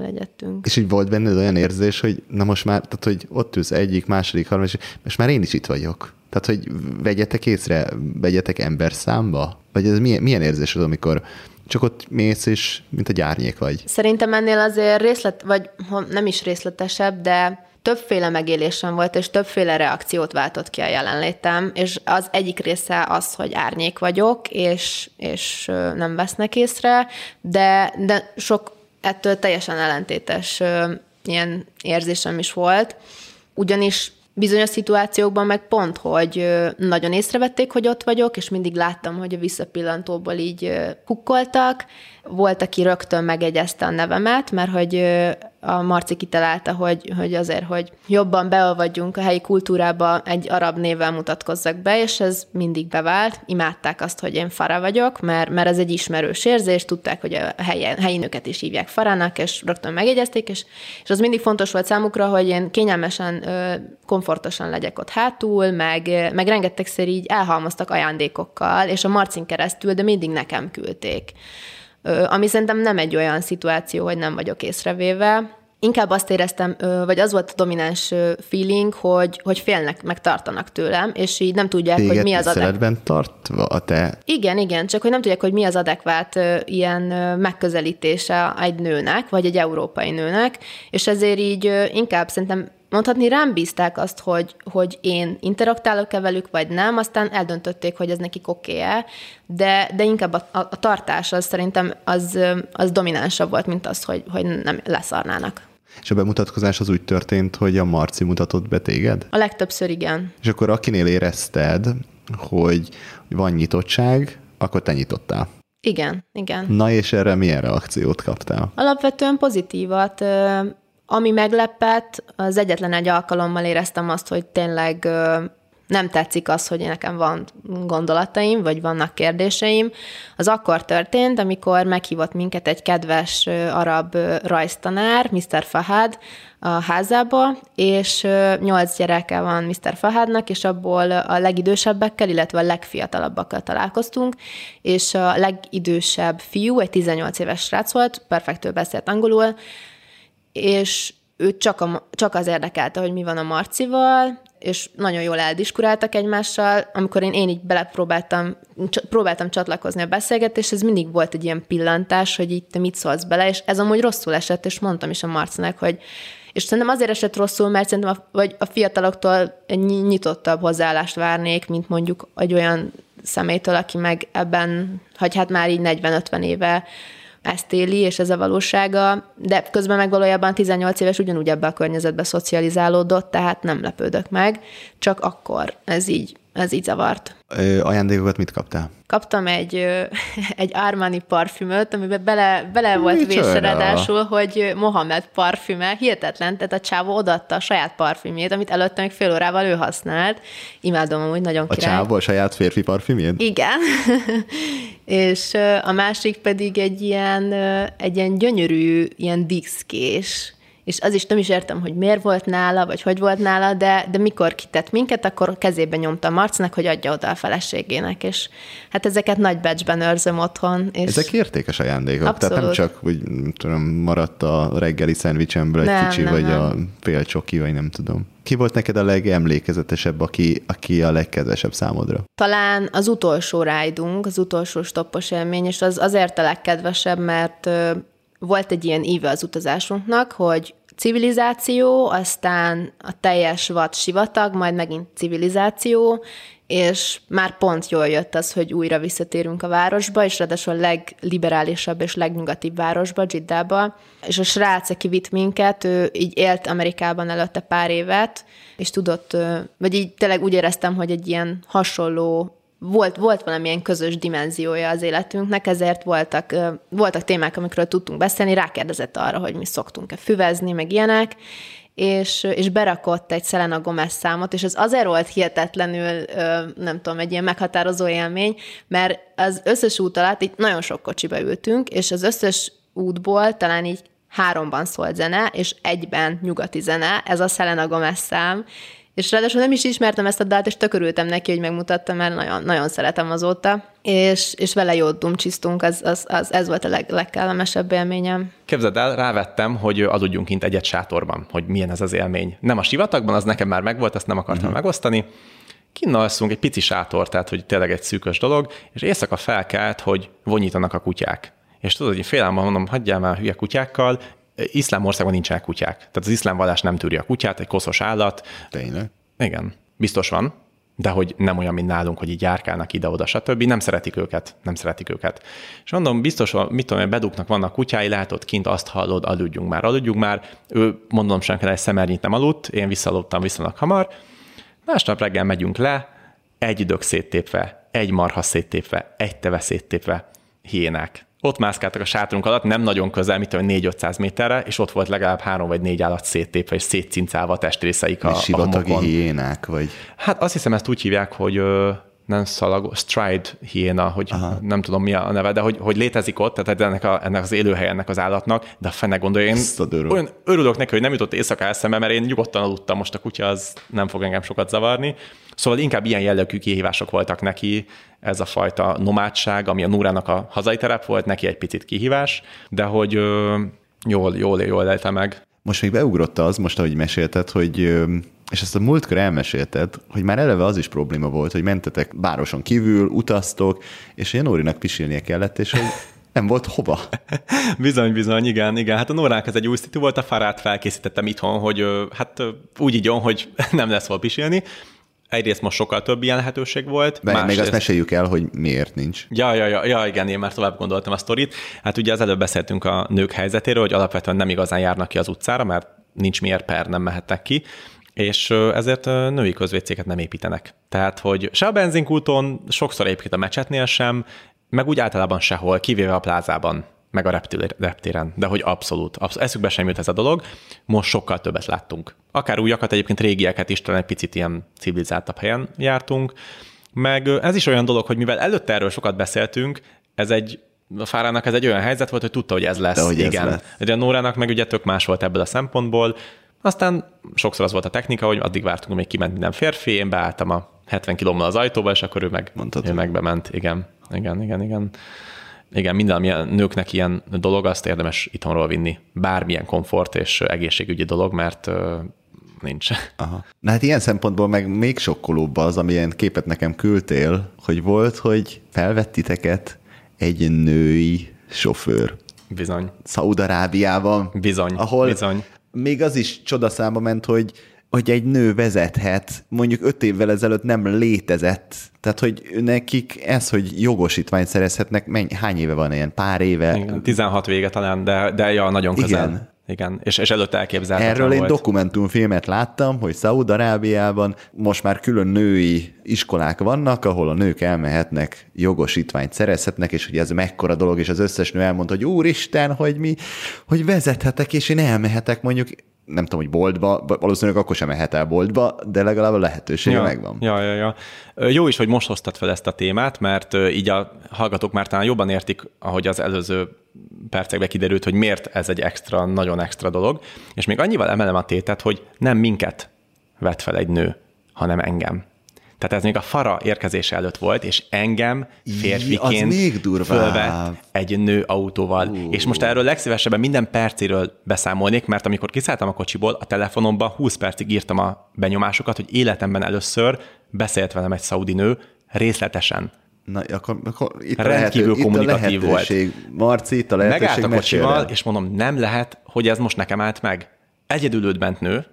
legyettünk. És így volt benned olyan érzés, hogy na most már, tehát hogy ott ülsz egyik, második, harmadik, most már én is itt vagyok. Tehát, hogy vegyetek észre, vegyetek ember számba? Vagy ez milyen, milyen érzés az, amikor csak ott mész, és mint a gyárnyék vagy? Szerintem ennél azért részlet, vagy nem is részletesebb, de többféle megélésem volt, és többféle reakciót váltott ki a jelenlétem, és az egyik része az, hogy árnyék vagyok, és, és nem vesznek észre, de, de sok ettől teljesen ellentétes ilyen érzésem is volt, ugyanis bizonyos szituációkban meg pont, hogy nagyon észrevették, hogy ott vagyok, és mindig láttam, hogy a visszapillantóból így kukkoltak. Volt, aki rögtön megegyezte a nevemet, mert hogy a Marci kitalálta, hogy, hogy azért, hogy jobban beolvadjunk a helyi kultúrába, egy arab névvel mutatkozzak be, és ez mindig bevált. Imádták azt, hogy én Fara vagyok, mert, mert ez egy ismerős érzés, tudták, hogy a helyi, helyi nőket is hívják Farának, és rögtön megjegyezték, és, és az mindig fontos volt számukra, hogy én kényelmesen, komfortosan legyek ott hátul, meg, meg rengetegszer így elhalmoztak ajándékokkal, és a Marcin keresztül, de mindig nekem küldték ami szerintem nem egy olyan szituáció, hogy nem vagyok észrevéve. Inkább azt éreztem, vagy az volt a domináns feeling, hogy, hogy félnek, meg tartanak tőlem, és így nem tudják, Téged hogy mi az adekvát. tartva a te... Igen, igen, csak hogy nem tudják, hogy mi az adekvát ilyen megközelítése egy nőnek, vagy egy európai nőnek, és ezért így inkább szerintem mondhatni rám bízták azt, hogy, hogy én interaktálok-e velük, vagy nem, aztán eldöntötték, hogy ez nekik oké -e, de, de inkább a, a, a tartás az szerintem az, az dominánsabb volt, mint az, hogy, hogy nem leszarnának. És a bemutatkozás az úgy történt, hogy a Marci mutatott be téged? A legtöbbször igen. És akkor akinél érezted, hogy van nyitottság, akkor te nyitottál. Igen, igen. Na és erre milyen reakciót kaptál? Alapvetően pozitívat ami meglepett, az egyetlen egy alkalommal éreztem azt, hogy tényleg nem tetszik az, hogy nekem van gondolataim, vagy vannak kérdéseim. Az akkor történt, amikor meghívott minket egy kedves arab rajztanár, Mr. Fahad, a házába, és nyolc gyereke van Mr. Fahadnak, és abból a legidősebbekkel, illetve a legfiatalabbakkal találkoztunk, és a legidősebb fiú, egy 18 éves srác volt, perfektől beszélt angolul, és őt csak, a, csak az érdekelte, hogy mi van a Marcival, és nagyon jól eldiskuráltak egymással. Amikor én, én így belepróbáltam, próbáltam csatlakozni a beszélgetéshez, ez mindig volt egy ilyen pillantás, hogy így te mit szólsz bele, és ez amúgy rosszul esett, és mondtam is a Marcinak, hogy és szerintem azért esett rosszul, mert szerintem a, vagy a fiataloktól nyitottabb hozzáállást várnék, mint mondjuk egy olyan szemétől, aki meg ebben, hogy hát már így 40-50 éve ezt éli, és ez a valósága, de közben meg valójában 18 éves ugyanúgy ebbe a környezetbe szocializálódott, tehát nem lepődök meg, csak akkor ez így, ez így zavart. Ö, ajándékokat mit kaptál? Kaptam egy, egy Armani parfümöt, amiben bele, bele volt vésve ráadásul, hogy Mohamed parfüme, hihetetlen, tehát a csávó odaadta a saját parfümjét, amit előtte még fél órával ő használt. Imádom amúgy, nagyon A király. csávó a saját férfi parfümjét? Igen. és ö, a másik pedig egy ilyen, ö, egy ilyen gyönyörű, ilyen diszkés, és az is nem is értem, hogy miért volt nála, vagy hogy volt nála, de, de mikor kitett minket, akkor kezébe nyomta Marcnak, hogy adja oda a feleségének, és hát ezeket nagy becsben őrzöm otthon. És Ezek értékes ajándékok, tehát nem Abszolút. csak, hogy tudom, maradt a reggeli szendvicsemből egy Nem, kicsi, nem, vagy nem. a fél csoki, vagy nem tudom. Ki volt neked a legemlékezetesebb, aki, aki a legkedvesebb számodra? Talán az utolsó rájdunk, az utolsó stoppos élmény, és az azért a legkedvesebb, mert volt egy ilyen íve az utazásunknak, hogy civilizáció, aztán a teljes vad sivatag, majd megint civilizáció, és már pont jól jött az, hogy újra visszatérünk a városba, és ráadásul a legliberálisabb és legnyugatibb városba, Jiddába. És a srác, aki vitt minket, ő így élt Amerikában előtte pár évet, és tudott, vagy így tényleg úgy éreztem, hogy egy ilyen hasonló volt, volt valamilyen közös dimenziója az életünknek, ezért voltak, voltak témák, amikről tudtunk beszélni, rákérdezett arra, hogy mi szoktunk-e füvezni, meg ilyenek, és, és berakott egy Selena Gomez számot, és ez azért volt hihetetlenül, nem tudom, egy ilyen meghatározó élmény, mert az összes út alatt, itt nagyon sok kocsiba ültünk, és az összes útból talán így háromban szólt zene, és egyben nyugati zene, ez a Selena Gomez szám, és ráadásul nem is ismertem ezt a dalt, és tök örültem neki, hogy megmutatta, mert nagyon, nagyon szeretem azóta, és, és vele jót dumcsisztunk, az, az, az, ez volt a leg, legkellemesebb élményem. Képzeld el, rávettem, hogy aludjunk kint egyet sátorban, hogy milyen ez az élmény. Nem a sivatagban, az nekem már megvolt, azt nem akartam uh-huh. megosztani. Kinn alszunk egy pici sátor, tehát hogy tényleg egy szűkös dolog, és éjszaka felkelt, hogy vonyítanak a kutyák. És tudod, hogy félelmben mondom, hagyjál már hülye kutyákkal, iszlám országban nincsenek kutyák. Tehát az iszlám vallás nem tűri a kutyát, egy koszos állat. Tényleg? Igen, biztos van, de hogy nem olyan, mint nálunk, hogy így járkálnak ide-oda, stb. Nem szeretik őket, nem szeretik őket. És mondom, biztos, van, mit tudom, én, bedugnak, vannak kutyái, ott kint azt hallod, aludjunk már, aludjunk már. Ő, mondom, sem kell, egy szemernyit nem aludt, én visszaludtam viszonylag hamar. Másnap reggel megyünk le, egy dög széttépve, egy marha széttépve, egy teve széttépve, hiénák. Ott mászkáltak a sátrunk alatt, nem nagyon közel, mit tudom, 4-500 méterre, és ott volt legalább három vagy négy állat széttépve, és szétcincálva a testrészeik a, A sivatagi hiénák, vagy... Hát azt hiszem, ezt úgy hívják, hogy nem szalagó, stride hiéna, hogy Aha. nem tudom mi a neve, de hogy, hogy létezik ott, tehát ennek, a, ennek az élőhely ennek az állatnak, de a fene gondolja, én dörög. olyan örülök neki, hogy nem jutott éjszaka eszembe, mert én nyugodtan aludtam, most a kutya az nem fog engem sokat zavarni. Szóval inkább ilyen jellegű kihívások voltak neki, ez a fajta nomádság, ami a Núrának a hazai terep volt, neki egy picit kihívás, de hogy ö, jól, jól, jól élte meg. Most még beugrott az, most ahogy mesélted, hogy és ezt a múltkor elmesélted, hogy már eleve az is probléma volt, hogy mentetek városon kívül, utaztok, és ilyen Nórinak pisilnie kellett, és hogy nem volt hova. Bizony, bizony, igen, igen. Hát a Nórának ez egy új szitu volt, a farát felkészítettem itthon, hogy hát úgy igyon, hogy nem lesz hol pisilni. Egyrészt most sokkal több ilyen lehetőség volt. De még azt másrészt- meséljük el, hogy miért nincs. Ja, ja, ja, ja, igen, én már tovább gondoltam a sztorit. Hát ugye az előbb beszéltünk a nők helyzetéről, hogy alapvetően nem igazán járnak ki az utcára, mert nincs miért per, nem mehetnek ki, és ezért női közvécéket nem építenek. Tehát, hogy se a benzinkúton, sokszor egyébként a mecsetnél sem, meg úgy általában sehol, kivéve a plázában, meg a reptil- reptéren, de hogy abszolút, abszolút, eszükbe sem jut ez a dolog, most sokkal többet láttunk. Akár újakat, egyébként régieket is, talán egy picit ilyen civilizáltabb helyen jártunk, meg ez is olyan dolog, hogy mivel előtte erről sokat beszéltünk, ez egy a Fárának ez egy olyan helyzet volt, hogy tudta, hogy ez lesz. De hogy ez Igen. lesz. De a Nórának meg ugye tök más volt ebből a szempontból. Aztán sokszor az volt a technika, hogy addig vártunk, amíg kiment minden férfi, én beálltam a 70 kilómmal az ajtóba, és akkor ő meg, Mondtad, ő meg bement. Igen, igen, igen, igen. Igen, minden, ami a nőknek ilyen dolog, azt érdemes itthonról vinni. Bármilyen komfort és egészségügyi dolog, mert nincs. Aha. Na hát ilyen szempontból meg még sokkolóbb az, amilyen képet nekem küldtél, hogy volt, hogy felvett titeket egy női sofőr. Bizony. Szaudarábiában. Bizony, ahol bizony. Még az is csodaszámba ment, hogy hogy egy nő vezethet, mondjuk öt évvel ezelőtt nem létezett. Tehát, hogy nekik ez, hogy jogosítványt szerezhetnek, mennyi, hány éve van ilyen? Pár éve? Igen, 16 vége talán, de, de ja, nagyon közel. Igen. Igen, és, és előtte elképzelhetetlen Erről én volt. dokumentumfilmet láttam, hogy Szaúd-Arábiában most már külön női iskolák vannak, ahol a nők elmehetnek, jogosítványt szerezhetnek, és hogy ez mekkora dolog, és az összes nő elmondta, hogy úristen, hogy mi, hogy vezethetek, és én elmehetek mondjuk nem tudom, hogy boltba, valószínűleg akkor sem mehet el boltba, de legalább a lehetősége ja, megvan. Ja, ja, ja. Jó is, hogy most hoztad fel ezt a témát, mert így a hallgatók már talán jobban értik, ahogy az előző percekben kiderült, hogy miért ez egy extra, nagyon extra dolog, és még annyival emelem a tétet, hogy nem minket vet fel egy nő, hanem engem. Tehát ez még a fara érkezése előtt volt, és engem férfiként még fölvett egy nő autóval. Uh. És most erről legszívesebben minden percéről beszámolnék, mert amikor kiszálltam a kocsiból, a telefonomban 20 percig írtam a benyomásokat, hogy életemben először beszélt velem egy szaudi nő részletesen. Na, akkor, akkor itt Rendkívül lehető, kommunikatív itt a lehetőség, volt. Marci, itt a lehetőség. Megállt a kocsival, és mondom, nem lehet, hogy ez most nekem állt meg. Egyedül bent nő,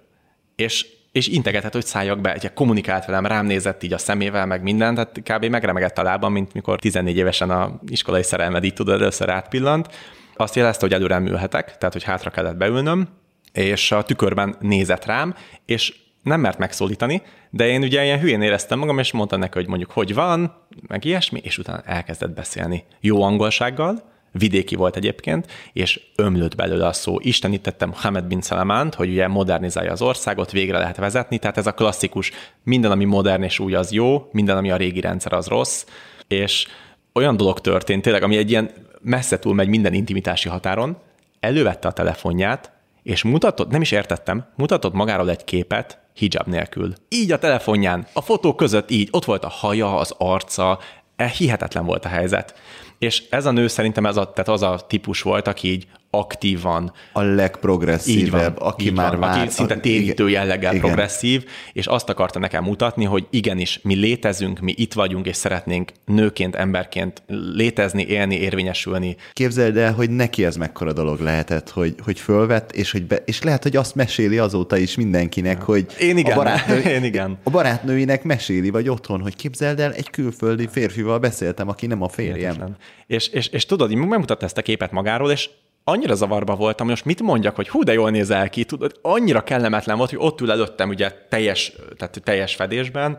és és integetett, hogy szálljak be, egy kommunikált velem, rám nézett így a szemével, meg mindent, tehát kb. megremegett a lábam, mint mikor 14 évesen a iskolai szerelmed így tudod, először átpillant. Azt jelezte, hogy előre ülhetek, tehát hogy hátra kellett beülnöm, és a tükörben nézett rám, és nem mert megszólítani, de én ugye ilyen hülyén éreztem magam, és mondtam neki, hogy mondjuk hogy van, meg ilyesmi, és utána elkezdett beszélni. Jó angolsággal, vidéki volt egyébként, és ömlött belőle a szó. Istenítettem Hamed bin Salamánt, hogy ugye modernizálja az országot, végre lehet vezetni, tehát ez a klasszikus, minden, ami modern és új, az jó, minden, ami a régi rendszer, az rossz, és olyan dolog történt tényleg, ami egy ilyen messze túl megy minden intimitási határon, elővette a telefonját, és mutatott, nem is értettem, mutatott magáról egy képet hijab nélkül. Így a telefonján, a fotó között így, ott volt a haja, az arca, e, hihetetlen volt a helyzet. És ez a nő szerintem ez a, tehát az a típus volt, aki így aktívan. A legprogresszívebb, van, aki már van, vár. Aki szinte térítő jelleggel igen. progresszív, és azt akarta nekem mutatni, hogy igenis, mi létezünk, mi itt vagyunk, és szeretnénk nőként, emberként létezni, élni, érvényesülni. Képzeld el, hogy neki ez mekkora dolog lehetett, hogy, hogy fölvett, és, hogy be, és lehet, hogy azt meséli azóta is mindenkinek, hogy Én igen, a, barátnő, Én igen. a barátnőinek meséli, vagy otthon, hogy képzeld el, egy külföldi férfival beszéltem, aki nem a férjem. És, és, és tudod, megmutatta ezt a képet magáról, és annyira zavarba voltam, hogy most mit mondjak, hogy hú, de jól nézel ki, tudod, annyira kellemetlen volt, hogy ott ül előttem ugye teljes, tehát teljes fedésben,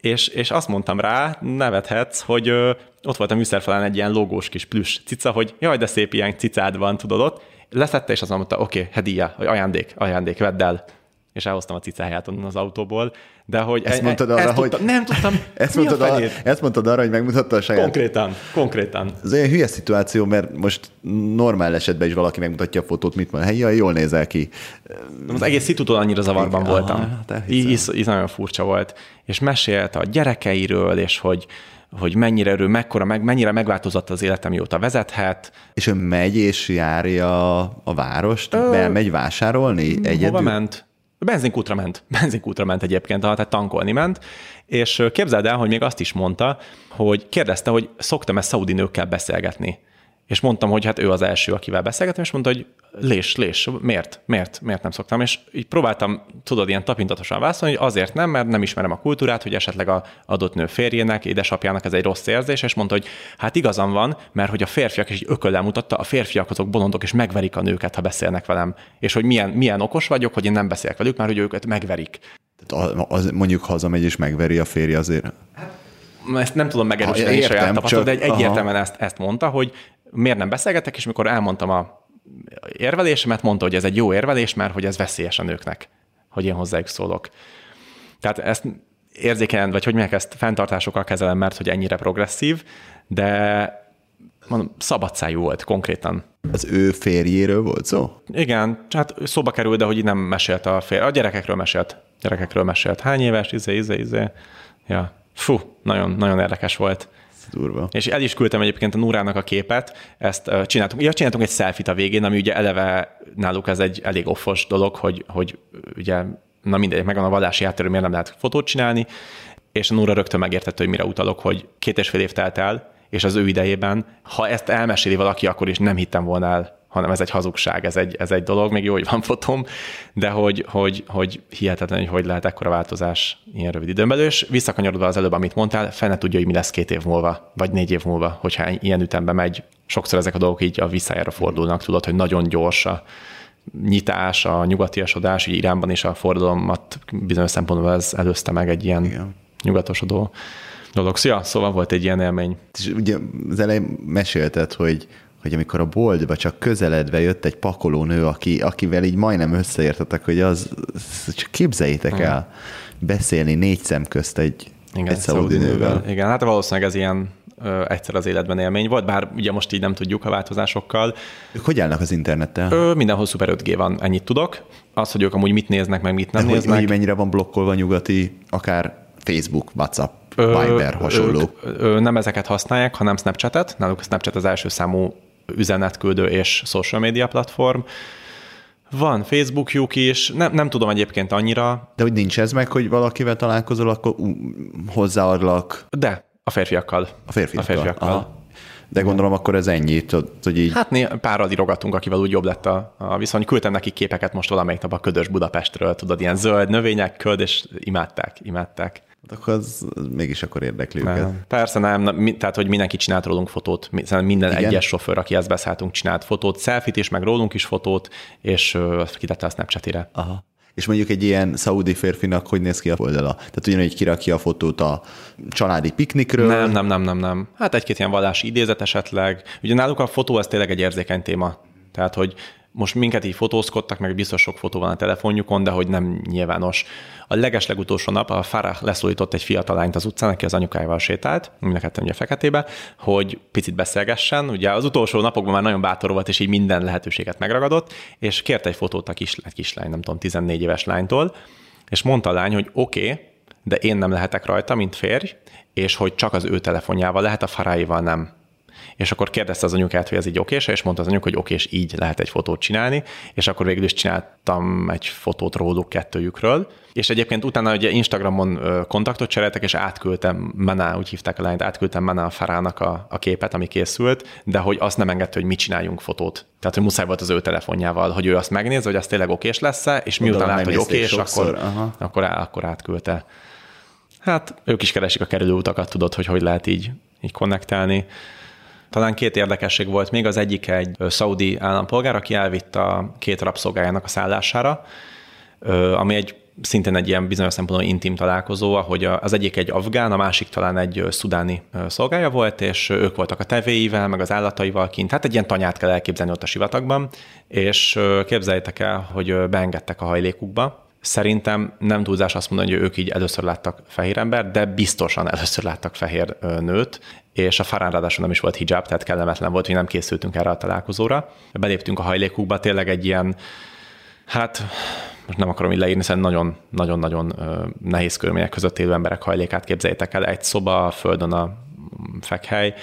és, és azt mondtam rá, nevethetsz, hogy ö, ott volt a műszerfalán egy ilyen logós kis plüss cica, hogy jaj, de szép ilyen cicád van, tudod ott, leszette, és azt mondta, oké, okay, hedíja, hogy ajándék, ajándék, vedd el és elhoztam a cicáját onnan az autóból, de hogy... Ezt e, mondtad arra, ezt hogy... Tudtam, nem tudtam, ezt mondtad, arra, ezt mondtad arra, hogy megmutatta a saját... Konkrétan, konkrétan. Ez olyan hülye szituáció, mert most normál esetben is valaki megmutatja a fotót, mit mond, hey, jól nézel ki. Az egész szitútól annyira zavarban Igen, voltam. Ez nagyon furcsa volt. És mesélt a gyerekeiről, és hogy hogy mennyire erő, mekkora, meg, mennyire megváltozott az életem, mióta vezethet. És ő megy és járja a várost, Ö... bemegy vásárolni egyedül? Hova ment? Benzinkútra ment. Benzinkútra ment egyébként, tehát tankolni ment, és képzeld el, hogy még azt is mondta, hogy kérdezte, hogy szoktam-e szaudi nőkkel beszélgetni. És mondtam, hogy hát ő az első, akivel beszélgetem, és mondta, hogy lés, lés, miért, miért, miért nem szoktam. És így próbáltam, tudod, ilyen tapintatosan válaszolni, hogy azért nem, mert nem ismerem a kultúrát, hogy esetleg a adott nő férjének, édesapjának ez egy rossz érzés, és mondta, hogy hát igazam van, mert hogy a férfiak, és így ököllel mutatta, a férfiak azok bolondok, és megverik a nőket, ha beszélnek velem. És hogy milyen, milyen okos vagyok, hogy én nem beszélek velük, mert hogy őket megverik. Tehát az, mondjuk hazamegy és megveri a férje azért. Hát, ezt nem tudom megerősíteni saját tapasztalat, de egy egyértelműen ezt, ezt mondta, hogy miért nem beszélgetek, és mikor elmondtam a érvelésemet, mondta, hogy ez egy jó érvelés, mert hogy ez veszélyes a nőknek, hogy én hozzájuk szólok. Tehát ezt érzékenyen, vagy hogy mondják, ezt fenntartásokkal kezelem, mert hogy ennyire progresszív, de mondom, szabadszájú volt konkrétan. Az ő férjéről volt szó? Igen, hát szóba került, de hogy nem mesélt a fér, a gyerekekről mesélt. Gyerekekről mesélt. Hány éves, izé, izé, izé. Ja. Fú, nagyon, nagyon érdekes volt. Durva. És el is küldtem egyébként a Núrának a képet, ezt uh, csináltunk. Ja, csináltunk egy selfit a végén, ami ugye eleve náluk ez egy elég offos dolog, hogy, hogy ugye, na mindegy, megvan a vallási háttér, miért nem lehet fotót csinálni, és a Núra rögtön megértette, hogy mire utalok, hogy két és fél év telt el, és az ő idejében, ha ezt elmeséli valaki, akkor is nem hittem volna el, hanem ez egy hazugság, ez egy, ez egy dolog, még jó, hogy van fotóm, de hogy, hogy, hogy hihetetlen, hogy hogy lehet ekkora változás ilyen rövid időn belül, és visszakanyarodva az előbb, amit mondtál, fel ne tudja, hogy mi lesz két év múlva, vagy négy év múlva, hogyha ilyen ütembe megy. Sokszor ezek a dolgok így a visszájára fordulnak, tudod, hogy nagyon gyors a nyitás, a nyugatiasodás, így Iránban is a forradalmat bizonyos szempontból ez előzte meg egy ilyen Igen. nyugatosodó dolog. Szia, szóval volt egy ilyen élmény. És ugye az elején mesélted, hogy hogy amikor a boltba csak közeledve jött egy pakoló nő, aki, akivel így majdnem összeértetek, hogy az, csak képzeljétek hmm. el, beszélni négy szem közt egy, Igen, egy szaudi nővel. Igen, hát valószínűleg ez ilyen ö, egyszer az életben élmény volt, bár ugye most így nem tudjuk a változásokkal. Ők hogy állnak az internettel? Ö, mindenhol szuper 5G van, ennyit tudok. Az, hogy ők amúgy mit néznek, meg mit nem De néznek. Hogy mennyire van blokkolva nyugati, akár Facebook, WhatsApp, Viber, hasonló. Ők, ö, nem ezeket használják, hanem Snapchatet. Náluk a Snapchat az első számú üzenetküldő és social media platform. Van Facebookjuk is, nem, nem tudom egyébként annyira. De hogy nincs ez meg, hogy valakivel találkozol, akkor hozzáadlak. De, a férfiakkal. A férfiakkal. A férfiakkal. Aha. De gondolom akkor ez ennyi, hogy így... Hát né, párral írogatunk, akivel úgy jobb lett a, a viszony. Küldtem nekik képeket most valamelyik nap a ködös Budapestről, tudod, ilyen zöld növények, köd, és imádták, imádták. Hát akkor az, az mégis akkor érdekli nem. őket. Persze nem, mi, tehát hogy mindenki csinált rólunk fotót, minden Igen? egyes sofőr, aki ezt beszálltunk, csinált fotót, selfit is, meg rólunk is fotót, és kitette a Snapchatire. Aha. És mondjuk egy ilyen szaudi férfinak hogy néz ki a oldala? Tehát ugyanúgy kirakja a fotót a családi piknikről? Nem, nem, nem, nem, nem. Hát egy-két ilyen vallási idézet esetleg. Ugye náluk a fotó az tényleg egy érzékeny téma. Tehát, hogy most minket így fotózkodtak, meg biztos sok fotó van a telefonjukon, de hogy nem nyilvános. A legeslegutolsó nap a Farah leszólított egy fiatal lányt az utcán, aki az anyukájával sétált, mind ugye feketébe, hogy picit beszélgessen. Ugye az utolsó napokban már nagyon bátor volt, és így minden lehetőséget megragadott, és kért egy fotót a kis, egy kislány, nem tudom, 14 éves lánytól, és mondta a lány, hogy oké, okay, de én nem lehetek rajta, mint férj, és hogy csak az ő telefonjával lehet, a faráival nem és akkor kérdezte az anyukát, hogy ez így okés, és mondta az anyuk, hogy okés, így lehet egy fotót csinálni, és akkor végül is csináltam egy fotót róluk kettőjükről, és egyébként utána ugye Instagramon kontaktot cseréltek, és átküldtem Mená, úgy hívták a lányt, átküldtem Mená Farának a, a képet, ami készült, de hogy azt nem engedte, hogy mit csináljunk fotót. Tehát, hogy muszáj volt az ő telefonjával, hogy ő azt megnézze, hogy az tényleg okés lesz-e, és miután látta, hogy okés, akkor, akkor, akkor átküldte. Hát ők is keresik a kerülőutakat, tudod, hogy hogy lehet így, így konnektálni. Talán két érdekesség volt még, az egyik egy szaudi állampolgár, aki elvitt a két rabszolgájának a szállására, ami egy szintén egy ilyen bizonyos szempontból intim találkozó, ahogy az egyik egy afgán, a másik talán egy szudáni szolgája volt, és ők voltak a tevéivel, meg az állataival kint. Hát egy ilyen tanyát kell elképzelni ott a sivatagban, és képzeljétek el, hogy beengedtek a hajlékukba, Szerintem nem túlzás azt mondani, hogy ők így először láttak fehér ember, de biztosan először láttak fehér nőt, és a Farán ráadásul nem is volt hijab, tehát kellemetlen volt, hogy nem készültünk erre a találkozóra. Beléptünk a hajlékukba, tényleg egy ilyen, hát most nem akarom így leírni, hiszen nagyon-nagyon-nagyon nehéz körülmények között élő emberek hajlékát képzeljétek el, egy szoba, a földön a fekhely,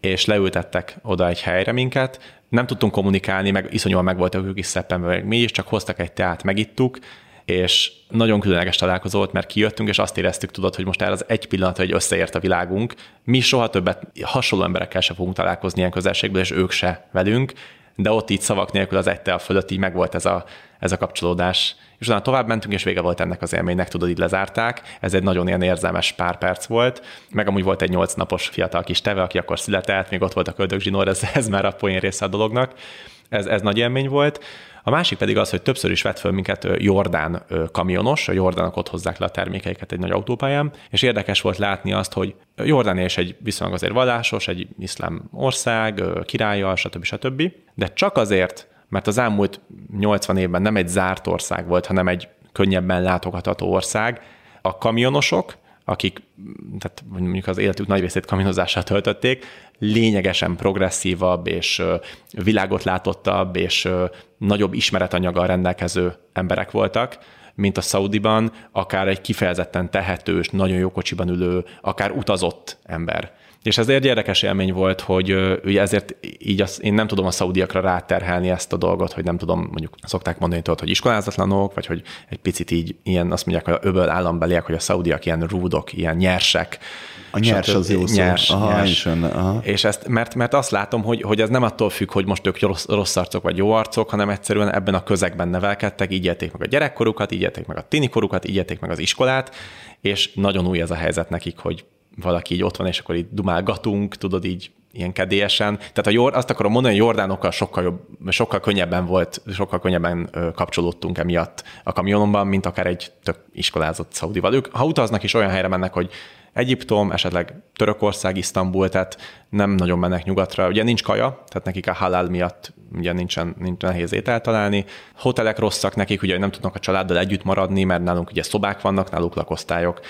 és leültettek oda egy helyre minket, nem tudtunk kommunikálni, meg iszonyúan meg voltak ők is szeppenve, meg mi is, csak hoztak egy teát, megittuk, és nagyon különleges találkozó volt, mert kijöttünk, és azt éreztük, tudod, hogy most el az egy pillanat, hogy összeért a világunk. Mi soha többet hasonló emberekkel se fogunk találkozni ilyen közelségből, és ők se velünk, de ott így szavak nélkül az egy fölött így megvolt ez a, ez a kapcsolódás. És utána tovább mentünk, és vége volt ennek az élménynek, tudod, így lezárták. Ez egy nagyon ilyen érzelmes pár perc volt. Meg amúgy volt egy nyolc napos fiatal kis teve, aki akkor született, még ott volt a köldögzsinór, ez, ez már a poén része a dolognak. Ez, ez nagy élmény volt. A másik pedig az, hogy többször is vett föl minket Jordán kamionos, a Jordánok ott hozzák le a termékeiket egy nagy autópályán, és érdekes volt látni azt, hogy Jordánia is egy viszonylag azért vallásos, egy iszlám ország, királya, stb. stb. De csak azért, mert az elmúlt 80 évben nem egy zárt ország volt, hanem egy könnyebben látogatható ország, a kamionosok akik tehát mondjuk az életük nagy részét kaminozással töltötték, lényegesen progresszívabb és világot látottabb és nagyobb ismeretanyaggal rendelkező emberek voltak, mint a Saudiban, akár egy kifejezetten tehetős, nagyon jó kocsiban ülő, akár utazott ember. És ez egy érdekes élmény volt, hogy ugye ezért így az, én nem tudom a szaudiakra ráterhelni ezt a dolgot, hogy nem tudom, mondjuk szokták mondani tudod, hogy iskolázatlanok, vagy hogy egy picit így ilyen, azt mondják, hogy a öböl állambeliek, hogy a szaudiak ilyen rúdok, ilyen nyersek. A nyers az jó szó. Nyers, aha, nyers. Ön, aha. És ezt, mert, mert azt látom, hogy, hogy ez nem attól függ, hogy most ők rossz, rossz arcok vagy jó arcok, hanem egyszerűen ebben a közegben nevelkedtek, így élték meg a gyerekkorukat, így élték meg a tinikorukat, így élték meg az iskolát, és nagyon új ez a helyzet nekik, hogy valaki így ott van, és akkor így dumálgatunk, tudod, így ilyen kedélyesen. Tehát a Jor, azt akarom mondani, hogy Jordánokkal sokkal, jobb, sokkal könnyebben volt, sokkal könnyebben kapcsolódtunk emiatt a kamionomban, mint akár egy tök iskolázott szaudival. Ők, ha utaznak is olyan helyre mennek, hogy Egyiptom, esetleg Törökország, Isztambul, tehát nem nagyon mennek nyugatra. Ugye nincs kaja, tehát nekik a halál miatt ugye nincsen, nincs nehéz ételt találni. Hotelek rosszak nekik, ugye nem tudnak a családdal együtt maradni, mert nálunk ugye szobák vannak, náluk lakosztályok.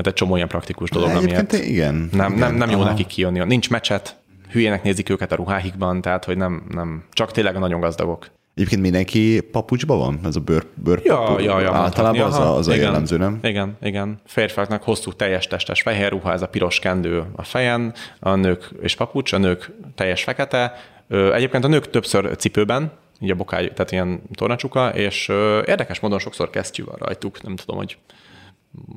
Hát egy csomó ilyen praktikus dolog, amiért igen, nem, igen, nem, nem jó nekik kijönni. Nincs mecset, hülyének nézik őket a ruháikban, tehát hogy nem, nem, csak tényleg a nagyon gazdagok. Egyébként mindenki papucsban van? Ez a bőr, bőr ja, ja, ja, Általában az a, az a igen, jellemző, nem? Igen, igen. Férfiaknak hosszú teljes testes fehér ruha, ez a piros kendő a fejen, a nők és papucs, a nők teljes fekete. Egyébként a nők többször cipőben, így a bokály, tehát ilyen tornacsuka, és érdekes módon sokszor kesztyű van rajtuk, nem tudom, hogy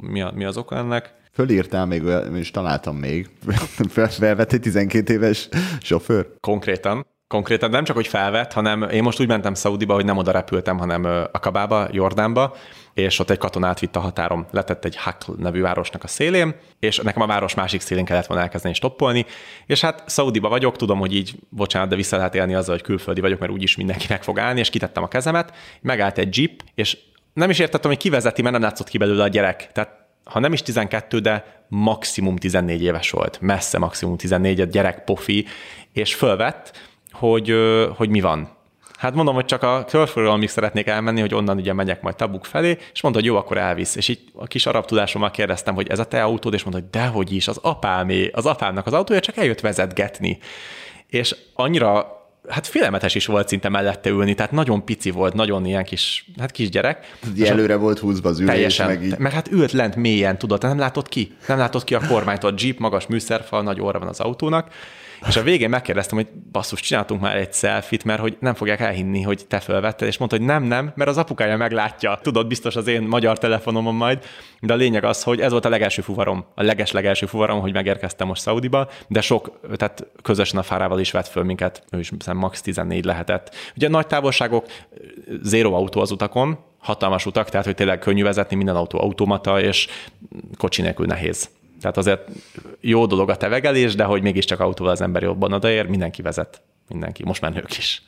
mi, a, mi az oka ennek. Fölírtál még, és találtam még, felvett egy 12 éves sofőr. Konkrétan. Konkrétan nem csak, hogy felvett, hanem én most úgy mentem Szaudiba, hogy nem oda repültem, hanem Akabába, Jordánba, és ott egy katonát vitt a határom, letett egy Hakl nevű városnak a szélén, és nekem a város másik szélén kellett volna elkezdeni stoppolni, és hát Szaudiba vagyok, tudom, hogy így, bocsánat, de vissza lehet élni azzal, hogy külföldi vagyok, mert úgyis mindenki meg fog állni, és kitettem a kezemet, megállt egy jeep, és nem is értettem, hogy kivezeti, mert nem látszott ki belőle a gyerek. Tehát ha nem is 12, de maximum 14 éves volt, messze maximum 14, egy gyerek pofi, és fölvett, hogy, hogy mi van. Hát mondom, hogy csak a körforgalomig szeretnék elmenni, hogy onnan ugye megyek majd Tabuk felé, és mondta, hogy jó, akkor elvisz. És így a kis arab tudásommal kérdeztem, hogy ez a te autód, és mondta, hogy dehogy is, az apámé, az apámnak az autója, csak eljött vezetgetni. És annyira hát félelmetes is volt szinte mellette ülni, tehát nagyon pici volt, nagyon ilyen kis, hát kisgyerek. Ugye előre volt húzva az ülés, teljesen, meg így. Mert hát ült lent mélyen, tudod, nem látott ki. Nem látott ki a kormányt, a jeep, magas műszerfal, nagy óra van az autónak, és a végén megkérdeztem, hogy basszus, csináltunk már egy selfit, mert hogy nem fogják elhinni, hogy te fölvetted, és mondta, hogy nem, nem, mert az apukája meglátja. Tudod, biztos az én magyar telefonomon majd, de a lényeg az, hogy ez volt a legelső fuvarom, a leges-legelső fuvarom, hogy megérkeztem most Szaudiba, de sok, tehát közösen a fárával is vett föl minket, ő is hiszem max 14 lehetett. Ugye nagy távolságok, zéro autó az utakon, hatalmas utak, tehát hogy tényleg könnyű vezetni, minden autó automata, és kocsi nélkül nehéz. Tehát azért jó dolog a tevegelés, de hogy mégiscsak autóval az ember jobban odaér, mindenki vezet. Mindenki, most már nők is.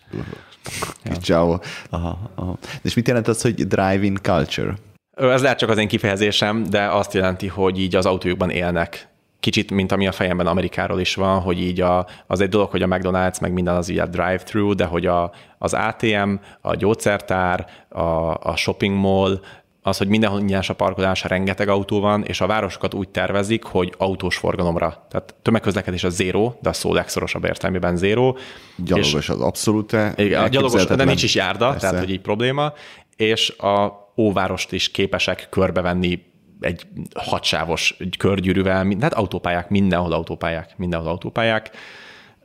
Ja. Ciao. Aha, aha. És mit jelent az, hogy drive-in culture? Ez lehet csak az én kifejezésem, de azt jelenti, hogy így az autójukban élnek. Kicsit, mint ami a fejemben Amerikáról is van, hogy így a, az egy dolog, hogy a McDonald's, meg minden az így a drive-thru, de hogy a, az ATM, a gyógyszertár, a, a shopping mall, az, hogy mindenhol nyers a parkolás, rengeteg autó van, és a városokat úgy tervezik, hogy autós forgalomra. Tehát tömegközlekedés a zéró, de a szó legszorosabb értelmében zéró. Gyalogos az abszolút. Igen, a gyalogos, de nincs is járda, Persze. tehát hogy így probléma. És a óvárost is képesek körbevenni egy hatsávos körgyűrűvel, hát autópályák, mindenhol autópályák, mindenhol autópályák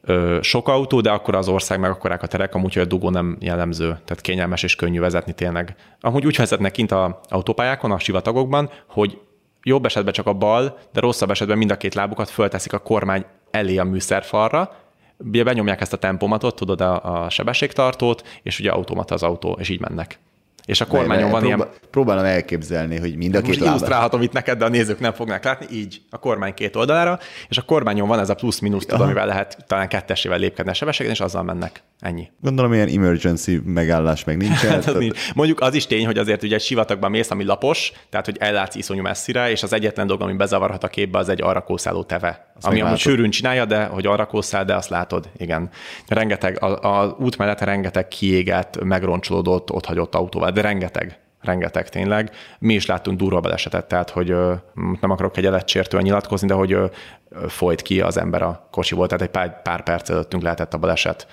ö, sok autó, de akkor az ország meg akkorák a terek, amúgy, hogy a dugó nem jellemző, tehát kényelmes és könnyű vezetni tényleg. Amúgy úgy vezetnek kint a autópályákon, a sivatagokban, hogy jobb esetben csak a bal, de rosszabb esetben mind a két lábukat fölteszik a kormány elé a műszerfalra, ugye benyomják ezt a tempomatot, tudod, a, a sebességtartót, és ugye automata az autó, és így mennek. És a kormányon van próbál, ilyen... Próbálom elképzelni, hogy mind a két Most illusztrálhatom itt neked, de a nézők nem fognak látni, így a kormány két oldalára, és a kormányon van ez a plusz-minusz, tudod, amivel lehet talán kettesével lépkedni a sebességen, és azzal mennek. Ennyi. Gondolom, ilyen emergency megállás meg nincsen. Hát az nincs. Mondjuk az is tény, hogy azért ugye egy sivatagban mész, ami lapos, tehát hogy ellátsz iszonyú messzire, és az egyetlen dolog, ami bezavarhat a képbe, az egy arra kószáló teve. Azt ami amúgy sűrűn csinálja, de hogy arra kószál, de azt látod, igen. Rengeteg, a, út mellett rengeteg kiégett, megroncsolódott, ott hagyott autóval, de rengeteg rengeteg tényleg. Mi is láttunk durva balesetet, tehát hogy nem akarok egy eletsértően nyilatkozni, de hogy folyt ki az ember a kocsiból, tehát egy pár, pár perc előttünk lehetett a baleset.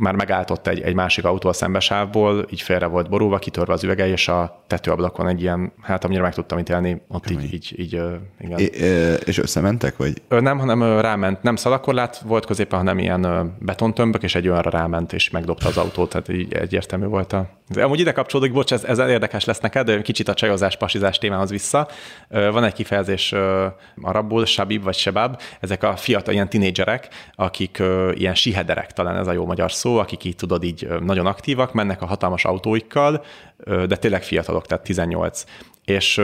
Már megáltott egy, egy másik autó a szembesávból, így félre volt borulva, kitörve az üvege, és a tetőablakon egy ilyen, hát amire meg tudtam ítélni, ott Kemény. így, így, így, igen. É, és összementek, vagy? Nem, hanem ráment, nem szalakorlát volt középen, hanem ilyen betontömbök, és egy olyanra ráment, és megdobta az autót, tehát így egyértelmű volt a... Amúgy ide kapcsolódik, bocs, ez, ez érdekes lesz neked, de kicsit a csajozás, pasizás témához vissza. Van egy kifejezés arabból, sabib vagy sebab, ezek a fiatal ilyen tinédzserek, akik ilyen sihederek, talán ez a jó magyar szó, akik így tudod, így nagyon aktívak, mennek a hatalmas autóikkal, de tényleg fiatalok, tehát 18. És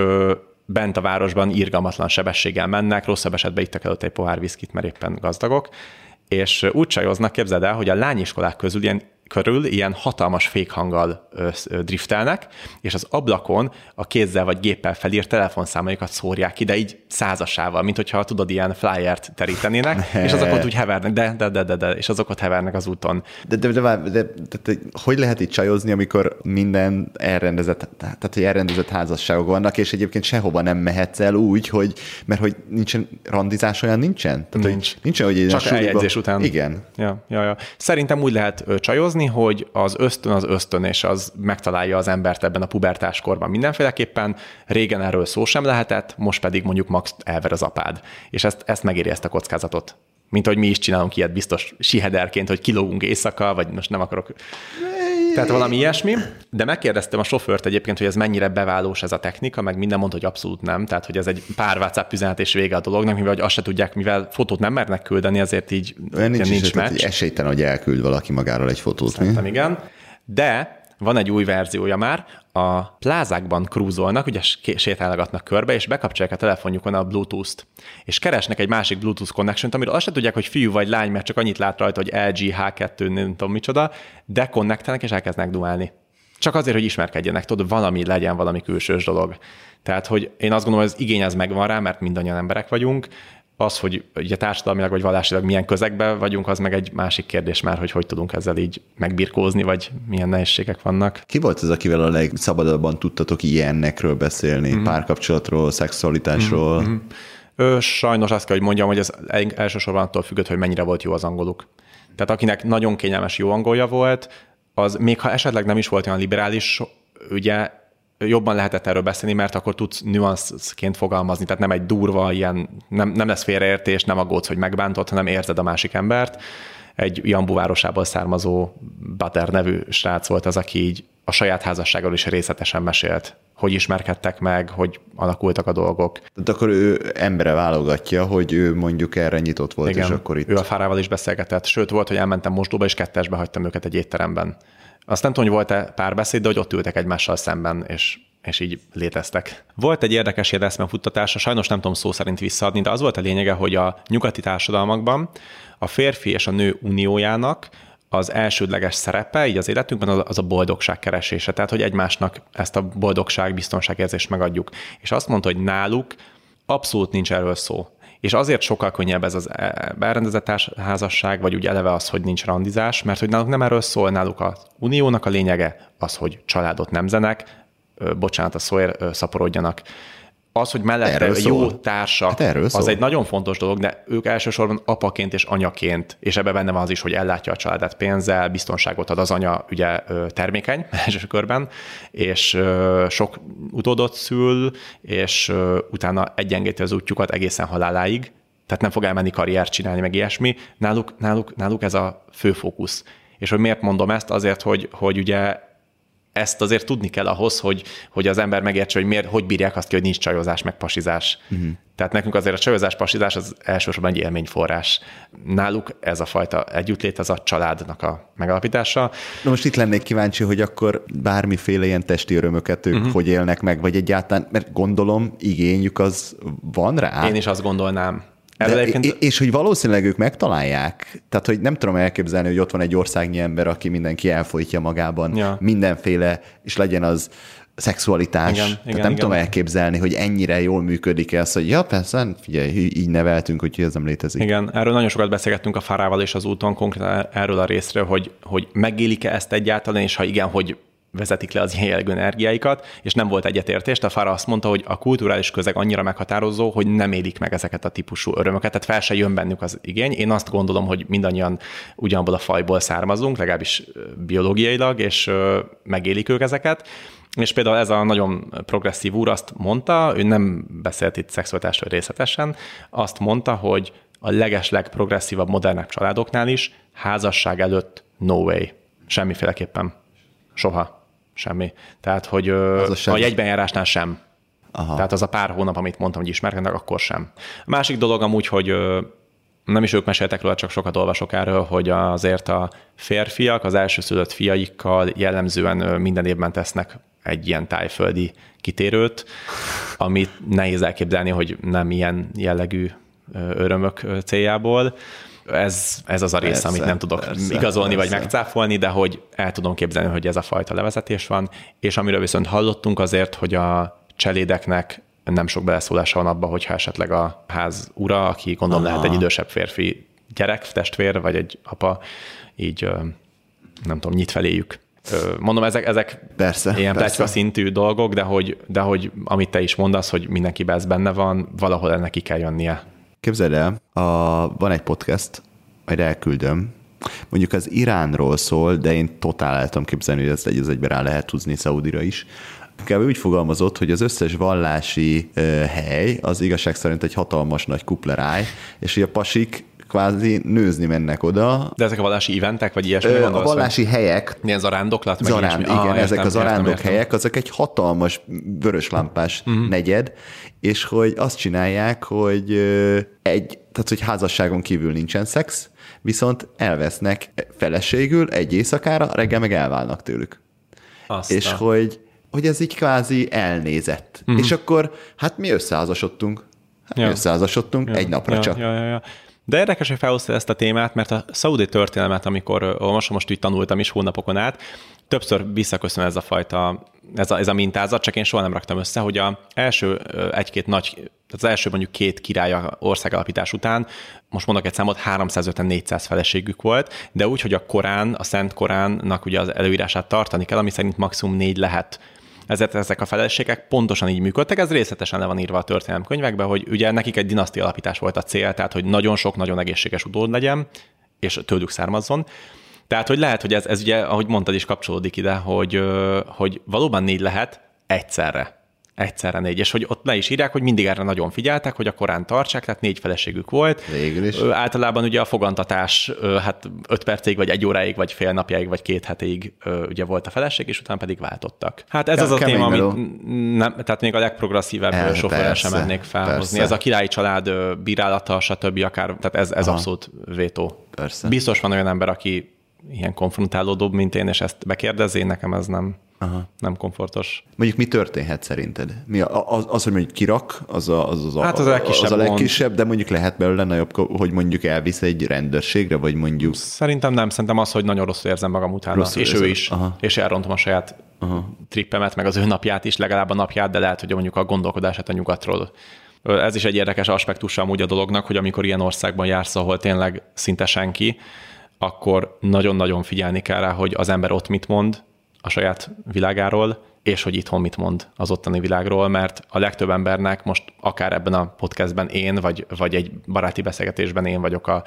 bent a városban irgalmatlan sebességgel mennek, rosszabb esetben ittak előtt egy pohár viszkit, mert éppen gazdagok, és úgy csajoznak, képzeld el, hogy a lányiskolák közül ilyen körül ilyen hatalmas fékhanggal driftelnek, és az ablakon a kézzel vagy géppel felírt telefonszámaikat szórják ki, de így százasával, mint hogyha tudod, ilyen flyert terítenének, és azok ott úgy hevernek, de, de, de, de, de, és azok ott hevernek az úton. De, de, de, de, de, de, de hogy lehet itt csajozni, amikor minden elrendezett, tehát hogy elrendezett házasságok vannak, és egyébként sehova nem mehetsz el úgy, hogy, mert hogy nincsen randizás olyan nincsen? Tehát, Nincs. Hogy nincsen, hogy Csak eljegyzés után. Igen. Ja, ja, ja. Szerintem úgy lehet csajozni, hozni, hogy az ösztön az ösztön, és az megtalálja az embert ebben a pubertáskorban mindenféleképpen. Régen erről szó sem lehetett, most pedig mondjuk max elver az apád. És ezt, ezt megéri ezt a kockázatot. Mint ahogy mi is csinálunk ilyet biztos sihederként, hogy kilógunk éjszaka, vagy most nem akarok tehát valami ilyesmi, de megkérdeztem a sofőrt egyébként, hogy ez mennyire beválós ez a technika, meg minden mondta, hogy abszolút nem, tehát hogy ez egy pár WhatsApp üzenet és vége a dolognak, mivel hogy azt se tudják, mivel fotót nem mernek küldeni, ezért így Olyan nincs, nincs is, meccs. Esélytelen, hogy elküld valaki magáról egy fotót. Szerintem mi? igen. De van egy új verziója már, a plázákban krúzolnak, ugye sétálgatnak körbe, és bekapcsolják a telefonjukon a Bluetooth-t. És keresnek egy másik Bluetooth connection amiről azt se tudják, hogy fiú vagy lány, mert csak annyit lát rajta, hogy LG H2, nem tudom micsoda, de connectelnek és elkezdenek dumálni. Csak azért, hogy ismerkedjenek, tudod, valami legyen valami külsős dolog. Tehát, hogy én azt gondolom, hogy az igény az megvan rá, mert mindannyian emberek vagyunk, az, hogy ugye társadalmilag vagy vallásilag milyen közegben vagyunk, az meg egy másik kérdés már, hogy hogy tudunk ezzel így megbirkózni, vagy milyen nehézségek vannak. Ki volt az, akivel a legszabadabban tudtatok ilyennekről beszélni? Mm-hmm. Párkapcsolatról, szexualitásról? Mm-hmm. Ő, sajnos azt kell, hogy mondjam, hogy ez elsősorban attól függött, hogy mennyire volt jó az angoluk. Tehát akinek nagyon kényelmes jó angolja volt, az még ha esetleg nem is volt olyan liberális, ugye jobban lehetett erről beszélni, mert akkor tudsz nüanszként fogalmazni, tehát nem egy durva, ilyen, nem, nem lesz félreértés, nem aggódsz, hogy megbántott, hanem érzed a másik embert. Egy Jambu városából származó Bater nevű srác volt az, aki így a saját házasságról is részletesen mesélt, hogy ismerkedtek meg, hogy alakultak a dolgok. Tehát akkor ő embere válogatja, hogy ő mondjuk erre nyitott volt, Igen, és akkor itt... ő a fárával is beszélgetett. Sőt, volt, hogy elmentem mosdóba, és kettesbe hagytam őket egy étteremben. Azt nem tudom, hogy volt-e párbeszéd, de hogy ott ültek egymással szemben, és és így léteztek. Volt egy érdekes eszmefuttatása, sajnos nem tudom szó szerint visszaadni, de az volt a lényege, hogy a nyugati társadalmakban a férfi és a nő uniójának az elsődleges szerepe így az életünkben az, az a boldogság keresése, tehát hogy egymásnak ezt a boldogság, biztonságérzést megadjuk. És azt mondta, hogy náluk abszolút nincs erről szó. És azért sokkal könnyebb ez az e, berendezett házasság, vagy úgy eleve az, hogy nincs randizás, mert hogy náluk nem erről szól, náluk az uniónak a lényege az, hogy családot nemzenek, bocsánat, a szóért szaporodjanak. Az, hogy mellette erről jó szól. társak, hát erről az szól. egy nagyon fontos dolog, de ők elsősorban apaként és anyaként, és ebben benne van az is, hogy ellátja a családát pénzzel, biztonságot ad az anya, ugye termékeny első körben, és sok utódot szül, és utána egyengíti az útjukat egészen haláláig, tehát nem fog elmenni karriert csinálni, meg ilyesmi. Náluk, náluk, náluk ez a fő fókusz. És hogy miért mondom ezt? Azért, hogy, hogy ugye ezt azért tudni kell ahhoz, hogy, hogy az ember megértse, hogy miért, hogy bírják azt ki, hogy nincs csajozás, meg pasizás. Uh-huh. Tehát nekünk azért a csajozás, pasizás az elsősorban egy élményforrás. Náluk ez a fajta együttlét, az a családnak a megalapítása. Na most itt lennék kíváncsi, hogy akkor bármiféle ilyen testi örömöket ők uh-huh. hogy élnek meg, vagy egyáltalán, mert gondolom igényük az van rá. Én is azt gondolnám. De, egyébként... És hogy valószínűleg ők megtalálják, tehát hogy nem tudom elképzelni, hogy ott van egy országnyi ember, aki mindenki elfolytja magában ja. mindenféle, és legyen az szexualitás. Igen, Tehát igen, nem igen. tudom elképzelni, hogy ennyire jól működik ez, hogy ja, persze, figyelj, így neveltünk, hogy ez nem létezik. Igen, erről nagyon sokat beszélgettünk a Fárával és az úton, konkrétan erről a részről, hogy, hogy megélik-e ezt egyáltalán, és ha igen, hogy vezetik le az ilyen jellegű energiáikat, és nem volt egyetértés. A Fara azt mondta, hogy a kulturális közeg annyira meghatározó, hogy nem élik meg ezeket a típusú örömöket, tehát fel se jön bennük az igény. Én azt gondolom, hogy mindannyian ugyanabból a fajból származunk, legalábbis biológiailag, és megélik ők ezeket. És például ez a nagyon progresszív úr azt mondta, ő nem beszélt itt szexualitásról részletesen, azt mondta, hogy a legesleg progresszívabb, modernebb családoknál is házasság előtt no way. Semmiféleképpen. Soha. Semmi. Tehát, hogy az a, sem. a jegybenjárásnál sem. Aha. Tehát az a pár hónap, amit mondtam, hogy ismerkednek, akkor sem. A másik dolog amúgy, hogy nem is ők meséltek róla, csak sokat olvasok erről, hogy azért a férfiak az elsőszülött fiaikkal jellemzően minden évben tesznek egy ilyen tájföldi kitérőt, amit nehéz elképzelni, hogy nem ilyen jellegű örömök céljából. Ez, ez az a rész, persze, amit nem tudok persze, igazolni persze. vagy megcáfolni, de hogy el tudom képzelni, hogy ez a fajta levezetés van. És amiről viszont hallottunk azért, hogy a cselédeknek nem sok beleszólása van abba, hogyha esetleg a ház ura, aki gondolom Aha. lehet egy idősebb férfi gyerek, testvér, vagy egy apa, így nem tudom, nyit feléjük. Mondom, ezek, ezek persze, ilyen persze. szintű dolgok, de hogy, de hogy amit te is mondasz, hogy mindenkiben ez benne van, valahol ennek ki kell jönnie. Képzeld el, a, van egy podcast, majd elküldöm, mondjuk az Iránról szól, de én totál el tudom képzelni, hogy ezt egy az egyben rá lehet húzni Szaudira is. Kb. úgy fogalmazott, hogy az összes vallási uh, hely az igazság szerint egy hatalmas nagy kupleráj, és hogy a pasik kvázi nőzni mennek oda. De ezek a vallási eventek, vagy ilyesmi? Ö, a vallási hogy... helyek. Milyen zarándoklat? Meg Zaránd, igen, ah, ezek értem, a zarándok helyek, azok egy hatalmas vöröslampás uh-huh. negyed, és hogy azt csinálják, hogy egy, tehát hogy házasságon kívül nincsen szex, viszont elvesznek feleségül egy éjszakára, reggel meg elválnak tőlük. Azt és hogy, hogy ez így kvázi elnézett. Uh-huh. És akkor, hát mi összeházasodtunk. Hát ja. mi összeházasodtunk ja. egy napra ja, csak. Ja, ja, ja. De érdekes, hogy felhozta ezt a témát, mert a szaudi történelmet, amikor most, most így tanultam is hónapokon át, többször visszaköszön ez a fajta, ez a, ez a mintázat, csak én soha nem raktam össze, hogy a első egy-két nagy, tehát az első mondjuk két király országalapítás után, most mondok egy számot, 350-400 feleségük volt, de úgy, hogy a Korán, a Szent Koránnak ugye az előírását tartani kell, ami szerint maximum négy lehet ezért ezek a felelősségek pontosan így működtek, ez részletesen le van írva a történelem könyvekben, hogy ugye nekik egy dinasztia alapítás volt a cél, tehát hogy nagyon sok, nagyon egészséges utód legyen, és tőlük származzon. Tehát, hogy lehet, hogy ez, ez ugye, ahogy mondtad is kapcsolódik ide, hogy, hogy valóban négy lehet egyszerre egyszerre négy, és hogy ott le is írják, hogy mindig erre nagyon figyeltek, hogy a korán tartsák, tehát négy feleségük volt. Végül is. Általában ugye a fogantatás hát öt percig, vagy egy óráig, vagy fél napjáig, vagy két hetig ugye volt a feleség, és utána pedig váltottak. Hát ez Ke- az a téma, amit nem, tehát még a legprogresszívebb sofőre sem mennék felhozni. Ez a királyi család bírálata, stb. akár, tehát ez, ez abszolút vétó. Persze. Biztos van olyan ember, aki ilyen konfrontálódóbb, mint én, és ezt bekérdezi, nekem ez nem, Aha. nem komfortos. Mondjuk mi történhet szerinted? Mi az, az hogy mondjuk kirak, az a, az, az, hát az, a, legkisebb az a legkisebb, de mondjuk lehet belőle nagyobb, hogy mondjuk elvisz egy rendőrségre, vagy mondjuk... Szerintem nem, szerintem az, hogy nagyon rosszul érzem magam utána, rosszul és érzem. ő is, Aha. és elrontom a saját Aha. trippemet, meg az ő napját is, legalább a napját, de lehet, hogy mondjuk a gondolkodását a nyugatról ez is egy érdekes aspektusa amúgy a dolognak, hogy amikor ilyen országban jársz, ahol tényleg szinte senki, akkor nagyon-nagyon figyelni kell rá, hogy az ember ott mit mond a saját világáról, és hogy itthon mit mond az ottani világról, mert a legtöbb embernek most akár ebben a podcastben én, vagy, vagy egy baráti beszélgetésben én vagyok a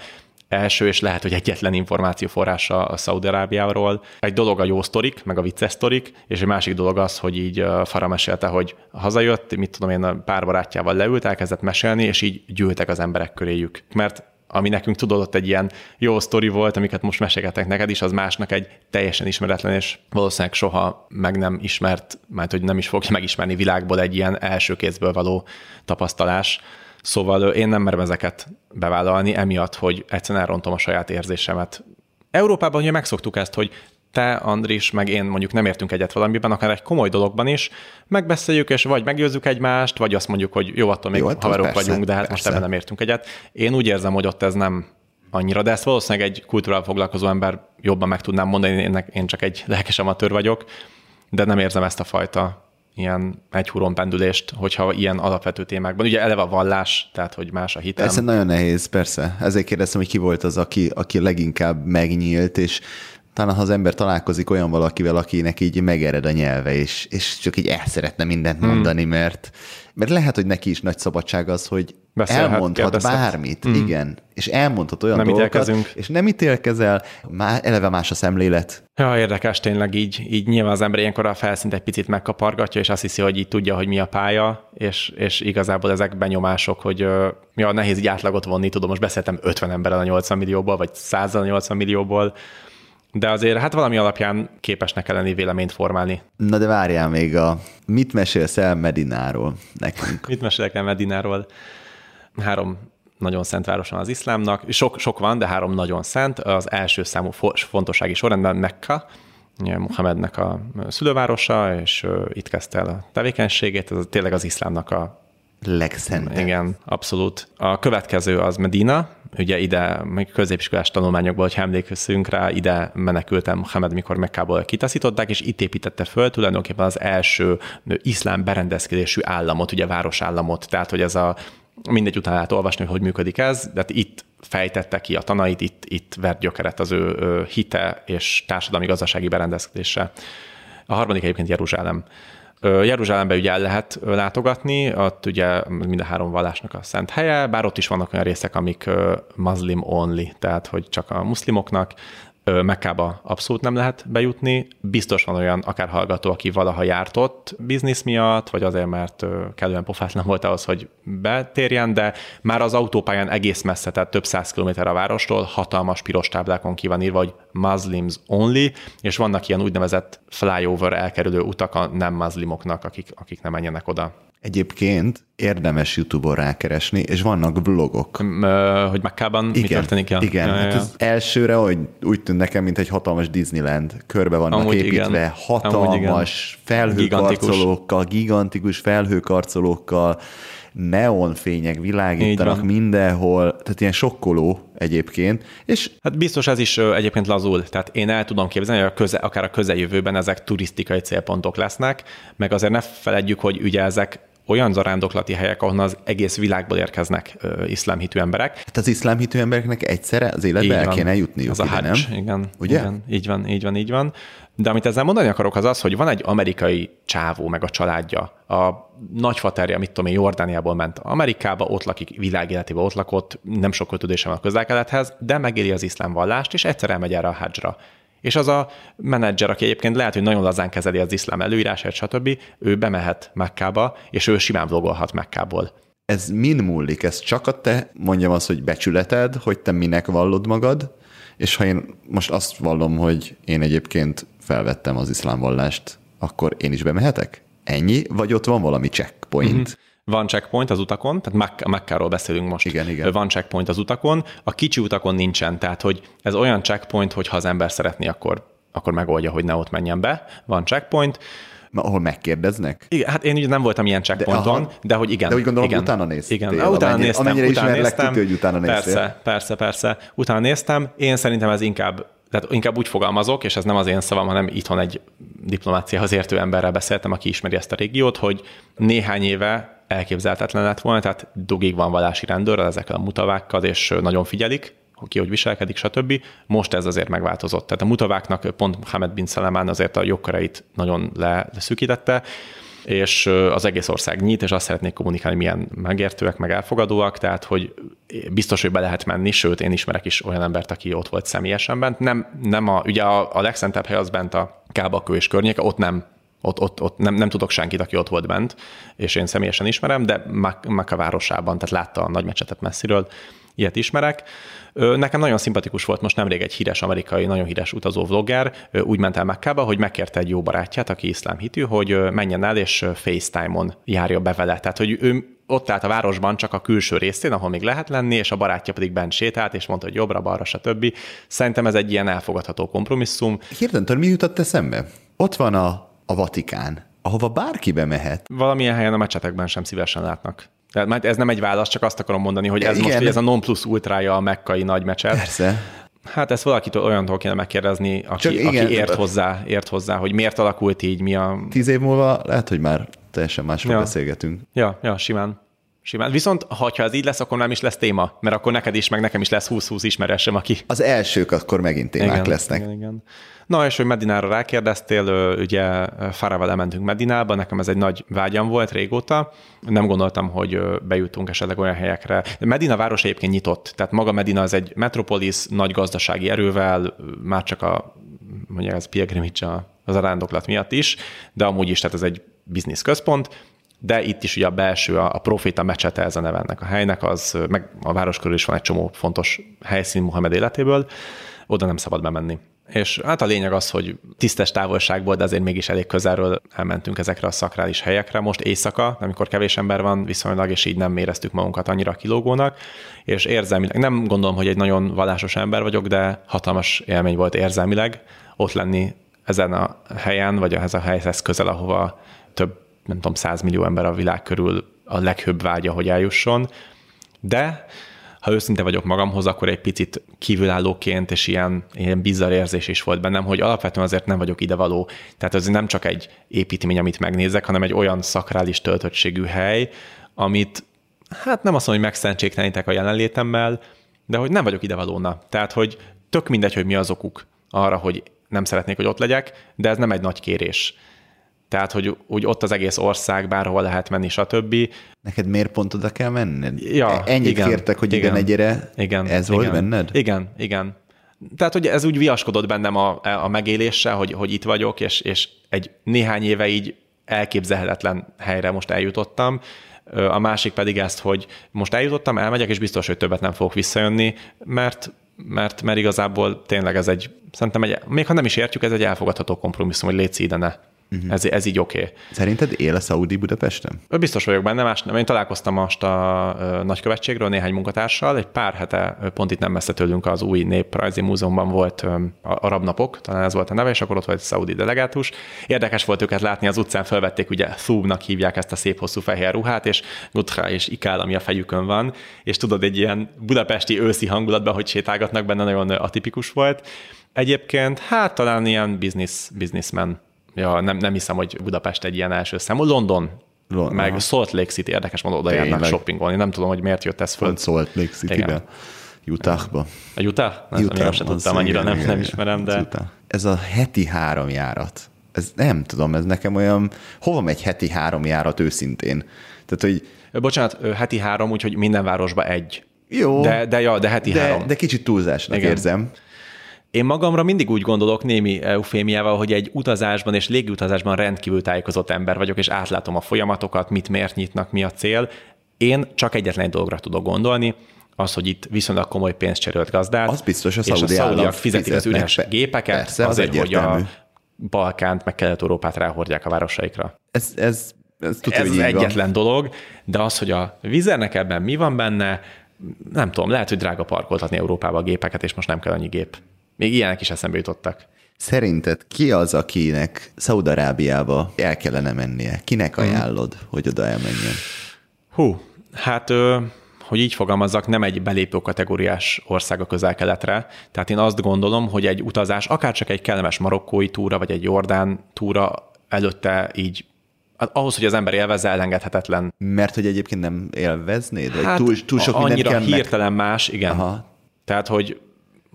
első, és lehet, hogy egyetlen információforrása a Szaudarábiáról. Egy dolog a jó sztorik, meg a vicces sztorik, és egy másik dolog az, hogy így Fara mesélte, hogy hazajött, mit tudom én, pár barátjával leült, elkezdett mesélni, és így gyűltek az emberek köréjük. Mert ami nekünk tudod, ott egy ilyen jó sztori volt, amiket most mesélgetek neked is, az másnak egy teljesen ismeretlen, és valószínűleg soha meg nem ismert, mert hogy nem is fogja megismerni világból egy ilyen első kézből való tapasztalás. Szóval én nem merem ezeket bevállalni, emiatt, hogy egyszerűen elrontom a saját érzésemet. Európában ugye megszoktuk ezt, hogy te, Andris, meg én mondjuk nem értünk egyet valamiben, akár egy komoly dologban is, megbeszéljük, és vagy meggyőzzük egymást, vagy azt mondjuk, hogy jó, attól még jó, hát haverok persze, vagyunk, de hát persze. most ebben nem értünk egyet. Én úgy érzem, hogy ott ez nem annyira, de ezt valószínűleg egy kultúrával foglalkozó ember jobban meg tudnám mondani, én, én csak egy lelkes amatőr vagyok, de nem érzem ezt a fajta ilyen egy huron pendülést, hogyha ilyen alapvető témákban. Ugye eleve a vallás, tehát hogy más a hitem. Ez nagyon nehéz, persze. Ezért kérdeztem, hogy ki volt az, aki, aki leginkább megnyílt, és talán ha az ember találkozik olyan valakivel, akinek így megered a nyelve, és, és csak így el szeretne mindent mondani, hmm. mert, mert lehet, hogy neki is nagy szabadság az, hogy Beszélhet, elmondhat kérdezhet. bármit, mm. igen, és elmondhat olyan nem dolgokat, ítélkezünk. és nem ítélkezel, már eleve más a szemlélet. Ja, érdekes tényleg így, így nyilván az ember ilyenkor a felszínt egy picit megkapargatja, és azt hiszi, hogy így tudja, hogy mi a pálya, és, és igazából ezek benyomások, hogy ja, nehéz így átlagot vonni, tudom, most beszéltem 50 emberrel a 80 millióból, vagy 100 a 80 millióból, de azért hát valami alapján képesnek kell lenni véleményt formálni. Na de várjál még a... Mit mesélsz el Medináról nekünk? Mit mesélek el Medináról? Három nagyon szent város van az iszlámnak. Sok, sok van, de három nagyon szent. Az első számú fontossági sorrendben Mekka, Muhammednek a szülővárosa, és itt kezdte el a tevékenységét. Ez tényleg az iszlámnak a legszentebb. Igen, abszolút. A következő az Medina, ugye ide, még középiskolás tanulmányokból, hogy emlékszünk rá, ide menekültem Mohamed, mikor Mekkából kitaszították, és itt építette föl tulajdonképpen az első iszlám berendezkedésű államot, ugye városállamot, tehát hogy ez a mindegy után lehet olvasni, hogy hogy működik ez, de hát itt fejtette ki a tanait, itt, itt vert gyökeret az ő hite és társadalmi-gazdasági berendezkedése. A harmadik egyébként Jeruzsálem. Jeruzsálembe ugye el lehet látogatni, ott ugye mind a három vallásnak a szent helye, bár ott is vannak olyan részek, amik muslim only, tehát hogy csak a muszlimoknak, Mekkába abszolút nem lehet bejutni. Biztos van olyan akár hallgató, aki valaha járt ott biznisz miatt, vagy azért, mert kellően pofátlan volt ahhoz, hogy betérjen, de már az autópályán egész messze, tehát több száz kilométer a várostól hatalmas piros táblákon ki van írva, hogy Muslims only, és vannak ilyen úgynevezett flyover elkerülő utak a nem muslimoknak, akik, akik nem menjenek oda. Egyébként érdemes YouTube-on rákeresni, és vannak vlogok. Hogy Makkában mi történik? Ja. Igen, ja, ja, ja. Hát az elsőre, hogy úgy tűnt nekem, mint egy hatalmas Disneyland. Körbe vannak Amúgy építve, igen. hatalmas felhőkarcolókkal, gigantikus felhőkarcolókkal, neonfények világítanak mindenhol, tehát ilyen sokkoló egyébként. És hát biztos ez is egyébként lazul, tehát én el tudom képzelni, hogy a köze, akár a közeljövőben ezek turisztikai célpontok lesznek, meg azért ne feledjük, hogy ugye ezek olyan zarándoklati helyek, ahonnan az egész világból érkeznek uh, iszlámhitű emberek. Hát az iszlámhitű embereknek egyszerre az életbe el kéne jutniuk, az a ide, nem? Igen, Ugye? igen, így van, így van, így van. De amit ezzel mondani akarok, az az, hogy van egy amerikai csávó, meg a családja. A nagyfaterja, mit tudom én, Jordániából ment Amerikába, ott lakik, világéletében ott lakott, nem sok kötődése van a közelkelethez, de megéli az iszlám vallást, és egyszer elmegy erre a hajra. És az a menedzser, aki egyébként lehet, hogy nagyon lazán kezeli az iszlám előírását, stb., ő bemehet Mekkába, és ő simán vlogolhat Mekkából. Ez min múlik? Ez csak a te, mondjam azt, hogy becsületed, hogy te minek vallod magad, és ha én most azt vallom, hogy én egyébként felvettem az iszlám vallást, akkor én is bemehetek? Ennyi? Vagy ott van valami checkpoint? Mm-hmm. Van checkpoint az utakon, tehát Mekkáról beszélünk most. Igen, igen. Van checkpoint az utakon, a kicsi utakon nincsen, tehát hogy ez olyan checkpoint, hogy ha az ember szeretné, akkor, akkor megoldja, hogy ne ott menjen be. Van checkpoint, ahol megkérdeznek? Igen, hát én ugye nem voltam ilyen checkpointon, de, de hogy igen. De úgy gondolom, igen, utána néztél. Igen, utána amennyire, néztem. Amennyire utána néztem, ki, hogy utána néztél. Persze, persze, persze. Utána néztem. Én szerintem ez inkább tehát inkább úgy fogalmazok, és ez nem az én szavam, hanem itthon egy diplomáciához értő emberrel beszéltem, aki ismeri ezt a régiót, hogy néhány éve elképzelhetetlen lett volna, tehát dugig van vallási rendőr ezekkel a mutavákkal, és nagyon figyelik, ki hogy viselkedik, stb. Most ez azért megváltozott. Tehát a mutaváknak pont Mohamed bin Salamán azért a jogköreit nagyon leszűkítette, és az egész ország nyit, és azt szeretnék kommunikálni, milyen megértőek, meg elfogadóak, tehát hogy biztos, hogy be lehet menni, sőt, én ismerek is olyan embert, aki ott volt személyesen bent. Nem, nem a, ugye a, a legszentebb hely az bent a Kábakő és környéke, ott nem ott, ott, ott nem, nem tudok senkit, aki ott volt bent, és én személyesen ismerem, de Maka városában, tehát látta a nagy mecsetet messziről, ilyet ismerek. Nekem nagyon szimpatikus volt most nemrég egy híres amerikai, nagyon híres utazó vlogger, úgy ment el Mekkába, hogy megkérte egy jó barátját, aki iszlám hitű, hogy menjen el és FaceTime-on járja be vele. Tehát, hogy ő ott állt a városban csak a külső részén, ahol még lehet lenni, és a barátja pedig bent sétált, és mondta, hogy jobbra, balra, stb. Szerintem ez egy ilyen elfogadható kompromisszum. Hirtelen, mi jutott eszembe? Ott van a, a Vatikán, ahova bárki bemehet. Valamilyen helyen a mecsetekben sem szívesen látnak. Tehát ez nem egy válasz, csak azt akarom mondani, hogy ez Igen. most ez a non plus ultrája a mekkai nagy mecset. Persze. Hát ezt valakitől olyantól kéne megkérdezni, aki, Csak igen, aki ért, hozzá, ért hozzá, hogy miért alakult így, mi a... Tíz év múlva lehet, hogy már teljesen másról ja. beszélgetünk. Ja, ja, simán Simán. Viszont, ha ez így lesz, akkor nem is lesz téma, mert akkor neked is, meg nekem is lesz 20-20 ismerősöm, aki... Az elsők akkor megint témák igen, lesznek. Igen, igen. Na, és hogy Medinára rákérdeztél, ugye Farával elmentünk Medinába, nekem ez egy nagy vágyam volt régóta. Nem gondoltam, hogy bejutunk esetleg olyan helyekre. Medina város egyébként nyitott, tehát maga Medina az egy metropolis, nagy gazdasági erővel, már csak a mondják, az pilgrimage az a rándoklat miatt is, de amúgy is, tehát ez egy biznisz központ, de itt is ugye a belső, a, a proféta mecsete ez a neve ennek a helynek, az meg a város körül is van egy csomó fontos helyszín Muhammed életéből, oda nem szabad bemenni. És hát a lényeg az, hogy tisztes távolságból, de azért mégis elég közelről elmentünk ezekre a szakrális helyekre. Most éjszaka, amikor kevés ember van viszonylag, és így nem éreztük magunkat annyira kilógónak, és érzelmileg, nem gondolom, hogy egy nagyon vallásos ember vagyok, de hatalmas élmény volt érzelmileg ott lenni ezen a helyen, vagy ehhez a helyhez közel, ahova több nem tudom, 100 millió ember a világ körül a leghőbb vágya, hogy eljusson. De ha őszinte vagyok magamhoz, akkor egy picit kívülállóként, és ilyen, ilyen bizarr érzés is volt bennem, hogy alapvetően azért nem vagyok idevaló. Tehát ez nem csak egy építmény, amit megnézek, hanem egy olyan szakrális töltöttségű hely, amit hát nem azt mondom, hogy megszentségtelenítek a jelenlétemmel, de hogy nem vagyok idevalóna. Tehát, hogy tök mindegy, hogy mi az okuk arra, hogy nem szeretnék, hogy ott legyek, de ez nem egy nagy kérés. Tehát, hogy úgy ott az egész ország, bárhol lehet menni, stb. Neked miért pont oda kell menned? Ja, Ennyit igen, kértek, hogy igen, igen egyre igen, ez igen, volt benned? Igen, igen. Tehát, hogy ez úgy viaskodott bennem a, a megéléssel, hogy, hogy itt vagyok, és, és egy néhány éve így elképzelhetetlen helyre most eljutottam. A másik pedig ezt, hogy most eljutottam, elmegyek, és biztos, hogy többet nem fogok visszajönni, mert mert, mert igazából tényleg ez egy, szerintem egy, még ha nem is értjük, ez egy elfogadható kompromisszum, hogy légy ide ne. Uh-huh. Ez, ez így oké. Okay. Szerinted él a Saudi Budapesten? Biztos vagyok benne, más nem. Én találkoztam most a nagykövetségről néhány munkatársal, egy pár hete pont itt nem messze tőlünk az új néprajzi múzeumban volt arab napok, talán ez volt a neve, és akkor ott volt egy szaudi delegátus. Érdekes volt őket látni, az utcán felvették, ugye Thúbnak hívják ezt a szép hosszú fehér ruhát, és Gutra és Ikál, ami a fejükön van, és tudod, egy ilyen budapesti őszi hangulatban, hogy sétálgatnak benne, nagyon atipikus volt. Egyébként, hát talán ilyen business, businessman Ja, nem, nem hiszem, hogy Budapest egy ilyen első számú. London, London meg aha. Salt Lake City, érdekes módon oda járnak shoppingolni. Nem tudom, hogy miért jött ez föl. Pont Salt Lake City-be. Utahba. A Utah? Nem, Utah, sem tudtam, annyira igen, nem, nem ismerem, de... Ez a heti három járat. Ez nem tudom, ez nekem olyan... Hova megy heti három járat őszintén? Tehát, hogy... Bocsánat, heti három, úgyhogy minden városba egy. Jó. De, de, ja, de heti de, három. De kicsit túlzásnak Igen. érzem. Én magamra mindig úgy gondolok némi eufémiával, hogy egy utazásban és légiutazásban rendkívül tájékozott ember vagyok, és átlátom a folyamatokat, mit miért nyitnak, mi a cél. Én csak egyetlen egy dologra tudok gondolni, az, hogy itt viszonylag komoly pénzt cserélt gazdát. Az biztos, a és a szaudiak fizetik az üres be. gépeket, Persze, azért, az hogy a Balkánt, meg Kelet-Európát ráhordják a városaikra. Ez, ez, ez, tudja, ez az egyetlen dolog, de az, hogy a vizernek ebben mi van benne, nem tudom, lehet, hogy drága parkoltatni Európába a gépeket, és most nem kell annyi gép. Még ilyenek is eszembe jutottak. Szerinted ki az, akinek Szaudarábiába el kellene mennie? Kinek mhm. ajánlod, hmm. hogy oda elmenjen? Hú, hát hogy így fogalmazzak, nem egy belépő kategóriás ország a közel-keletre. Tehát én azt gondolom, hogy egy utazás, akár csak egy kellemes marokkói túra, vagy egy jordán túra előtte így hát ahhoz, hogy az ember élvezze, elengedhetetlen. Mert hogy egyébként nem élveznéd? Hát túl, túl sok annyira kell hirtelen meg... más, igen. Aha. Tehát, hogy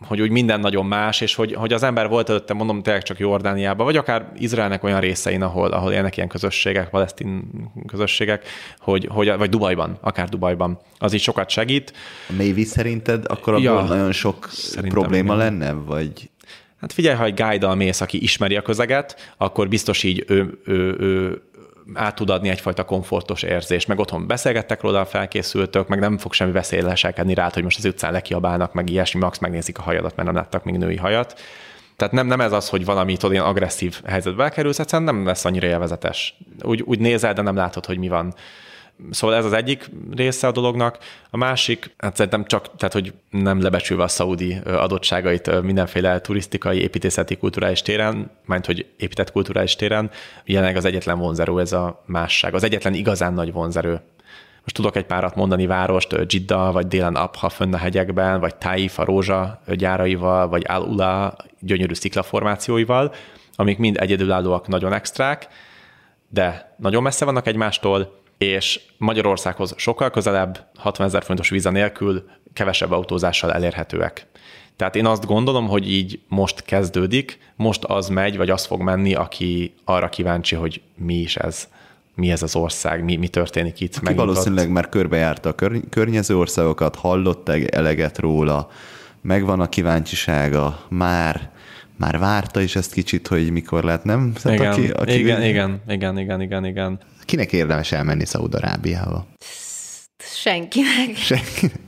hogy úgy minden nagyon más, és hogy, hogy az ember volt előtte, mondom, tényleg csak Jordániában, vagy akár Izraelnek olyan részein, ahol, ahol élnek ilyen közösségek, palesztin közösségek, hogy, hogy, vagy Dubajban, akár Dubajban. Az is sokat segít. A Mévi szerinted akkor ja, nagyon sok probléma igen. lenne, vagy... Hát figyelj, ha egy guide mész, aki ismeri a közeget, akkor biztos így ő, ő, ő át tud adni egyfajta komfortos érzést, meg otthon beszélgettek róla, felkészültök, meg nem fog semmi veszély leselkedni rá, hogy most az utcán lekiabálnak, meg ilyesmi, max megnézik a hajadat, mert nem láttak még női hajat. Tehát nem, nem ez az, hogy valami tudod, ilyen agresszív helyzetbe kerülsz, egyszerűen nem lesz annyira élvezetes. Úgy, úgy nézel, de nem látod, hogy mi van. Szóval ez az egyik része a dolognak. A másik, hát szerintem csak, tehát hogy nem lebecsülve a szaudi adottságait mindenféle turisztikai, építészeti, kulturális téren, majd hogy épített kulturális téren, jelenleg az egyetlen vonzerő ez a másság. Az egyetlen igazán nagy vonzerő. Most tudok egy párat mondani várost, Jidda, vagy délen Abha fönn a hegyekben, vagy Taif a rózsa gyáraival, vagy Al-Ula gyönyörű sziklaformációival, amik mind egyedülállóak, nagyon extrák, de nagyon messze vannak egymástól, és Magyarországhoz sokkal közelebb, 60 ezer fontos víza nélkül, kevesebb autózással elérhetőek. Tehát én azt gondolom, hogy így most kezdődik, most az megy, vagy az fog menni, aki arra kíváncsi, hogy mi is ez mi ez az ország, mi, mi történik itt. Aki valószínűleg már körbejárta a kör, környező országokat, hallott eleget róla, megvan a kíváncsisága, már már várta is ezt kicsit, hogy mikor lehet, nem? Igen, aki, aki igen, igen, igen, igen, igen, igen. Kinek érdemes elmenni Szaúd-Arábiába? Senkinek. Senkinek.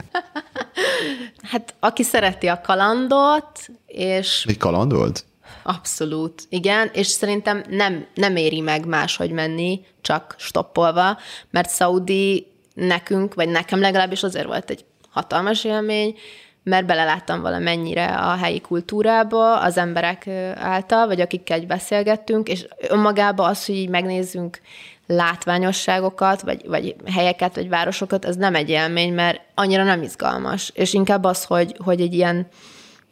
hát aki szereti a kalandot, és... Egy kaland volt? Abszolút, igen, és szerintem nem, nem éri meg máshogy menni, csak stoppolva, mert Saudi nekünk, vagy nekem legalábbis azért volt egy hatalmas élmény, mert beleláttam valamennyire a helyi kultúrába, az emberek által, vagy akikkel beszélgettünk, és önmagában az, hogy így megnézzünk látványosságokat, vagy, vagy helyeket, vagy városokat, az nem egy élmény, mert annyira nem izgalmas. És inkább az, hogy, hogy egy ilyen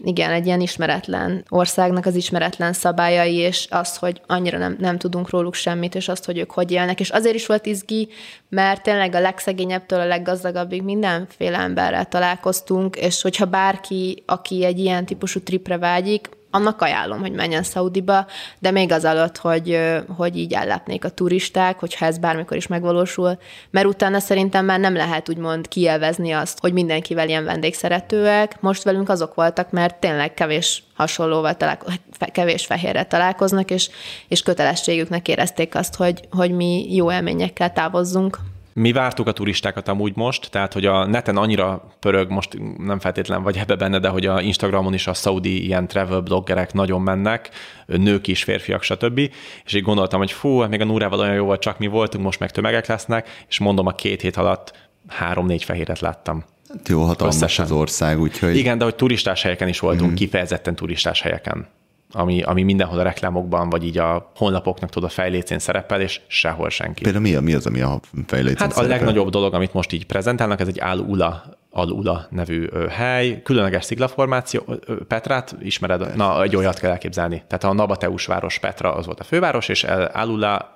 igen, egy ilyen ismeretlen országnak az ismeretlen szabályai, és az, hogy annyira nem, nem tudunk róluk semmit, és azt, hogy ők hogy élnek. És azért is volt izgi, mert tényleg a legszegényebbtől a leggazdagabbig mindenféle emberrel találkoztunk, és hogyha bárki, aki egy ilyen típusú tripre vágyik, annak ajánlom, hogy menjen Szaudiba, de még az alatt, hogy, hogy így ellátnék a turisták, hogyha ez bármikor is megvalósul, mert utána szerintem már nem lehet úgymond kielvezni azt, hogy mindenkivel ilyen vendégszeretőek. Most velünk azok voltak, mert tényleg kevés hasonlóval találkoznak, kevés fehérre találkoznak, és, és kötelességüknek érezték azt, hogy, hogy mi jó élményekkel távozzunk. Mi vártuk a turistákat amúgy most, tehát hogy a neten annyira pörög, most nem feltétlen vagy ebbe benne, de hogy a Instagramon is a szaudi ilyen travel bloggerek nagyon mennek, nők is, férfiak, stb. És így gondoltam, hogy fú, hát még a Núrával olyan jó volt, csak mi voltunk, most meg tömegek lesznek, és mondom, a két hét alatt három-négy fehéret láttam. Hát jó, hatalmas Összesen. az ország, úgyhogy... Igen, de hogy turistás helyeken is voltunk, mm-hmm. kifejezetten turistás helyeken ami, ami mindenhol a reklámokban, vagy így a honlapoknak tudod a fejlécén szerepel, és sehol senki. Például mi, mi az, ami a fejlécén Hát szerepel? a legnagyobb dolog, amit most így prezentálnak, ez egy Al-Ula Al-Ula nevű hely, különleges sziglaformáció. Petrát ismered? Na, egy olyat kell elképzelni. Tehát a Nabateus város Petra az volt a főváros, és Al-Ula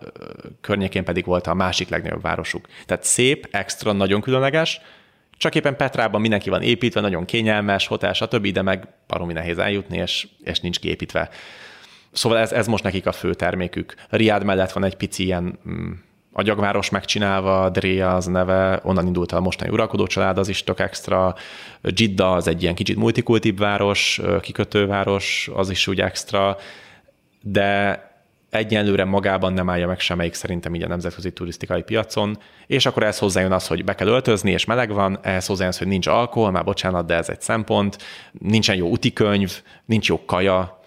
környékén pedig volt a másik legnagyobb városuk. Tehát szép, extra, nagyon különleges, csak éppen Petrában mindenki van építve, nagyon kényelmes, hotel, stb., de meg baromi nehéz eljutni, és, és nincs kiépítve. Szóval ez, ez most nekik a fő termékük. Riad mellett van egy pici ilyen mm, agyagváros megcsinálva, Dréa az neve, onnan indult el a mostani uralkodó család, az is tök extra. Jidda az egy ilyen kicsit multikultív város, kikötőváros, az is úgy extra, de egyenlőre magában nem állja meg semmelyik szerintem így a nemzetközi turisztikai piacon, és akkor ez hozzájön az, hogy be kell öltözni, és meleg van, ehhez hozzájön az, hogy nincs alkohol, már bocsánat, de ez egy szempont, nincsen jó utikönyv, nincs jó kaja,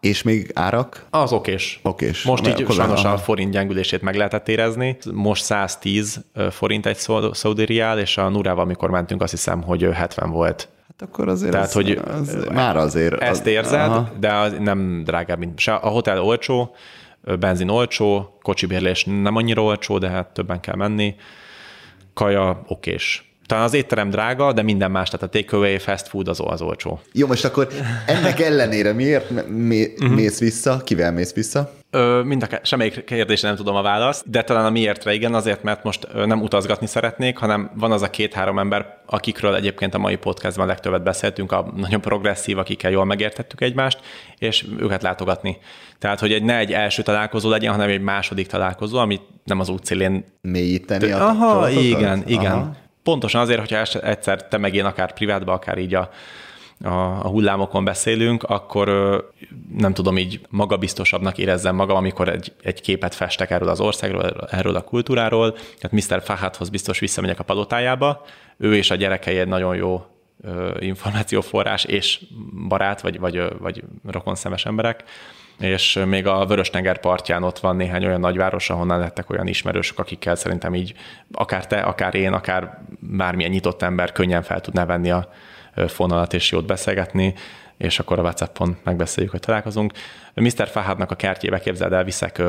és még árak? Az okés. Okés. Most így sajnos a forint gyengülését meg lehetett érezni. Most 110 forint egy szaudi riál, és a Nurával, amikor mentünk, azt hiszem, hogy 70 volt. Hát akkor azért Tehát, az, hogy az, már azért... Ezt érzed, aha. de az nem drágább, mint se. A hotel olcsó, benzin olcsó, kocsibérlés nem annyira olcsó, de hát többen kell menni. Kaja okés talán az étterem drága, de minden más, tehát a takeaway, fast food az, az olcsó. Jó, most akkor ennek ellenére miért uh-huh. mész vissza? Kivel mész vissza? Ö, mind a semmelyik kérdésre nem tudom a választ, de talán a miértre igen, azért, mert most nem utazgatni szeretnék, hanem van az a két-három ember, akikről egyébként a mai podcastban legtöbbet beszéltünk, a nagyon progresszív, akikkel jól megértettük egymást, és őket látogatni. Tehát, hogy egy, ne egy első találkozó legyen, hanem egy második találkozó, amit nem az útszélén... Mélyíteni a Aha, igen, igen. Aha. Pontosan azért, hogyha egyszer te meg én akár privátba, akár így a, a, hullámokon beszélünk, akkor nem tudom, így magabiztosabbnak érezzem magam, amikor egy, egy képet festek erről az országról, erről a kultúráról. Tehát Mr. Fahadhoz biztos visszamegyek a palotájába. Ő és a gyerekei egy nagyon jó információforrás és barát, vagy, vagy, vagy rokonszemes emberek és még a Vörös-tenger partján ott van néhány olyan nagyváros, ahonnan lettek olyan ismerősök, akikkel szerintem így akár te, akár én, akár bármilyen nyitott ember könnyen fel tudná venni a fonalat és jót beszélgetni. és akkor a WhatsAppon megbeszéljük, hogy találkozunk. Mr. Fahadnak a kertjébe képzeld el, viszek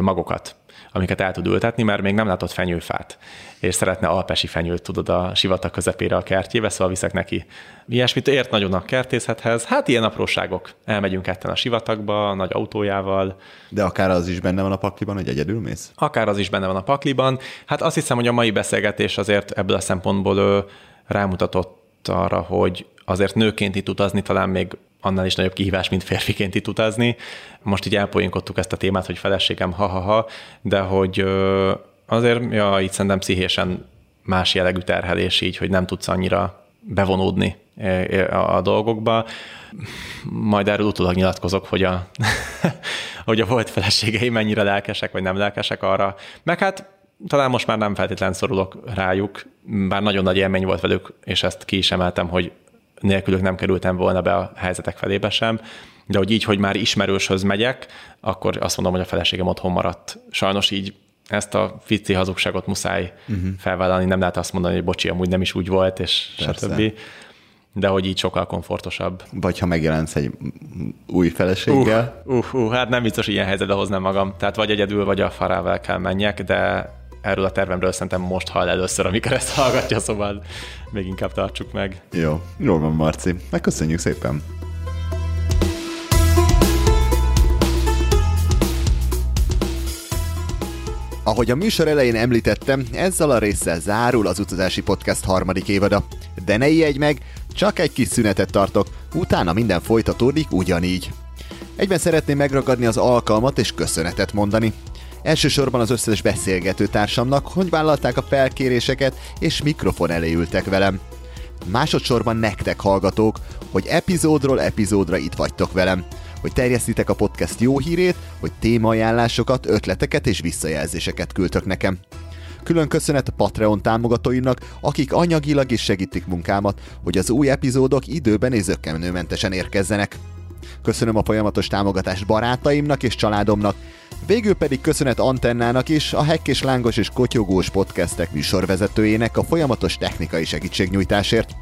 magokat, amiket el tud ültetni, mert még nem látott fenyőfát, és szeretne alpesi fenyőt, tudod, a sivatag közepére a kertjébe, szóval viszek neki ilyesmit. Ért nagyon a kertészethez. Hát ilyen apróságok. Elmegyünk ketten a sivatagba, a nagy autójával. De akár az is benne van a pakliban, hogy egyedül mész? Akár az is benne van a pakliban. Hát azt hiszem, hogy a mai beszélgetés azért ebből a szempontból rámutatott arra, hogy azért nőként itt utazni talán még annál is nagyobb kihívás, mint férfiként itt utazni. Most így elpoinkodtuk ezt a témát, hogy feleségem ha-ha-ha, de hogy azért, ja, itt szerintem pszichésen más jellegű terhelés így, hogy nem tudsz annyira bevonódni a dolgokba. Majd erről utólag nyilatkozok, hogy a, hogy a volt feleségei mennyire lelkesek, vagy nem lelkesek arra. Meg hát talán most már nem feltétlen szorulok rájuk, bár nagyon nagy élmény volt velük, és ezt ki is emeltem, hogy nélkülük nem kerültem volna be a helyzetek felébe sem, de hogy így, hogy már ismerőshöz megyek, akkor azt mondom, hogy a feleségem otthon maradt. Sajnos így ezt a fici hazugságot muszáj uh-huh. felvállalni, nem lehet azt mondani, hogy bocsi, amúgy nem is úgy volt, és Persze. stb. De hogy így sokkal komfortosabb. Vagy ha megjelensz egy új feleséggel. Uh, uh, uh, hát nem biztos ilyen helyzetbe hoznám magam. Tehát vagy egyedül, vagy a farával kell menjek, de erről a tervemről szerintem most hall először, amikor ezt hallgatja, szóval még inkább tartsuk meg. Jó, jól van, Marci. Megköszönjük szépen. Ahogy a műsor elején említettem, ezzel a résszel zárul az utazási podcast harmadik évada. De ne ijedj meg, csak egy kis szünetet tartok, utána minden folytatódik ugyanígy. Egyben szeretném megragadni az alkalmat és köszönetet mondani. Elsősorban az összes beszélgető társamnak, hogy vállalták a felkéréseket és mikrofon elé ültek velem. Másodszorban nektek hallgatók, hogy epizódról epizódra itt vagytok velem, hogy terjesztitek a podcast jó hírét, hogy témaajánlásokat, ötleteket és visszajelzéseket küldtök nekem. Külön köszönet a Patreon támogatóinak, akik anyagilag is segítik munkámat, hogy az új epizódok időben és zöggenőmentesen érkezzenek. Köszönöm a folyamatos támogatást barátaimnak és családomnak, Végül pedig köszönet Antennának is, a Hekk és Lángos és Kotyogós podcastek műsorvezetőjének a folyamatos technikai segítségnyújtásért.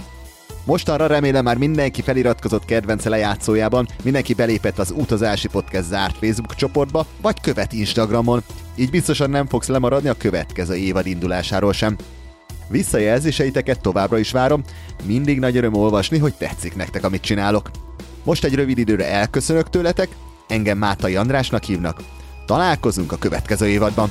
Mostanra remélem már mindenki feliratkozott kedvence lejátszójában, mindenki belépett az utazási podcast zárt Facebook csoportba, vagy követ Instagramon, így biztosan nem fogsz lemaradni a következő évad indulásáról sem. Visszajelzéseiteket továbbra is várom, mindig nagy öröm olvasni, hogy tetszik nektek, amit csinálok. Most egy rövid időre elköszönök tőletek, engem Mátai Andrásnak hívnak, Találkozunk a következő évadban.